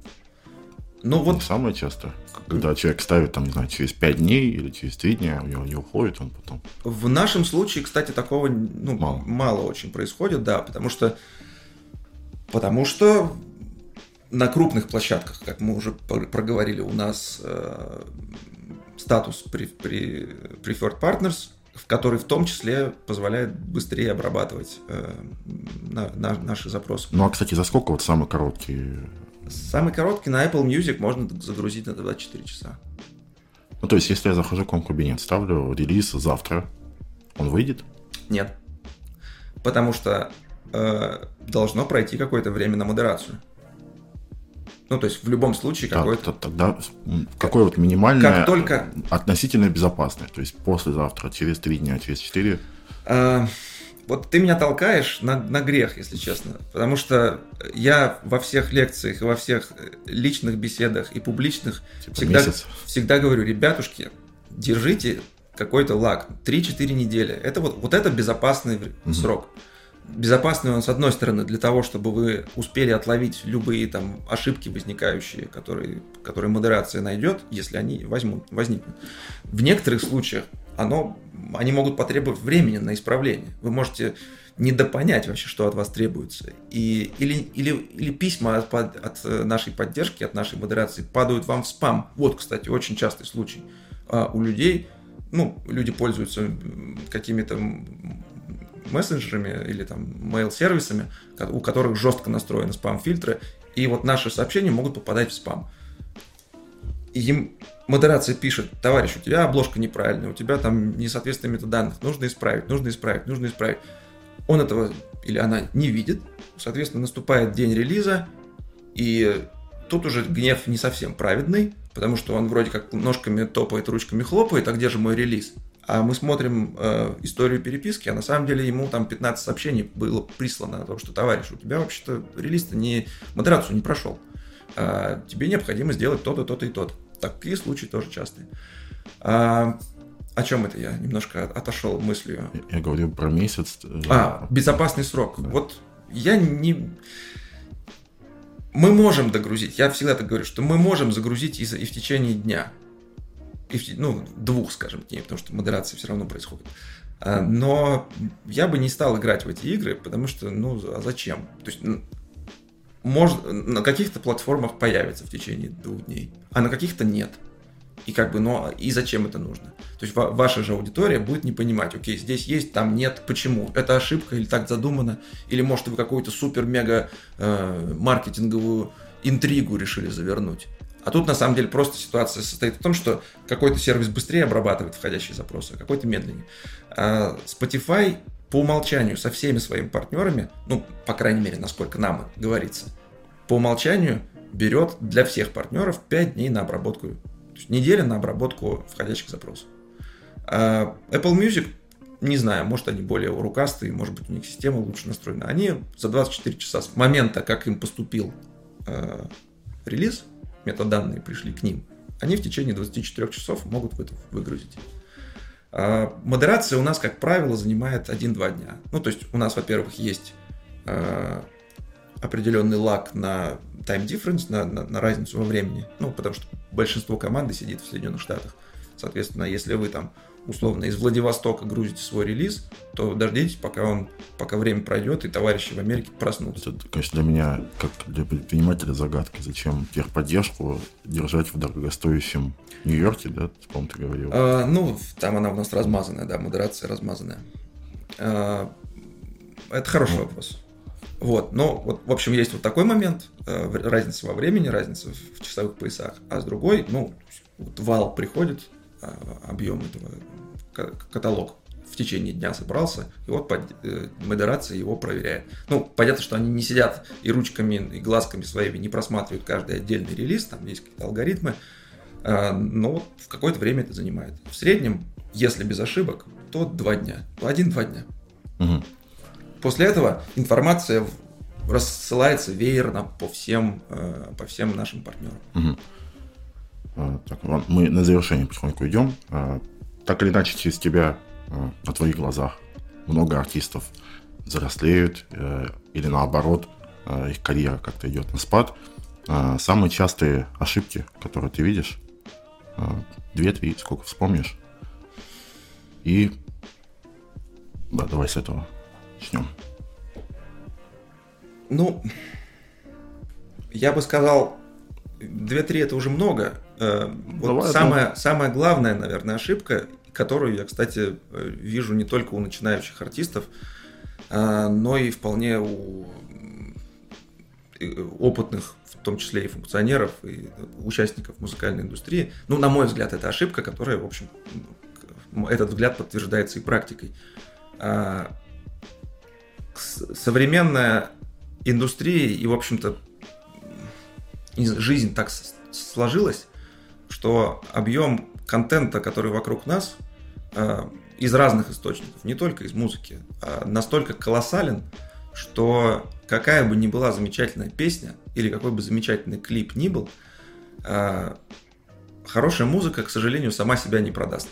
Speaker 1: ну вот... Самое часто. Когда человек ставит, там, не знаю, через 5 дней или через 3 дня, у него не уходит, он потом...
Speaker 2: В нашем случае, кстати, такого ну, мало. мало очень происходит, да, потому что... Потому что на крупных площадках, как мы уже проговорили, у нас э, статус при, при Preferred Partners, в который в том числе позволяет быстрее обрабатывать э, на, на, наши запросы.
Speaker 1: Ну а, кстати, за сколько вот самый короткий
Speaker 2: Самый короткий на Apple Music можно загрузить на 24 часа.
Speaker 1: Ну, то есть, если я захожу к вам в кабинет, ставлю релиз завтра, он выйдет?
Speaker 2: Нет. Потому что э, должно пройти какое-то время на модерацию. Ну, то есть, в любом случае, какой-то...
Speaker 1: Тогда какое вот минимальное как только... относительно безопасное? То есть, послезавтра, через три дня, через четыре?
Speaker 2: Э, вот ты меня толкаешь на, на грех, если честно. Потому что я во всех лекциях и во всех э, личных беседах и публичных типа всегда, всегда говорю, ребятушки, держите какой-то лак. 3-4 недели. Это вот, вот это безопасный угу. срок. безопасный он, с одной стороны, для того, чтобы вы успели отловить любые там ошибки возникающие, которые, которые модерация найдет, если они возьмут, возникнут. В некоторых случаях оно, они могут потребовать времени на исправление. Вы можете недопонять вообще, что от вас требуется. И, или, или, или письма от, от нашей поддержки, от нашей модерации падают вам в спам. Вот, кстати, очень частый случай. А у людей, ну, люди пользуются какими-то мессенджерами или там mail-сервисами, у которых жестко настроены спам-фильтры, и вот наши сообщения могут попадать в спам. Им модерация пишет, товарищ, у тебя обложка неправильная, у тебя там несоответствие метаданных, нужно исправить, нужно исправить, нужно исправить. Он этого или она не видит, соответственно, наступает день релиза, и тут уже гнев не совсем праведный, потому что он вроде как ножками топает, ручками хлопает, а где же мой релиз? А мы смотрим э, историю переписки, а на самом деле ему там 15 сообщений было прислано о том, что, товарищ, у тебя вообще-то релиз-то не, модерацию не прошел. А, тебе необходимо сделать то-то, то-то и то-то. Такие случаи тоже частые. А, о чем это я немножко отошел мыслью?
Speaker 1: Я говорю про месяц.
Speaker 2: Э, а, безопасный срок. Да. Вот я не... Мы можем догрузить, я всегда так говорю, что мы можем загрузить и, и в течение дня и в, ну, двух, скажем, дней, потому что модерация все равно происходит. А, но я бы не стал играть в эти игры, потому что, ну, а зачем? То есть, может, на каких-то платформах появится в течение двух дней, а на каких-то нет. И как бы, ну, и зачем это нужно? То есть ваша же аудитория будет не понимать, окей, здесь есть, там нет, почему? Это ошибка или так задумано? Или может вы какую-то супер-мега э, маркетинговую интригу решили завернуть? А тут на самом деле просто ситуация состоит в том, что какой-то сервис быстрее обрабатывает входящие запросы, а какой-то медленнее. А Spotify по умолчанию со всеми своими партнерами, ну, по крайней мере, насколько нам говорится, по умолчанию берет для всех партнеров 5 дней на обработку, то есть неделя на обработку входящих запросов. А Apple Music, не знаю, может они более рукастые, может быть у них система лучше настроена. Они за 24 часа с момента, как им поступил э, релиз, метаданные пришли к ним, они в течение 24 часов могут выгрузить. А модерация у нас, как правило, занимает 1-2 дня. Ну, то есть у нас, во-первых, есть а, определенный лаг на time difference, на, на, на разницу во времени. Ну, потому что большинство команды сидит в Соединенных Штатах. Соответственно, если вы там условно из Владивостока грузите свой релиз, то дождитесь, пока он, пока время пройдет, и товарищи в Америке проснутся.
Speaker 1: Это, конечно, для меня, как для предпринимателя, загадка. Зачем техподдержку держать в дорогостоящем Нью-Йорке, да, по-моему, ты говорил?
Speaker 2: А, ну, там она у нас размазанная, да, модерация размазанная. А, это хороший ну. вопрос. Вот, но вот, в общем, есть вот такой момент, э, разница во времени, разница в часовых поясах, а с другой, ну, вот вал приходит, объем этого каталог в течение дня собрался, и вот э, модерация его проверяет. Ну, понятно, что они не сидят и ручками, и глазками своими не просматривают каждый отдельный релиз, там есть какие-то алгоритмы, а, но вот в какое-то время это занимает. В среднем, если без ошибок, то два дня, один-два дня. Угу. После этого информация рассылается веерно по всем, э, по всем нашим партнерам.
Speaker 1: Угу. Так, мы на завершение потихоньку идем. А, так или иначе через тебя э, на твоих глазах много артистов взрослеют э, или наоборот э, их карьера как-то идет на спад. Самые частые ошибки, которые ты видишь, две-три, сколько вспомнишь. И да, давай с этого начнем.
Speaker 2: Ну, я бы сказал, две-три это уже много. Э, вот Давай, самая, да. самая главная, наверное, ошибка, которую я, кстати, э, вижу не только у начинающих артистов, а, но и вполне у опытных, в том числе и функционеров, и участников музыкальной индустрии. Ну, на мой взгляд, это ошибка, которая, в общем, этот взгляд подтверждается и практикой. А, современная индустрия и, в общем-то, жизнь так сложилась, что объем контента, который вокруг нас, э, из разных источников, не только из музыки, а настолько колоссален, что какая бы ни была замечательная песня или какой бы замечательный клип ни был, э, хорошая музыка, к сожалению, сама себя не продаст.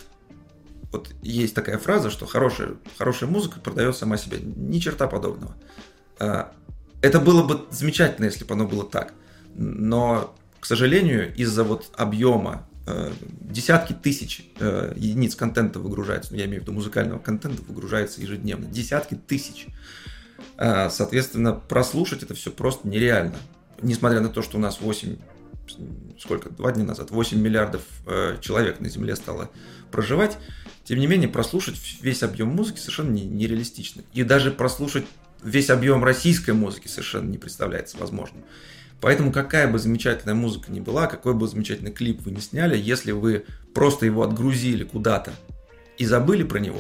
Speaker 2: вот есть такая фраза, что хорошая, хорошая музыка продает сама себя. Ни черта подобного. А, это было бы замечательно, если бы оно было так. Но, к сожалению, из-за вот объема э, десятки тысяч э, единиц контента выгружается, ну, я имею в виду музыкального контента выгружается ежедневно, десятки тысяч. А, соответственно, прослушать это все просто нереально. Несмотря на то, что у нас 8 сколько, два дня назад, 8 миллиардов э, человек на Земле стало проживать, тем не менее, прослушать весь объем музыки совершенно нереалистично. И даже прослушать весь объем российской музыки совершенно не представляется возможным. Поэтому какая бы замечательная музыка ни была, какой бы замечательный клип вы не сняли, если вы просто его отгрузили куда-то и забыли про него,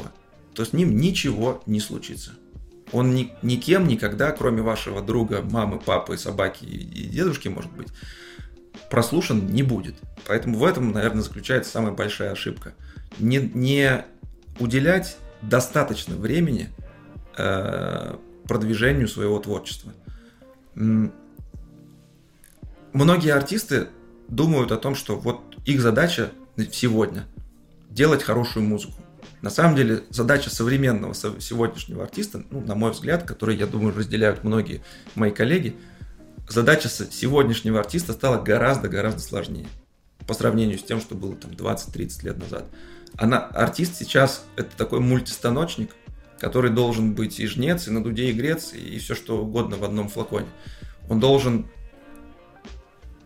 Speaker 2: то с ним ничего не случится. Он ни, никем никогда, кроме вашего друга, мамы, папы, собаки и дедушки, может быть, прослушан не будет. Поэтому в этом, наверное, заключается самая большая ошибка. Не, не уделять достаточно времени э, продвижению своего творчества. Многие артисты думают о том, что вот их задача сегодня делать хорошую музыку. На самом деле задача современного сегодняшнего артиста, ну, на мой взгляд, который, я думаю, разделяют многие мои коллеги – задача сегодняшнего артиста стала гораздо-гораздо сложнее по сравнению с тем, что было там 20-30 лет назад. Она, артист сейчас это такой мультистаночник, который должен быть и жнец, и на дуде, и грец, и все что угодно в одном флаконе. Он должен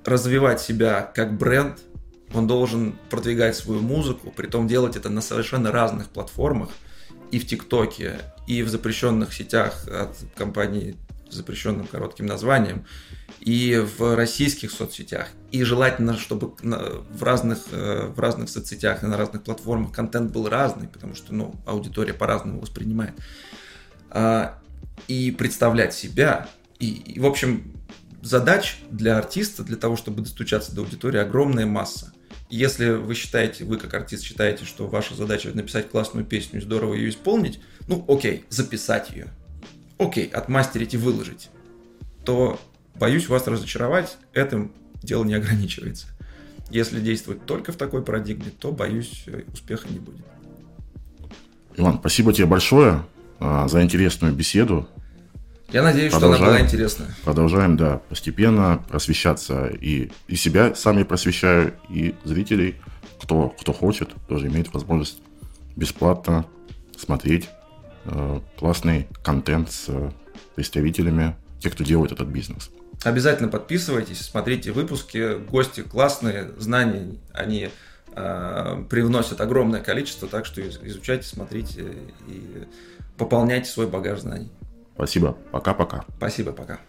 Speaker 2: развивать себя как бренд, он должен продвигать свою музыку, при том делать это на совершенно разных платформах, и в ТикТоке, и в запрещенных сетях от компании запрещенным коротким названием, и в российских соцсетях. И желательно, чтобы в разных, э, в разных соцсетях и на разных платформах контент был разный, потому что ну, аудитория по-разному воспринимает. А, и представлять себя. И, и, в общем, задач для артиста, для того, чтобы достучаться до аудитории, огромная масса. Если вы считаете, вы как артист считаете, что ваша задача написать классную песню и здорово ее исполнить, ну окей, записать ее окей, отмастерить и выложить, то, боюсь вас разочаровать, этим дело не ограничивается. Если действовать только в такой парадигме, то, боюсь, успеха не будет.
Speaker 1: Иван, спасибо тебе большое а, за интересную беседу.
Speaker 2: Я надеюсь, что она была интересная.
Speaker 1: Продолжаем, да, постепенно просвещаться. И, и себя сами просвещаю, и зрителей, кто, кто хочет, тоже имеет возможность бесплатно смотреть Э, классный контент с представителями тех, кто делает этот бизнес.
Speaker 2: Обязательно подписывайтесь, смотрите выпуски, гости классные, знания, они э, привносят огромное количество, так что изучайте, смотрите и пополняйте свой багаж знаний.
Speaker 1: Спасибо. Пока-пока.
Speaker 2: Спасибо, пока.